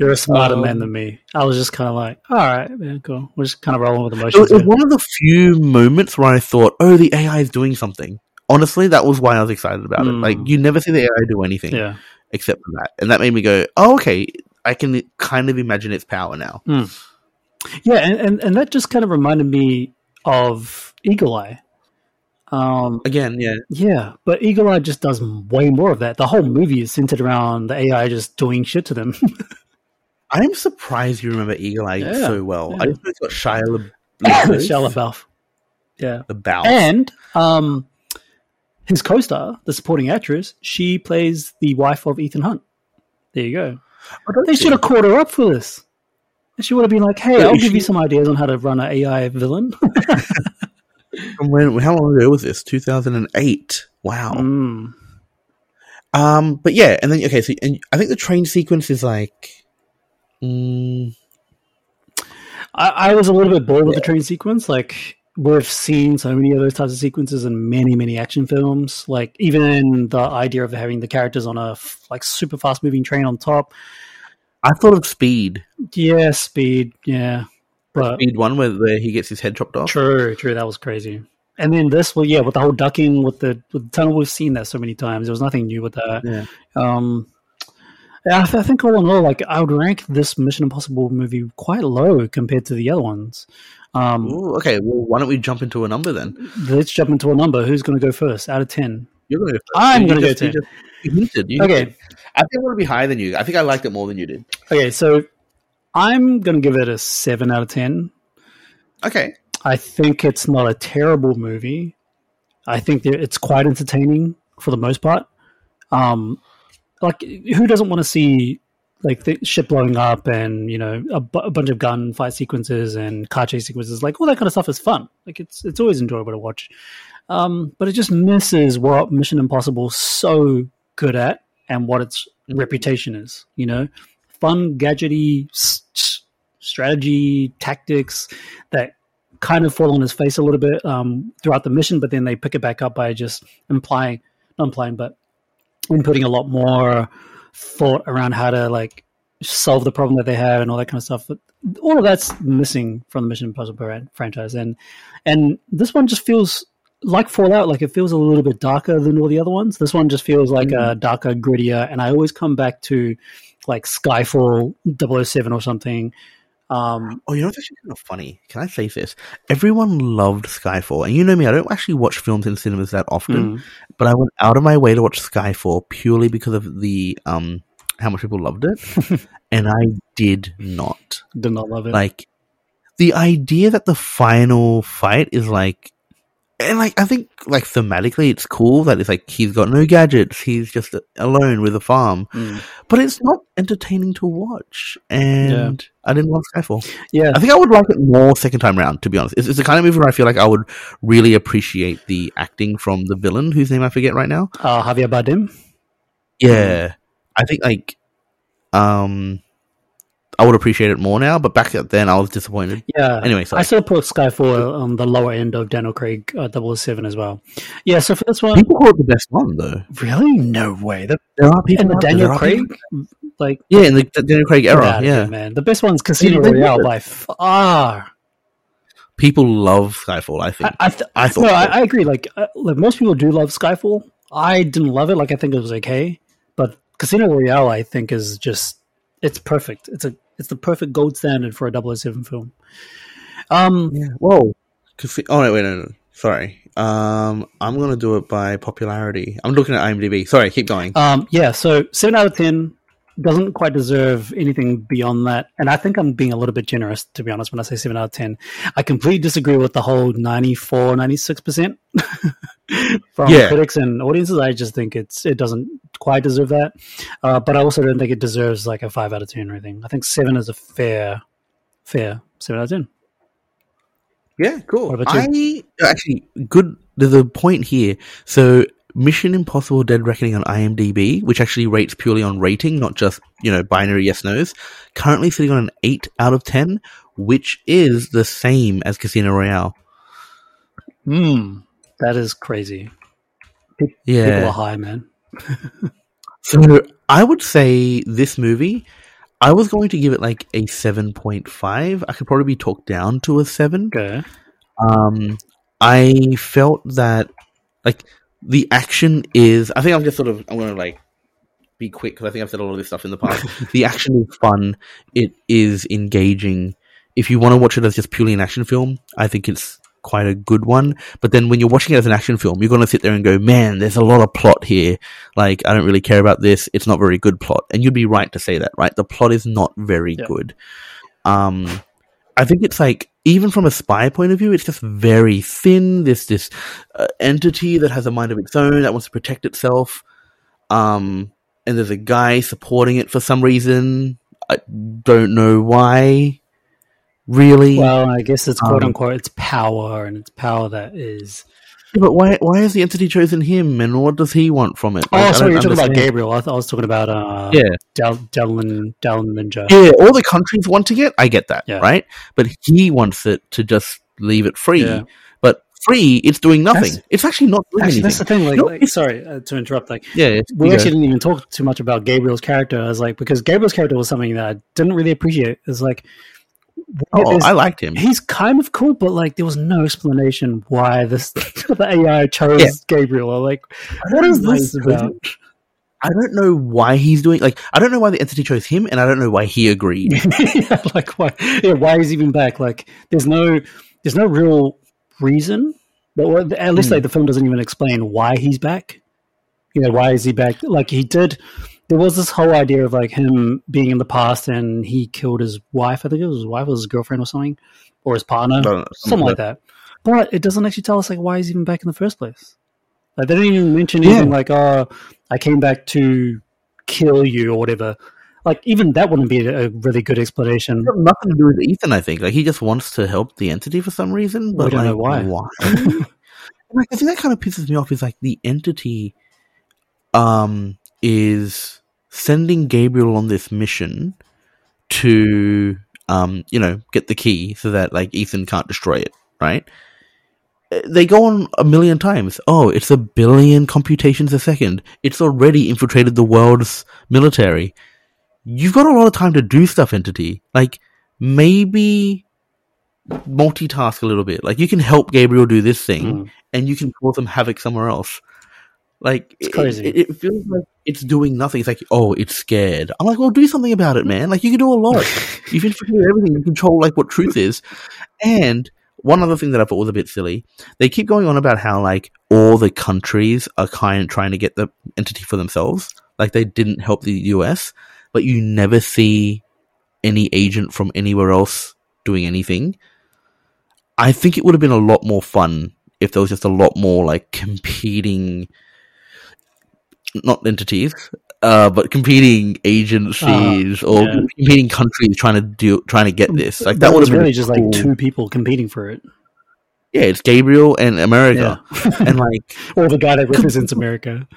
You're a smarter Um, man than me. I was just kind of like, all right, yeah, cool. We're just kind of rolling with it was here. one of the few moments where I thought, oh, the AI is doing something. Honestly, that was why I was excited about it. Mm. Like you never see the AI do anything Yeah, except for that, and that made me go, oh, okay. I can kind of imagine its power now. yeah, and, and and that just kind of reminded me of Eagle Eye. Um, Again, yeah, yeah, but Eagle Eye just does way more of that. The whole movie is centered around the AI just doing shit to them. *laughs* I'm surprised you remember Eagle Eye Yeah, so well. yeah. I just know it's got Shia LaBeouf. *coughs* Shia LaBeouf. Yeah, The bow. and um, his co-star, the supporting actress, she plays the wife of Ethan Hunt. There you go. They should have caught her up for this. And She would have been like, "Hey, I'll give you some ideas on how to run an AI villain." *laughs* *laughs* From when? How long ago was this? 2008. Wow. Mm. Um, but yeah, and then okay, so and I think the train sequence is like, mm, I, I was a little bit bored with the train sequence. Like we've seen so many of those types of sequences in many, many action films. Like even the idea of having the characters on a f- like super fast moving train on top. I thought of Speed, Yeah, speed. Yeah, but Speed One, where, where he gets his head chopped off. true, true. That was crazy. And then this, well, yeah, with the whole ducking with the with the tunnel, we've seen that so many times. There was nothing new with that. Yeah. Um, I, th- I think all in all, like I would rank this Mission Impossible movie quite low compared to the other ones. Um, Ooh, okay, well, why don't we jump into a number then? let's jump into a number. Who's going to go first out of ten? You're gonna go. First. I'm gonna go just- you 10. just- You hinted. You Okay. hinted. I think I want to be higher than you. I think I liked it more than you did. Okay, so I'm going to give it a seven out of ten. Okay. I think it's not a terrible movie. I think it's quite entertaining for the most part. Um, like, who doesn't want to see like the ship blowing up and you know a, bu- a bunch of gun fight sequences and car chase sequences? Like all that kind of stuff is fun. Like it's it's always enjoyable to watch. Um, but it just misses what Mission Impossible's so good at and what its reputation is. You know, fun, gadgety strategy tactics that kind of fall on his face a little bit um, throughout the mission, but then they pick it back up by just implying, not implying, but inputting a lot more thought around how to like solve the problem that they have and all that kind of stuff. But all of that's missing from the Mission Impossible franchise, and and this one just feels like Fallout. Like it feels a little bit darker than all the other ones. This one just feels like a darker, grittier, and I always come back to like Skyfall 007 or something. Um, Oh, you know what's actually kind of funny? Can I say this? Everyone loved Skyfall, and you know me, I don't actually watch films in cinemas that often, mm, but I went out of my way to watch Skyfall purely because of the um how much people loved it, *laughs* and I did not did not love it. like the idea that the final fight is like. And like I think like thematically it's cool that it's like he's got no gadgets, he's just alone with a farm. Mm. But it's not entertaining to watch. And I didn't love Skyfall. Yeah, I think I would like it more second time round, to be honest. It's, it's the kind of movie where I feel like I would really appreciate the acting from the villain, whose name I forget right now. uh, Javier Bardem. Yeah. I think, like, um, I would appreciate it more now, but back then I was disappointed. Yeah. Anyway, so I still put Skyfall on the lower end of Daniel Craig uh, 007 as well. Yeah, so for this one, People call it the best one, though. really? No way. The, There are people. in the Daniel Craig, people- like, Yeah, in the, the Daniel Craig era. Yeah. man. The best one's Casino they Royale by far. People love Skyfall, I think. I, I, th- I thought no. I, I agree. Like, uh, like, most people do love Skyfall. I didn't love it. Like, I think it was okay. But Casino Royale, I think, is just, it's perfect. It's a, it's the perfect gold standard for a 007 film. Um, Yeah. Whoa. Casi- oh, no, wait, no, no. Sorry. Um, I'm going to do it by popularity. I'm looking at IMDb. Sorry, keep going. Um, yeah, so seven out of ten doesn't quite deserve anything beyond that, and I think I'm being a little bit generous to be honest when I say seven out of ten. I completely disagree with the whole 94, 96 percent *laughs* from Yeah. critics and audiences. I just think it's it doesn't quite deserve that, uh, but I also don't think it deserves like a five out of ten or anything. I think seven is a fair, fair seven out of ten. Yeah, cool. What about I actually good. There's a point here. So, Mission Impossible: Dead Reckoning on IMDb, which actually rates purely on rating, not just you know binary yes nos, currently sitting on an eight out of ten, which is the same as Casino Royale. Hmm, that is crazy. Yeah. People are high, man. So, I would say this movie. I was going to give it like a seven point five. I could probably be talked down to a seven. Okay. um i felt that like the action is i think i'm just sort of i'm gonna like be quick because i think i've said a lot of this stuff in the past *laughs* the action is fun it is engaging if you want to watch it as just purely an action film i think it's quite a good one but then when you're watching it as an action film you're going to sit there and go man there's a lot of plot here like i don't really care about this it's not very good plot and you'd be right to say that right the plot is not very Yeah. good um I think it's like even from a spy point of view, it's just very thin. This this uh, entity that has a mind of its own that wants to protect itself. Um, and there's a guy supporting it for some reason. I don't know why. Really, Well, I guess it's quote Um, unquote it's power, and it's power that is. Yeah, but why? Why has the entity chosen him, and what does he want from it? Oh, sorry, you're don't talking about. Gabriel. I, thought I was talking about uh, Yeah, Del Delin Delin Ninja. yeah. All the countries wanting it, I get that, Yeah. right? But he wants it to just leave it free. Yeah. But free, it's doing nothing. That's- it's actually not doing Actually, anything. that's the thing. Like, No, like sorry uh, to interrupt. Like, Yeah, we actually go. didn't even talk too much about Gabriel's character. I was like, because Gabriel's character was something that I didn't really appreciate. It's like, Oh, I liked him. he's kind of cool, but like, there was no explanation why this *laughs* the AI chose Yeah. Gabriel. Like, what is this about? *laughs* I don't know why he's doing like I don't know why the entity chose him, and I don't know why he agreed. *laughs* yeah, like why? Yeah, why is he even back? Like, there's no, there's no real reason. But at least Hmm. like the film doesn't even explain why he's back. You know, why is he back? Like he did, there was this whole idea of like him being in the past and he killed his wife. I think it was his wife or his girlfriend or something, or his partner, something like that. But it doesn't actually tell us like why he's even back in the first place. Like they didn't even mention Yeah. anything like, "Oh, I came back to kill you" or whatever. Like even that wouldn't be a really good explanation. Nothing to do with Ethan. I think like he just wants to help the entity for some reason, but We don't like, know why. *laughs* And, like I think that kind of pisses me off. Is like the entity, um, is sending Gabriel on this mission to, um, you know, get the key so that like Ethan can't destroy it. Right? Uh, They go on a million times. Oh, it's a billion computations a second. It's already infiltrated the world's military. You've got a lot of time to do stuff, entity. Like maybe multitask a little bit. Like you can help Gabriel do this thing, Mm. and you can cause some havoc somewhere else. Like It's it- crazy. It, it feels like it's doing nothing. It's like, oh, it's scared. I'm like, well, do something about it, man. Like you can do a lot. *laughs* You've infiltrated everything. You control like what truth is. And one other thing that I thought was a bit silly, they keep going on about how like all the countries are kind of trying to get the entity for themselves. Like they didn't help the US, but you never see any agent from anywhere else doing anything. I think it would have been a lot more fun if there was just a lot more like competing, not entities, uh, but competing agencies or yeah. competing countries trying to do trying to get this. Like That that would was have been really just cool- like two people competing for it. Yeah, it's Gabriel and America, Yeah. *laughs* and like *laughs* or the guy that represents America.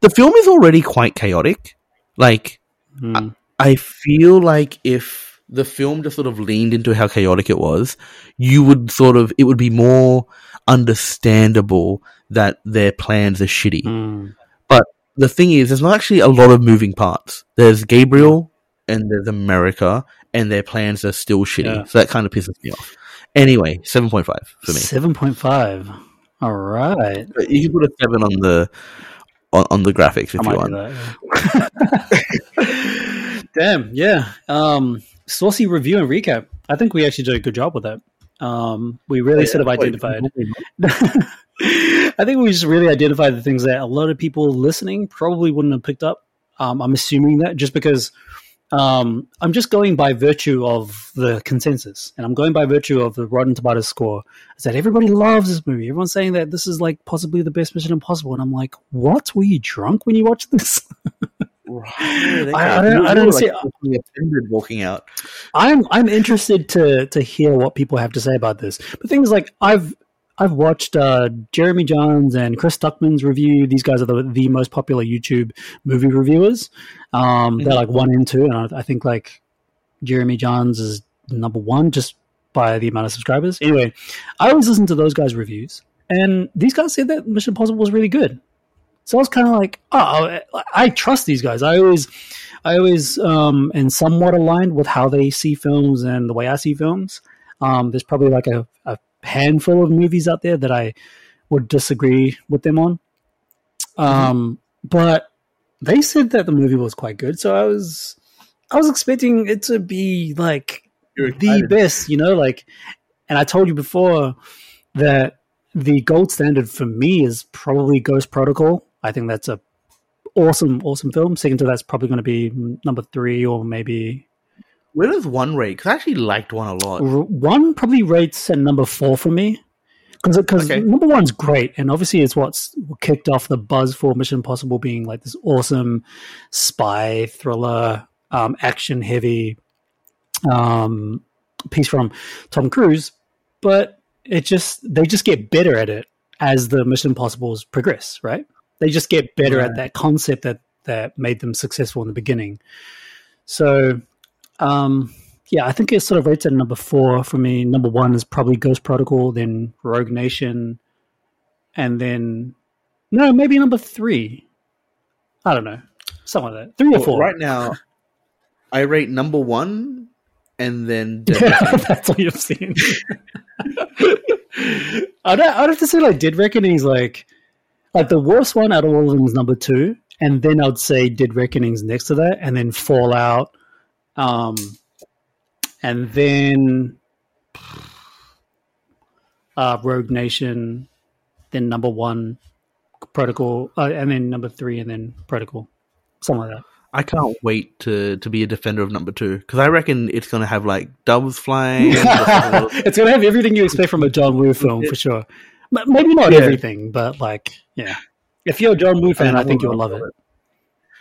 the film is already quite chaotic. Like Mm. I feel like if the film just sort of leaned into how chaotic it was, you would sort of it would be more understandable that their plans are shitty. Mm. But the thing is, there's not actually a lot of moving parts. There's Gabriel and there's America, and their plans are still shitty. Yeah. So that kind of pisses me off. Anyway, seven point five for me. Seven point five. All right. But You can put a seven on the on, on the graphics if you want. that. *laughs* Damn. Yeah. Um, saucy review and recap. I think we actually did a good job with that. Um, we really sort of identified. *laughs* *laughs* I think we just really identified the things that a lot of people listening probably wouldn't have picked up. Um, I'm assuming that just because um, I'm just going by virtue of the consensus, and I'm going by virtue of the Rotten Tomatoes score. Is that everybody loves this movie? Everyone's saying that this is like possibly the best Mission Impossible, and I'm like, what? Were you drunk when you watched this? Right, *laughs* I- I don't- I don't were, see- offended walking out. I'm I'm interested to to hear what people have to say about this. But things like I've I've watched uh, Jeremy Jahns and Chris Stuckman's review. These guys are the, the most popular YouTube movie reviewers. Um, They're like one and two, and I, I think like Jeremy Jahns is number one just by the amount of subscribers. Anyway, I always listen to those guys' reviews, and these guys said that Mission Impossible was really good. So I was kind of like, oh, I, I trust these guys. I always, I always um, am somewhat aligned with how they see films and the way I see films. Um, there's probably like a, a handful of movies out there that I would disagree with them on. Um, But they said that the movie was quite good, so I was, I was expecting it to be like the best, you know, like, and I told you before that the gold standard for me is probably Ghost Protocol. I think that's a awesome, awesome film. Second to that's probably going to be number three or maybe Where does one rate? Because I actually liked one a lot. One. Probably rates at number four for me because Okay. number one's great, and obviously it's what's kicked off the buzz for Mission Impossible being like this awesome spy thriller, um, action heavy um, piece from Tom Cruise. But it just they just get better at it as the Mission Impossibles progress, right? They just get better Right. at that concept that that made them successful in the beginning. So, um, yeah, I think it sort of rates at number four for me. Number one is probably Ghost Protocol, then Rogue Nation, and then no, maybe number three. I don't know, something like that. Three or four. Right now, *laughs* I rate number one and then *laughs* Yeah, *laughs* that's all you've seen. I'd, I'd have to say like Dead Reckoning's like like the worst one out of all of them is number two, and then I'd say Dead Reckoning's next to that, and then Fallout, um, and then uh, Rogue Nation, then number one Protocol, uh, and then number three, and then Protocol. something like that. I can't wait to to be a defender of number two because I reckon it's going to have like doves flying. *laughs* it's gonna have everything you expect from a John Woo film for sure. Maybe not Yeah. everything, but like, yeah. If you're a John Woo fan, I I think you'll love love it.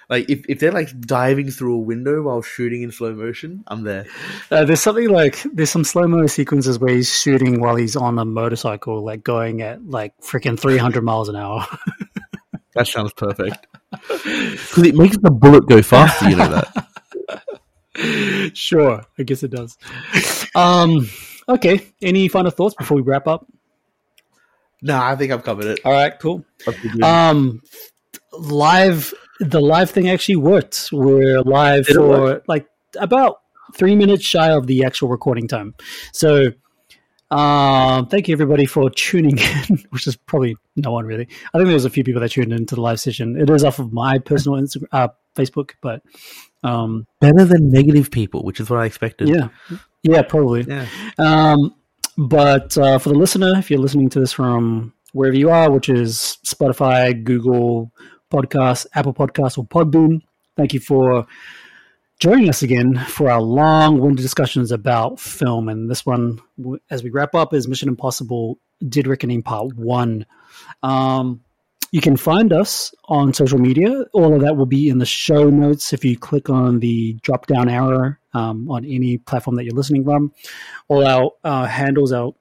Like if, if they're like diving through a window while shooting in slow motion, I'm there. Uh, there's something like there's some slow mo sequences where he's shooting while he's on a motorcycle, like going at like freaking 300 miles an hour. *laughs* That sounds perfect because it makes the bullet go faster. You know that. sure, I guess it does. Um, okay. Any final thoughts before we wrap up? no, I think I've covered it. All right, cool. I've been doing- Um, live, the live thing actually worked. We're live Did for like about three minutes shy of the actual recording time. So, um, thank you everybody for tuning *laughs* in, which is probably no one really. I think there was a few people that tuned into the live session. It is off of my personal Instagram, uh, Facebook, but um, Better than negative people, which is what I expected. yeah, yeah, probably. Yeah. Um, but uh, for the listener, if you're listening to this from wherever you are, which is Spotify, Google Podcasts, Apple Podcasts, or Podbean, thank you for joining us again for our long-winded discussions about film. And this one, as we wrap up, is Mission Impossible: Dead Reckoning Part One. Um, you can find us on social media. All of that will be in the show notes if you click on the drop down arrow um, on any platform that you're listening from. All our uh, handles, our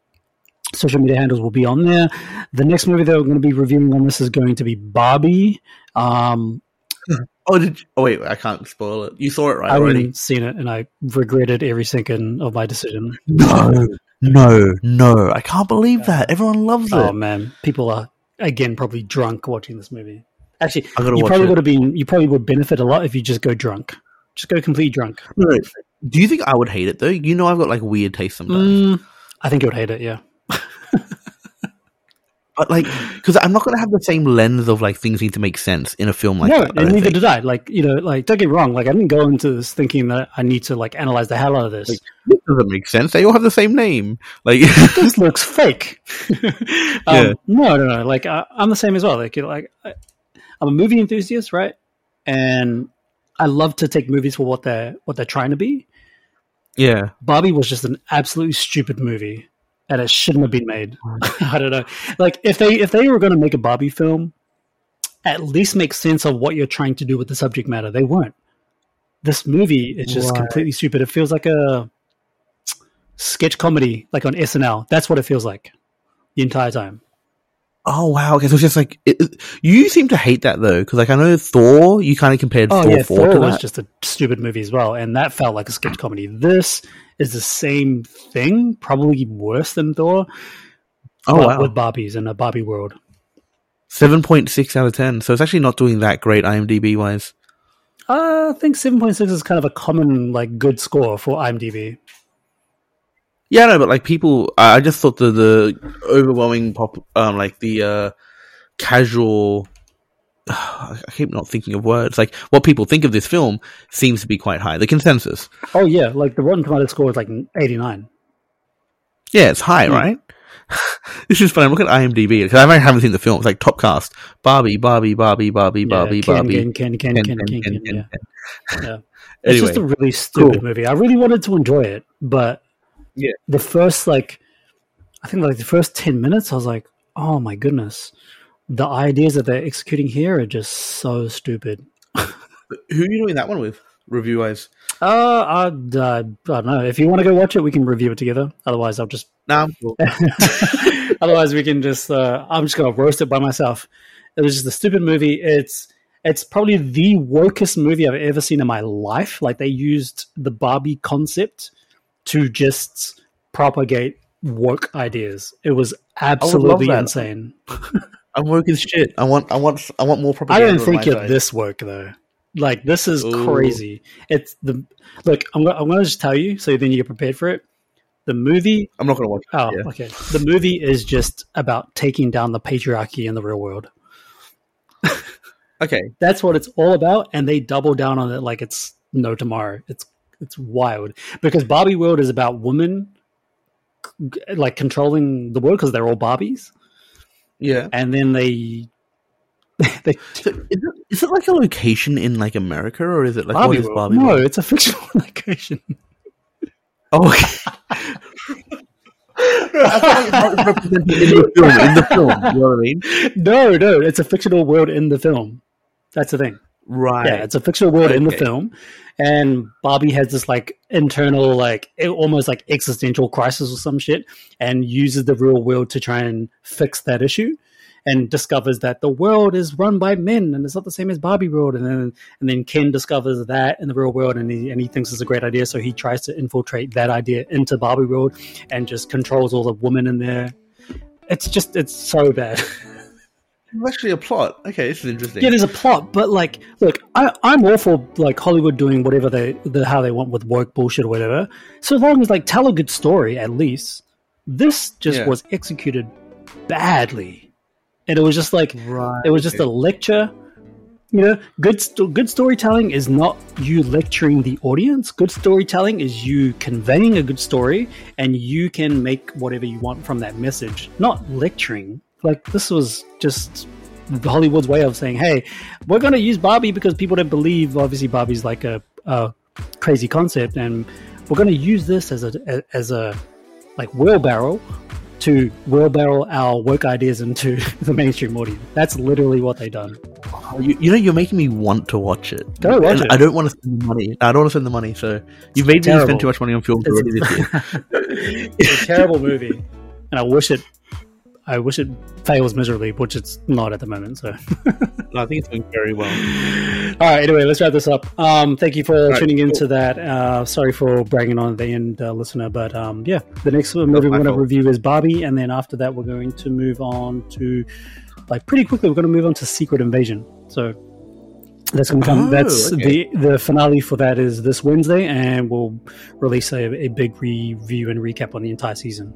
social media handles will be on there. The next movie that we're going to be reviewing on this is going to be Barbie. Um, Oh, did you, oh wait, I can't spoil it. You saw it right I already. seen it and I regretted every second of my decision. No, no, no! I can't believe that. Everyone loves it. Oh man, people are again probably drunk watching this movie. Actually, you probably would have been. You probably would benefit a lot if you just go drunk. Just go completely drunk. Do you think I would hate it though? You know, I've got like weird taste sometimes. Mm, I think you would hate it. Yeah. But like, because I'm not going to have the same lens of like things need to make sense in a film like no, that. Neither think. did I. Like you know, like don't get me wrong. Like I didn't go into this thinking that I need to like analyze the hell out of this. Like- This doesn't make sense. They all have the same name. Like, this *laughs* looks fake. *laughs* um, Yeah. No, no, no. Like I, I'm the same as well. Like you know, like I, I'm a movie enthusiast, right? And I love to take movies for what they're what they're trying to be. yeah, Barbie was just an absolutely stupid movie, and it shouldn't have been made. *laughs* I don't know. Like if they if they were going to make a Barbie film, at least make sense of what you're trying to do with the subject matter. They weren't. This movie is just Right. completely stupid. It feels like a sketch comedy, like on SNL. That's what it feels like the entire time. Oh wow! Okay, so it's just like it, it- you seem to hate that though, because like I know Thor, you kind of compared Oh Thor yeah, four Thor to was that. just a stupid movie as well, and that felt like a sketch comedy. This is the same thing, probably worse than Thor, oh wow, with Barbies in a Barbie world. seven point six out of ten. So it's actually not doing that great IMDb wise. Uh, I think seven point six is kind of a common like good score for IMDb. Yeah, no, but like people, I I just thought the the overwhelming pop, um, like the uh, casual. *sighs* I keep not thinking of words. Like what people think of this film seems to be quite high. The consensus, Oh yeah, like the Rotten Tomato score is like eighty nine. yeah, it's high, Hmm. right? *laughs* this is funny. I'm looking at IMDb because I haven't seen the film. It's like top cast: Barbie, Barbie, Barbie, Barbie, Barbie, Barbie. Ken, Ken, Ken, Ken, Ken, Ken, Ken, Ken, Ken, Ken, yeah. Ken. Yeah. *laughs* It's Anyway, just a really stupid cool. movie. I really wanted to enjoy it, but Yeah. the first like, I think like the first ten minutes, I was like, oh my goodness, the ideas that they're executing here are just so stupid. who are you doing that one with? Review wise, Uh, I, uh, I don't know. If you want to go watch it, we can review it together. Otherwise, I'll just. nah, *laughs* Otherwise, we can just. Uh, I'm just gonna roast it by myself. It was just a stupid movie. It's it's probably the wokest movie I've ever seen in my life. Like they used the Barbie concept to just propagate woke ideas. It was absolutely insane. *laughs* I'm woke as shit. I want, I want, I want more propaganda. I propaganda. don't think you're this woke though. Like this is Ooh. crazy. It's the look. I'm gonna, I'm gonna just tell you so then you get prepared for it. The movie I'm not going to watch. It. Oh, yeah. okay. The movie is just about taking down the patriarchy in the real world. Okay, *laughs* That's what it's all about, and they double down on it like it's no tomorrow. It's it's wild because Barbie World is about women like controlling the world because they're all Barbies, yeah. and then they *laughs* they So is it, Is it like a location in like America, or is it like Barbie what is. Barbie? no, World? it's a fictional *laughs* location. Oh, okay. I thought it represented in the film. In the film, you know what I mean? *laughs* no, no, it's a fictional world in the film. That's the thing. Right. Yeah, it's a fictional world in the film, and Barbie has this like internal, like almost like existential crisis or some shit, and uses the real world to try and fix that issue, and discovers that the world is run by men, and it's not the same as Barbie world, and then and then Ken discovers that in the real world, and he and he thinks it's a great idea, so he tries to infiltrate that idea into Barbie world, and just controls all the women in there. It's just it's so bad. *laughs* It's actually a plot. Okay, this is interesting. Yeah, there's a plot, but like, look, I, I'm all for like Hollywood doing whatever they, the how they want with woke bullshit or whatever. So long as like tell a good story, at least. This just Yeah. was executed badly, and it was just like right. it was just a lecture. You know, good good storytelling is not you lecturing the audience. Good storytelling is you conveying a good story, and you can make whatever you want from that message. Not lecturing. Like this was just Hollywood's way of saying, "Hey, we're going to use Barbie because people don't believe. Obviously, Barbie's like a, a crazy concept, and we're going to use this as a as a like wheelbarrow to wheelbarrow our woke ideas into *laughs* the mainstream audience. That's literally what they done. Oh, you, you know, you're making me want to watch it. Go watch And it. I don't want to spend the money. I don't want to spend the money. So you've made me spend too much money on films already this year. *laughs* it's a terrible movie, and I wish it. I wish it fails miserably, which it's not at the moment. So, *laughs* No, I think it's going very well. *laughs* all right. Anyway, let's wrap this up. Um, thank you for right, tuning cool. into that. Uh, sorry for bragging on at the end, uh, listener. But um, yeah, the next movie we're going to review is Barbie, and then after that, we're going to move on to like pretty quickly. We're going to move on to Secret Invasion. So that's going to come. Oh, that's okay. the the finale for that is this Wednesday, and we'll release a, a big review and recap on the entire season.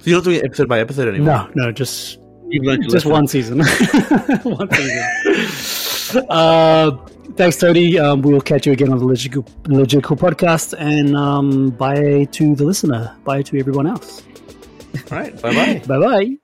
So you're not doing it episode by episode anymore. No, no, just You've learned your just one season. *laughs* one season. uh, thanks, Tony. Um, we will catch you again on the Legit Cool, Logical podcast. And um, bye to the listener. Bye to everyone else. All right. Bye bye. Bye bye.